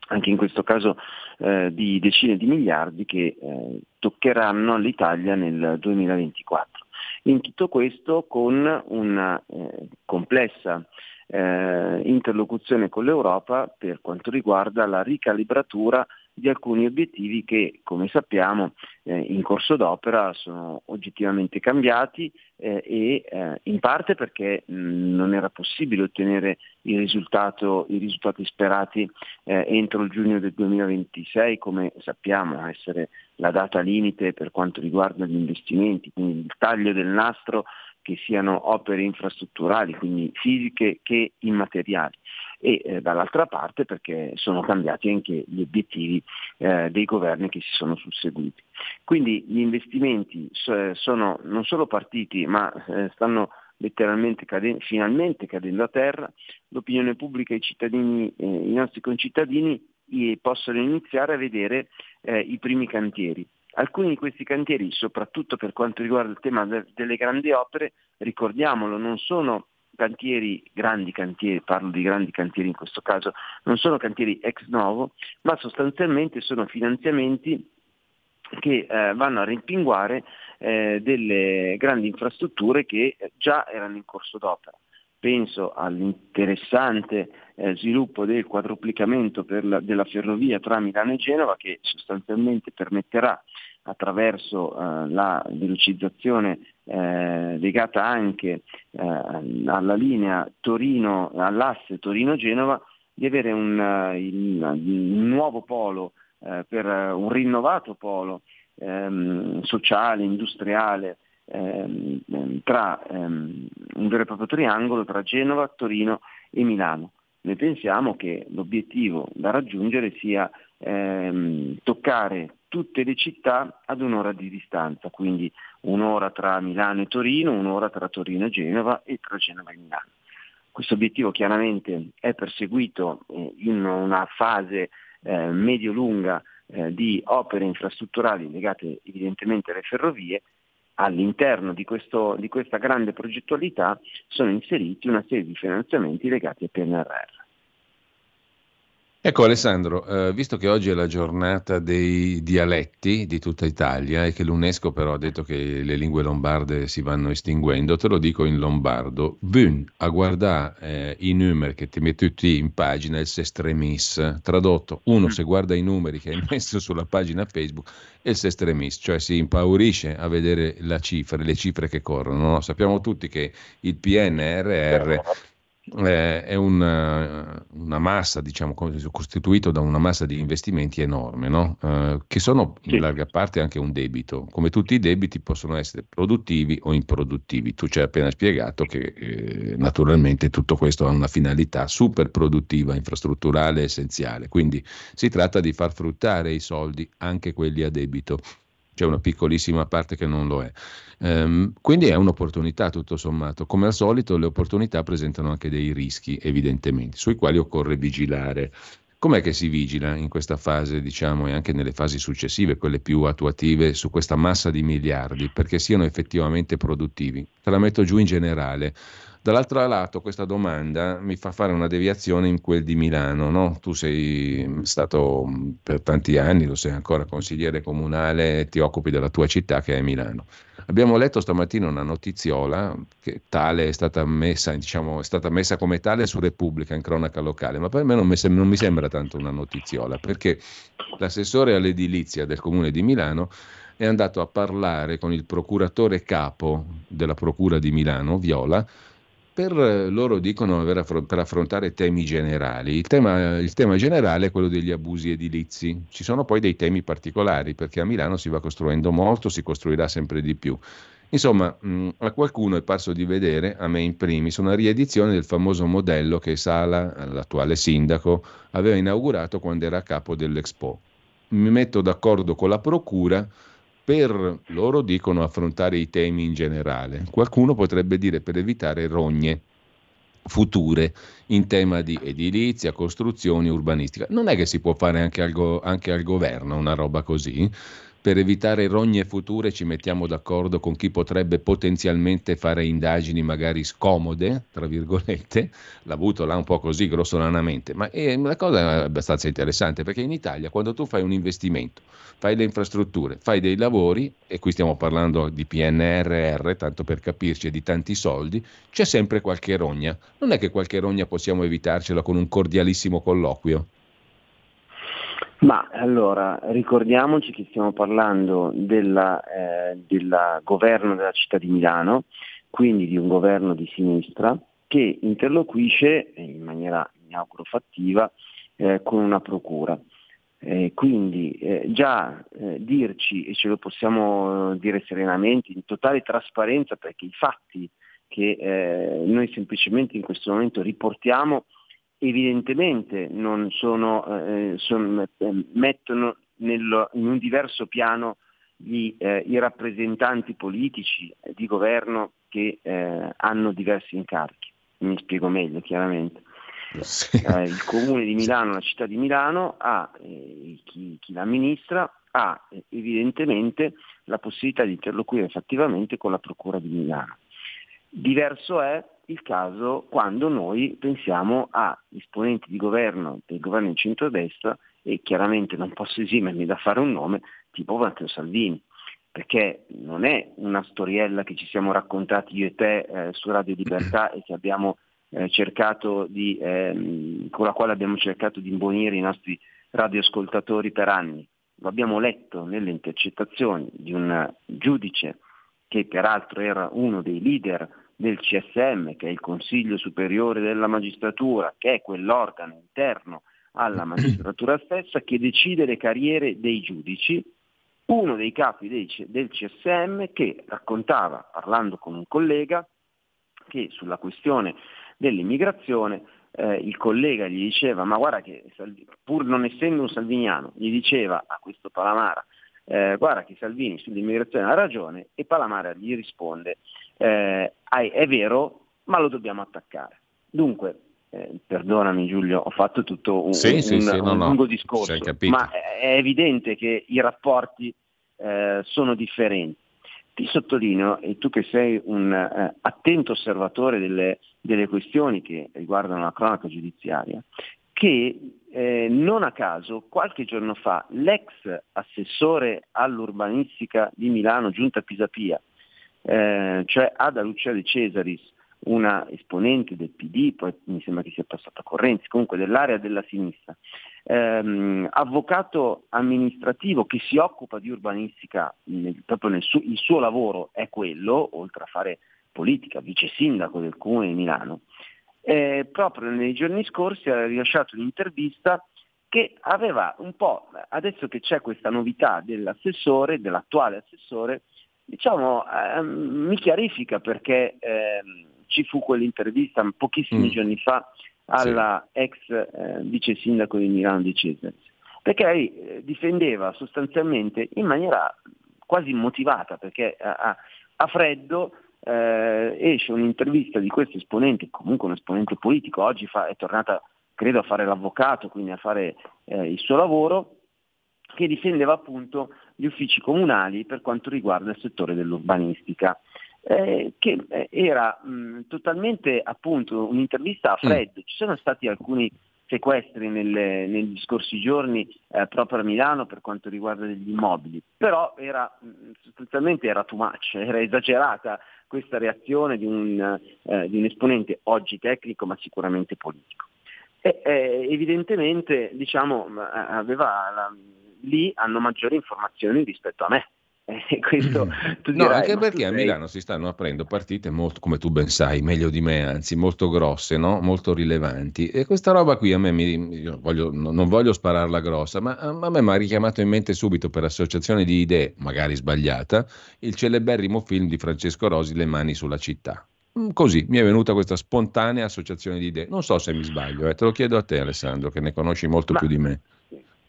anche in questo caso eh, di decine di miliardi che eh, toccheranno all'Italia nel 2024. In tutto questo con una eh, complessa eh, interlocuzione con l'Europa per quanto riguarda la ricalibratura di alcuni obiettivi che, come sappiamo, eh, in corso d'opera sono oggettivamente cambiati eh, e eh, in parte perché mh, non era possibile ottenere i risultati sperati eh, entro il giugno del 2026, come sappiamo essere la data limite per quanto riguarda gli investimenti, quindi il taglio del nastro che siano opere infrastrutturali, quindi fisiche che immateriali e eh, dall'altra parte perché sono cambiati anche gli obiettivi eh, dei governi che si sono susseguiti. Quindi gli investimenti so, sono non solo partiti ma eh, stanno letteralmente cadendo, finalmente cadendo a terra, l'opinione pubblica e i, eh, i nostri concittadini possono iniziare a vedere eh, i primi cantieri. Alcuni di questi cantieri, soprattutto per quanto riguarda il tema de- delle grandi opere, ricordiamolo, non sono cantieri, grandi cantieri, parlo di grandi cantieri in questo caso, non sono cantieri ex novo, ma sostanzialmente sono finanziamenti che eh, vanno a rimpinguare eh, delle grandi infrastrutture che già erano in corso d'opera. Penso all'interessante eh, sviluppo del quadruplicamento la, della ferrovia tra Milano e Genova che sostanzialmente permetterà attraverso eh, la velocizzazione eh, legata anche eh, alla linea Torino, all'asse Torino-Genova, di avere un, un, un nuovo polo, eh, per un rinnovato polo ehm, sociale, industriale, ehm, tra ehm, un vero e proprio triangolo tra Genova, Torino e Milano. Noi pensiamo che l'obiettivo da raggiungere sia ehm, toccare tutte le città ad un'ora di distanza, quindi un'ora tra Milano e Torino, un'ora tra Torino e Genova e tra Genova e Milano. Questo obiettivo chiaramente è perseguito eh, in una fase eh, medio-lunga eh, di opere infrastrutturali legate evidentemente alle ferrovie. All'interno di, questo, di questa grande progettualità sono inseriti una serie di finanziamenti legati al PNRR. Ecco Alessandro, eh, visto che oggi è la giornata dei dialetti di tutta Italia e che l'UNESCO però ha detto che le lingue lombarde si vanno estinguendo, te lo dico in lombardo, vun a guardare eh, i numeri che ti metti tutti in pagina, il sestremis, tradotto, uno se guarda i numeri che hai messo sulla pagina Facebook il sestremis, cioè si impaurisce a vedere la cifra, le cifre che corrono. No? Sappiamo tutti che il PNRR eh, è una, una, massa, diciamo, costituito da una massa di investimenti enorme, no? eh, che sono in sì. larga parte anche un debito. Come tutti i debiti possono essere produttivi o improduttivi. Tu ci hai appena spiegato che eh, naturalmente tutto questo ha una finalità super produttiva, infrastrutturale, essenziale. Quindi si tratta di far fruttare i soldi, anche quelli a debito c'è una piccolissima parte che non lo è. Um, quindi è un'opportunità tutto sommato. Come al solito le opportunità presentano anche dei rischi, evidentemente, sui quali occorre vigilare. Com'è che si vigila in questa fase, diciamo, e anche nelle fasi successive, quelle più attuative, su questa massa di miliardi, perché siano effettivamente produttivi? Te la metto giù in generale. Dall'altro lato questa domanda mi fa fare una deviazione in quel di Milano. No? Tu sei stato per tanti anni, lo sei ancora consigliere comunale, ti occupi della tua città che è Milano. Abbiamo letto stamattina una notiziola che tale è stata messa, diciamo, è stata messa come tale su Repubblica in cronaca locale, ma per me non mi, sem- non mi sembra tanto una notiziola, perché l'assessore all'edilizia del comune di Milano è andato a parlare con il procuratore capo della Procura di Milano, Viola, per loro dicono per affrontare temi generali. Il tema, il tema, generale è quello degli abusi edilizi. Ci sono poi dei temi particolari perché a Milano si va costruendo molto, si costruirà sempre di più. Insomma, mh, a qualcuno è parso di vedere, a me in primis, una riedizione del famoso modello che Sala, l'attuale sindaco, aveva inaugurato quando era capo dell'Expo. Mi metto d'accordo con la procura per, loro dicono, affrontare i temi in generale. Qualcuno potrebbe dire per evitare rogne future in tema di edilizia, costruzioni, urbanistica. Non è che si può fare anche al, go- anche al governo una roba così? Per evitare rogne future ci mettiamo d'accordo con chi potrebbe potenzialmente fare indagini magari scomode, tra virgolette, l'ha avuto là un po' così grossolanamente, ma è una cosa abbastanza interessante perché in Italia quando tu fai un investimento, fai le infrastrutture, fai dei lavori, e qui stiamo parlando di PNRR, tanto per capirci, e di tanti soldi, c'è sempre qualche rogna. Non è che qualche rogna possiamo evitarcela con un cordialissimo colloquio? Ma allora ricordiamoci che stiamo parlando del eh, governo della città di Milano, quindi di un governo di sinistra che interloquisce in maniera, mi auguro, fattiva eh, con una procura. Eh, quindi eh, già eh, dirci, e ce lo possiamo dire serenamente, in totale trasparenza, perché i fatti che eh, noi semplicemente in questo momento riportiamo evidentemente non sono, eh, sono, eh, mettono nel, in un diverso piano gli, eh, i rappresentanti politici di governo che eh, hanno diversi incarichi. Mi spiego meglio chiaramente. Eh, il comune di Milano, la città di Milano, ha, eh, chi, chi l'amministra, ha evidentemente la possibilità di interloquire effettivamente con la Procura di Milano. Diverso è il caso quando noi pensiamo a esponenti di governo del governo in centrodestra e chiaramente non posso esimermi da fare un nome tipo Matteo Salvini, perché non è una storiella che ci siamo raccontati io e te eh, su Radio Libertà e eh, di, eh, con la quale abbiamo cercato di imbonire i nostri radioascoltatori per anni. Lo abbiamo letto nelle intercettazioni di un giudice che peraltro era uno dei leader del CSM, che è il Consiglio Superiore della Magistratura, che è quell'organo interno alla magistratura stessa che decide le carriere dei giudici, uno dei capi del CSM che raccontava, parlando con un collega, che sulla questione dell'immigrazione eh, il collega gli diceva, ma guarda che pur non essendo un salviniano, gli diceva a questo Palamara, eh, guarda che Salvini sull'immigrazione ha ragione e Palamara gli risponde, eh, è vero, ma lo dobbiamo attaccare. Dunque, eh, perdonami Giulio, ho fatto tutto un, sì, un, sì, sì, un no, lungo discorso, ma è evidente che i rapporti eh, sono differenti. Ti sottolineo, e tu che sei un eh, attento osservatore delle, delle, questioni che riguardano la cronaca giudiziaria, che eh, non a caso qualche giorno fa l'ex assessore all'urbanistica di Milano, Giunta Pisapia, eh, cioè Ada Lucia De Cesaris, una esponente del PD, poi mi sembra che sia passata a Correnzi, comunque dell'area della sinistra, ehm, avvocato amministrativo che si occupa di urbanistica, nel, proprio nel su, il suo lavoro è quello, oltre a fare politica, vice sindaco del comune di Milano, eh, proprio nei giorni scorsi ha rilasciato un'intervista che aveva un po', adesso che c'è questa novità dell'assessore, dell'attuale assessore, diciamo, eh, mi chiarifica perché eh, ci fu quell'intervista pochissimi mm. giorni fa alla sì. ex eh, vice sindaco di Milano di Cesare, perché lei eh, difendeva sostanzialmente in maniera quasi immotivata, perché a, a freddo eh, esce un'intervista di questo esponente, comunque un esponente politico, oggi fa, è tornata credo a fare l'avvocato, quindi a fare eh, il suo lavoro, che difendeva appunto gli uffici comunali per quanto riguarda il settore dell'urbanistica. Eh, che eh, era mh, totalmente appunto un'intervista a mm. freddo, ci sono stati alcuni sequestri nelle, negli scorsi giorni eh, proprio a Milano per quanto riguarda degli immobili, però era, sostanzialmente era too much, era esagerata questa reazione di un, eh, di un esponente oggi tecnico ma sicuramente politico. E, eh, evidentemente diciamo, aveva la, lì hanno maggiori informazioni rispetto a me. questo, mm. no, anche perché a Milano si stanno aprendo partite molto, come tu ben sai, meglio di me, anzi molto grosse, no? molto rilevanti. E questa roba qui a me, mi, voglio, non voglio spararla grossa, ma a me mi ha richiamato in mente subito per associazione di idee, magari sbagliata, il celeberrimo film di Francesco Rosi, Le mani sulla città. Mm, così mi è venuta questa spontanea associazione di idee. Non so se mi sbaglio, eh, te lo chiedo a te Alessandro, che ne conosci molto ma, più di me.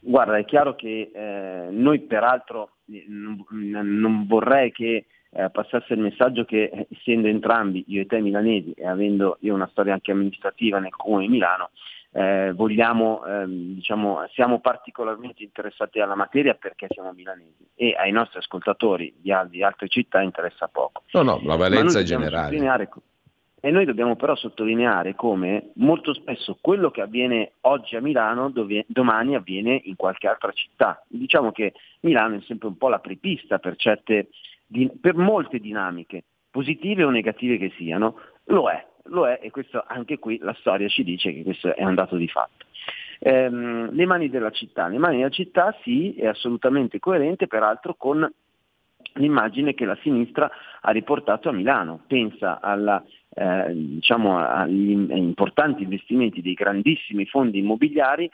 Guarda, è chiaro che eh, noi peraltro eh, non, non vorrei che eh, passasse il messaggio che eh, essendo entrambi io e te milanesi e avendo io una storia anche amministrativa nel comune di Milano, eh, vogliamo, ehm, diciamo, siamo particolarmente interessati alla materia perché siamo milanesi e ai nostri ascoltatori di, di altre città interessa poco. No, no, la valenza è generale. sottolineare E noi dobbiamo però sottolineare come molto spesso quello che avviene oggi a Milano dove- domani avviene in qualche altra città. Diciamo che Milano è sempre un po' la prepista per, certe, per molte dinamiche, positive o negative che siano, lo è, lo è e questo anche qui la storia ci dice che questo è un dato di fatto. Ehm, le mani della città, le mani della città sì, è assolutamente coerente peraltro con l'immagine che la sinistra ha riportato a Milano. Pensa alla, eh, diciamo, agli importanti investimenti dei grandissimi fondi immobiliari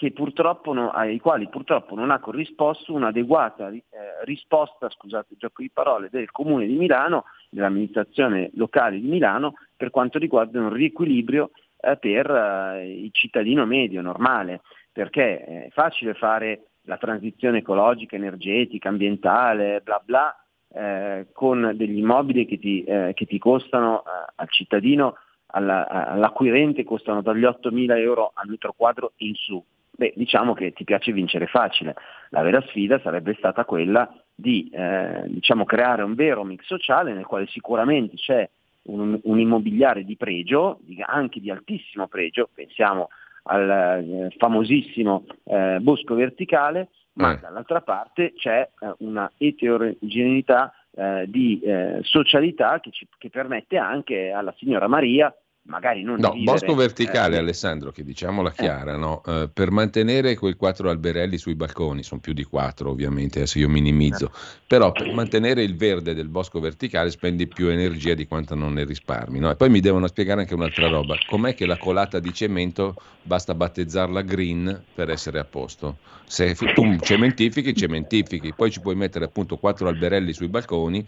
che purtroppo no- ai quali purtroppo non ha corrisposto un'adeguata eh, risposta, scusate il gioco di parole, del Comune di Milano, dell'amministrazione locale di Milano, per quanto riguarda un riequilibrio eh, per eh, il cittadino medio, normale, perché è facile fare la transizione ecologica, energetica, ambientale, bla bla, eh, con degli immobili che ti, eh, che ti costano eh, al cittadino, alla- all'acquirente, costano dagli 8.000 euro al metro quadro in su. Beh, diciamo che ti piace vincere facile. La vera sfida sarebbe stata quella di eh, diciamo, creare un vero mix sociale nel quale sicuramente c'è un, un immobiliare di pregio, anche di altissimo pregio, pensiamo al eh, famosissimo eh, bosco verticale, ma Eh. dall'altra parte c'è eh, una eterogeneità eh, di socialità che, ci- che permette anche alla signora Maria, magari non No, vivere, bosco verticale, eh, Alessandro, che diciamola chiara, no? Eh, per mantenere quei quattro alberelli sui balconi, sono più di quattro ovviamente, adesso io minimizzo, però per mantenere il verde del bosco verticale spendi più energia di quanto non ne risparmi. no? E poi mi devono spiegare anche un'altra roba, com'è che la colata di cemento basta battezzarla green per essere a posto? Se tu cementifichi, cementifichi, poi ci puoi mettere appunto quattro alberelli sui balconi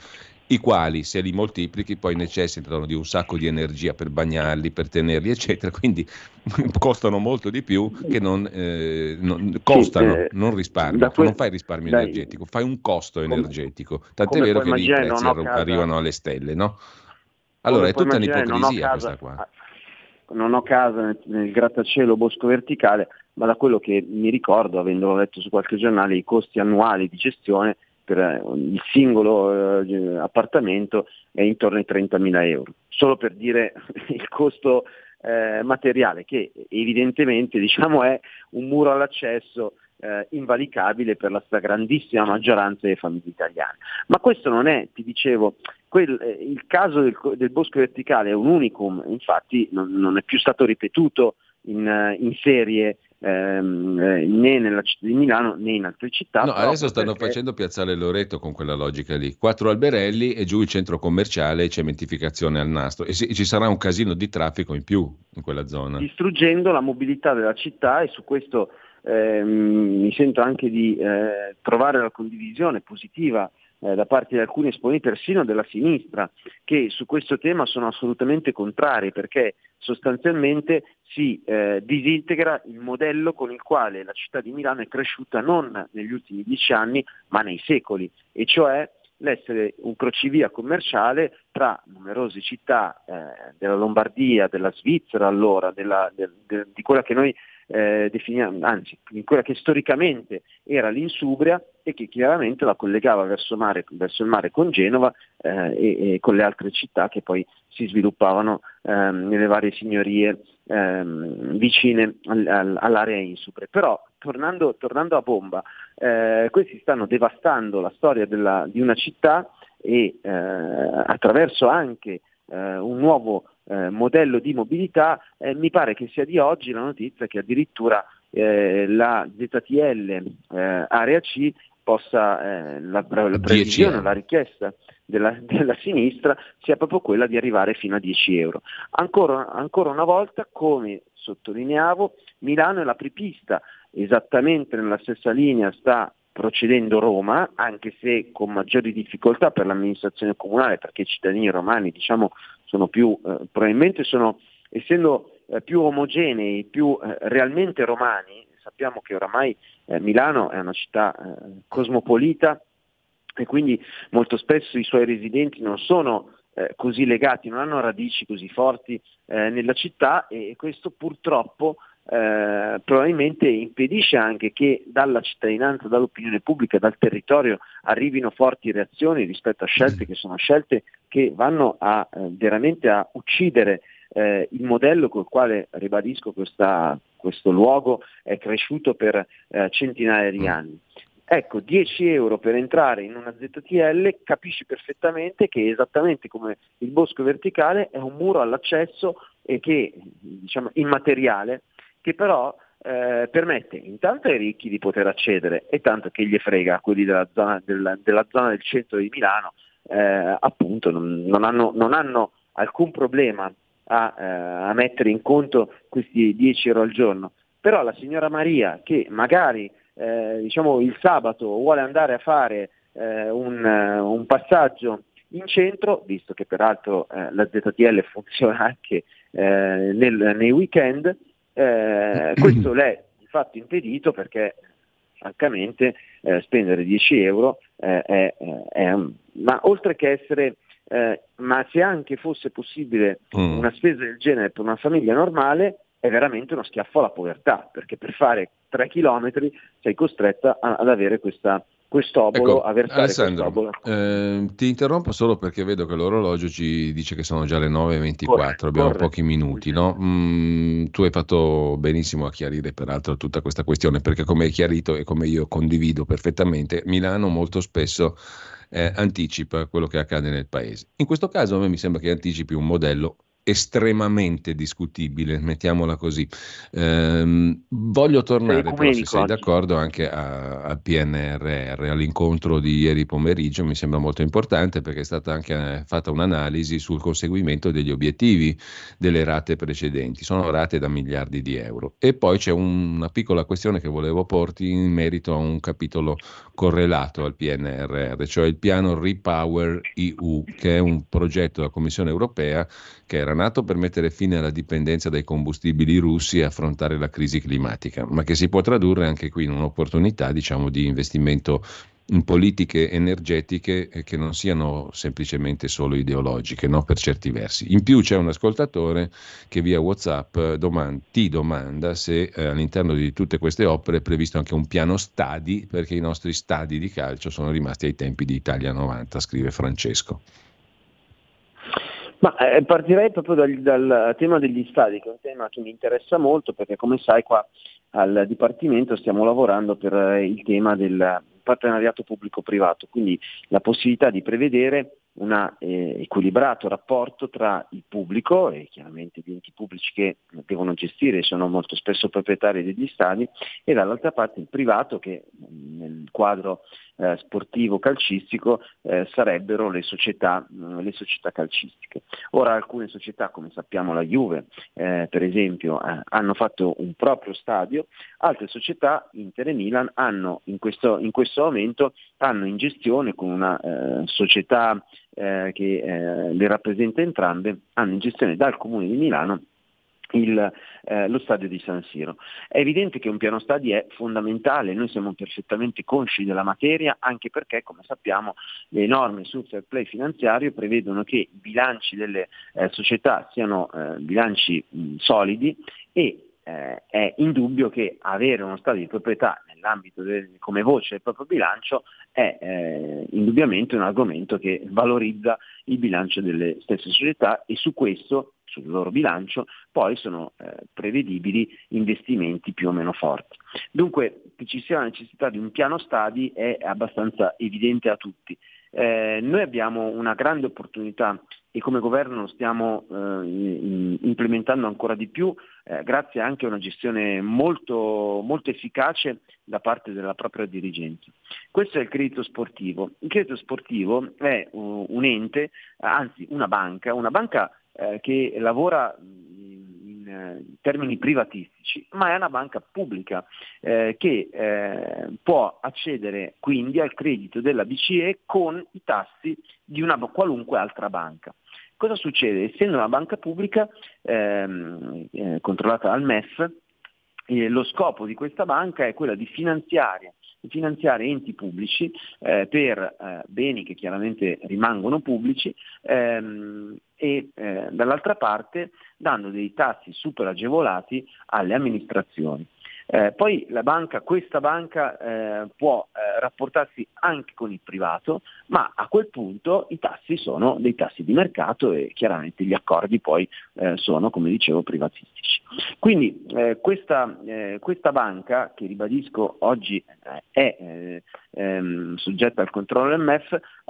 i quali se li moltiplichi poi necessitano di un sacco di energia per bagnarli, per tenerli, eccetera, quindi costano molto di più che non, eh, non- costano, eh, non risparmio, da que- non fai risparmio dai, energetico, fai un costo come- energetico, tant'è vero che lì i prezzi arrivano alle stelle, no? Allora è tutta un'ipocrisia questa qua. Non ho casa nel, nel grattacielo bosco verticale, ma da quello che mi ricordo, avendolo letto su qualche giornale, i costi annuali di gestione per eh, il singolo eh, appartamento è intorno ai 30.000 euro. Solo per dire il costo eh, materiale, che evidentemente diciamo, è un muro all'accesso eh, invalicabile per la stragrandissima maggioranza delle famiglie italiane. Ma questo non è, ti dicevo, quel- eh, il caso del, del bosco verticale è un unicum, infatti non, non è più stato ripetuto in, eh, in serie ehm, eh, né nella città di Milano né in altre città. No, adesso stanno perché- facendo Piazzale Loreto con quella logica lì. Quattro alberelli e giù il centro commerciale e cementificazione al nastro. E ci sarà un casino di traffico in più in quella zona. distruggendo la mobilità della città e su questo ehm, mi sento anche di eh, trovare la condivisione positiva eh, da parte di alcuni esponenti persino della sinistra che su questo tema sono assolutamente contrari perché sostanzialmente si eh, disintegra il modello con il quale la città di Milano è cresciuta non negli ultimi dieci anni ma nei secoli e cioè l'essere un crocevia commerciale tra numerose città eh, della Lombardia, della Svizzera allora, della- del- del- di quella che noi eh, definiamo, anzi, di quella che storicamente era l'Insubria e che chiaramente la collegava verso, mare- verso il mare con Genova eh, e, e con le altre città che poi si sviluppavano ehm, nelle varie signorie ehm, vicine al- al- all'area Insubre. Però tornando, tornando a bomba, eh, questi stanno devastando la storia della- di una città e eh, attraverso anche eh, un nuovo eh, modello di mobilità, eh, mi pare che sia di oggi la notizia che addirittura eh, la ZTL eh, Area C possa, eh, la, la previsione, la richiesta della, della sinistra sia proprio quella di arrivare fino a 10 euro. Ancora, ancora una volta, come sottolineavo, Milano è la prepista, esattamente nella stessa linea sta procedendo Roma, anche se con maggiori difficoltà per l'amministrazione comunale, perché i cittadini romani diciamo, sono più, eh, probabilmente sono, essendo eh, più omogenei, più eh, realmente romani, sappiamo che oramai eh, Milano è una città eh, cosmopolita e quindi molto spesso i suoi residenti non sono eh, così legati, non hanno radici così forti nella città e questo purtroppo eh, probabilmente impedisce anche che dalla cittadinanza, dall'opinione pubblica, dal territorio arrivino forti reazioni rispetto a scelte che sono scelte che vanno a, eh, veramente a uccidere eh, il modello col quale, ribadisco, questa, questo luogo è cresciuto per eh, centinaia di anni. Ecco, 10 euro per entrare in una ZTL capisci perfettamente che esattamente come il bosco verticale è un muro all'accesso e che, diciamo, immateriale che però eh, permette intanto ai ricchi di poter accedere e tanto che gli frega quelli della zona, del, della zona del centro di Milano, eh, appunto non, non, hanno, non, hanno, alcun problema a, eh, a, mettere in conto questi 10 euro al giorno. Però la signora Maria che magari eh, diciamo, il sabato vuole andare a fare eh, un, un, passaggio in centro, visto che peraltro eh, la ZTL funziona anche nel, nei weekend, eh, questo l'è di fatto impedito perché francamente eh, spendere 10 euro eh, è, è, ma oltre che essere eh, ma se anche fosse possibile mm. una spesa del genere per una famiglia normale è veramente uno schiaffo alla povertà perché per fare 3 km sei costretta a, ad avere questa quest'obolo, ecco, a versare Alessandro, quest'obolo. Eh, ti interrompo solo perché vedo che l'orologio ci dice che sono già le 9.24, corre, abbiamo corre. pochi minuti. No? Mm, tu hai fatto benissimo a chiarire peraltro tutta questa questione perché come hai chiarito e come io condivido perfettamente, Milano molto spesso eh, anticipa quello che accade nel paese. In questo caso a me mi sembra che anticipi un modello estremamente discutibile, mettiamola così. Ehm, voglio tornare, però, se sei d'accordo, anche al PNRR, all'incontro di ieri pomeriggio, mi sembra molto importante perché è stata anche eh, fatta un'analisi sul conseguimento degli obiettivi delle rate precedenti, sono rate da miliardi di euro. E poi c'è un- una piccola questione che volevo porti in merito a un capitolo correlato al PNRR, cioè il piano Repower EU, che è un progetto della Commissione europea che era nato per mettere fine alla dipendenza dai combustibili russi e affrontare la crisi climatica, ma che si può tradurre anche qui in un'opportunità diciamo, di investimento in politiche energetiche che non siano semplicemente solo ideologiche, no? per certi versi. In più c'è un ascoltatore che via WhatsApp domanda, ti domanda se eh, all'interno di tutte queste opere è previsto anche un piano stadi, perché i nostri stadi di calcio sono rimasti ai tempi di Italia 90, scrive Francesco. Ma eh, partirei proprio dal, dal, tema degli stadi, che è un tema che mi interessa molto perché come sai qua al Dipartimento stiamo lavorando per eh, il tema del partenariato pubblico-privato, quindi la possibilità di prevedere un eh, equilibrato rapporto tra il pubblico e chiaramente gli enti pubblici che devono gestire, sono molto spesso proprietari degli stadi, e dall'altra parte il privato che nel quadro eh, sportivo calcistico eh, sarebbero le società, mh, le società, calcistiche. Ora alcune società, come sappiamo la Juve eh, per esempio, eh, hanno fatto un proprio stadio, altre società, Inter e Milan, hanno in questo, in questo momento hanno in gestione con una eh, società eh, che le rappresenta entrambe, hanno in gestione dal Comune di Milano il, eh, lo stadio di San Siro. È evidente che un piano stadi è fondamentale, noi siamo perfettamente consci della materia, anche perché, come sappiamo, le norme sul fair play finanziario prevedono che i bilanci delle eh, società siano eh, bilanci mh, solidi e eh, è indubbio che avere uno stato di proprietà nell'ambito del, come voce del proprio bilancio è eh, indubbiamente un argomento che valorizza il bilancio delle stesse società e su questo sul loro bilancio, poi sono eh, prevedibili investimenti più o meno forti. Dunque che ci sia la necessità di un piano stadi è abbastanza evidente a tutti. Eh, noi abbiamo una grande opportunità e come governo lo stiamo eh, implementando ancora di più eh, grazie anche a una gestione molto, molto efficace da parte della propria dirigenza. Questo è il credito sportivo. Il credito sportivo è un ente, anzi una banca, una banca eh, che lavora in, in, termini privatistici, ma è una banca pubblica eh, che eh, può accedere quindi al credito della BCE con i tassi di una qualunque altra banca. Cosa succede? Essendo una banca pubblica ehm, eh, controllata dal MEF, eh, lo scopo di questa banca è quello di finanziare finanziare enti pubblici eh, per eh, beni che chiaramente rimangono pubblici ehm, e eh, dall'altra parte dando dei tassi super agevolati alle amministrazioni. Eh, poi la banca, questa banca eh, può eh, rapportarsi anche con il privato, ma a quel punto i tassi sono dei tassi di mercato e chiaramente gli accordi poi eh, sono, come dicevo, privatistici. Quindi eh, questa, eh, questa, banca, che ribadisco oggi è ehm, soggetta al controllo del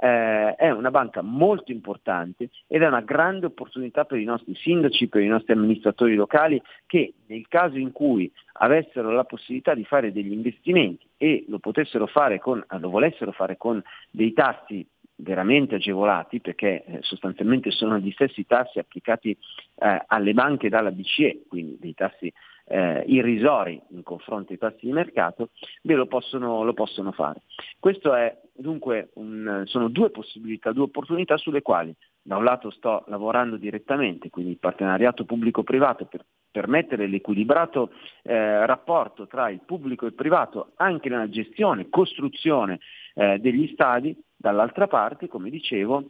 MEF, è una banca molto importante ed è una grande opportunità per i nostri sindaci, per i nostri amministratori locali che nel caso in cui avessero la possibilità di fare degli investimenti e lo potessero fare con, lo volessero fare con dei tassi veramente agevolati perché eh, sostanzialmente sono gli stessi tassi applicati eh, alle banche dalla BCE, quindi dei tassi eh, irrisori in confronto ai tassi di mercato, beh, lo possono, lo possono fare. Questo è dunque un, sono due possibilità, due opportunità sulle quali da un lato sto lavorando direttamente, quindi il partenariato pubblico-privato per permettere l'equilibrato eh, rapporto tra il pubblico e il privato anche nella gestione, costruzione eh, degli stadi, dall'altra parte, come dicevo,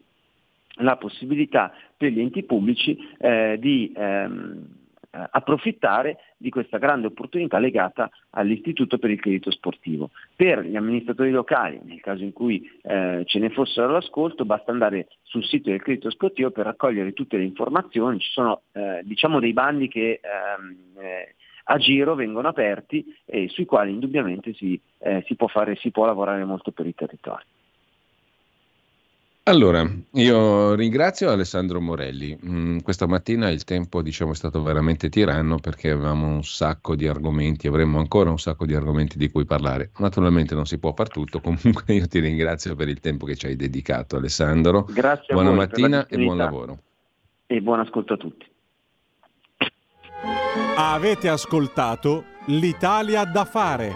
la possibilità per gli enti pubblici eh, di ehm, eh, approfittare di questa grande opportunità legata all'Istituto per il Credito Sportivo. Per gli amministratori locali, nel caso in cui eh, ce ne fossero all'ascolto, basta andare sul sito del Credito Sportivo per raccogliere tutte le informazioni, ci sono eh, diciamo dei bandi che ehm, eh, a giro vengono aperti e sui quali indubbiamente si, eh, si, può, fare, si può lavorare molto per i territori. Allora, io ringrazio Alessandro Morelli. Mm, questa mattina il tempo diciamo, è stato veramente tiranno perché avevamo un sacco di argomenti, avremmo ancora un sacco di argomenti di cui parlare. Naturalmente non si può far tutto, comunque io ti ringrazio per il tempo che ci hai dedicato Alessandro. Grazie Buona a voi mattina e buon lavoro. E buon ascolto a tutti. Avete ascoltato l'Italia da fare.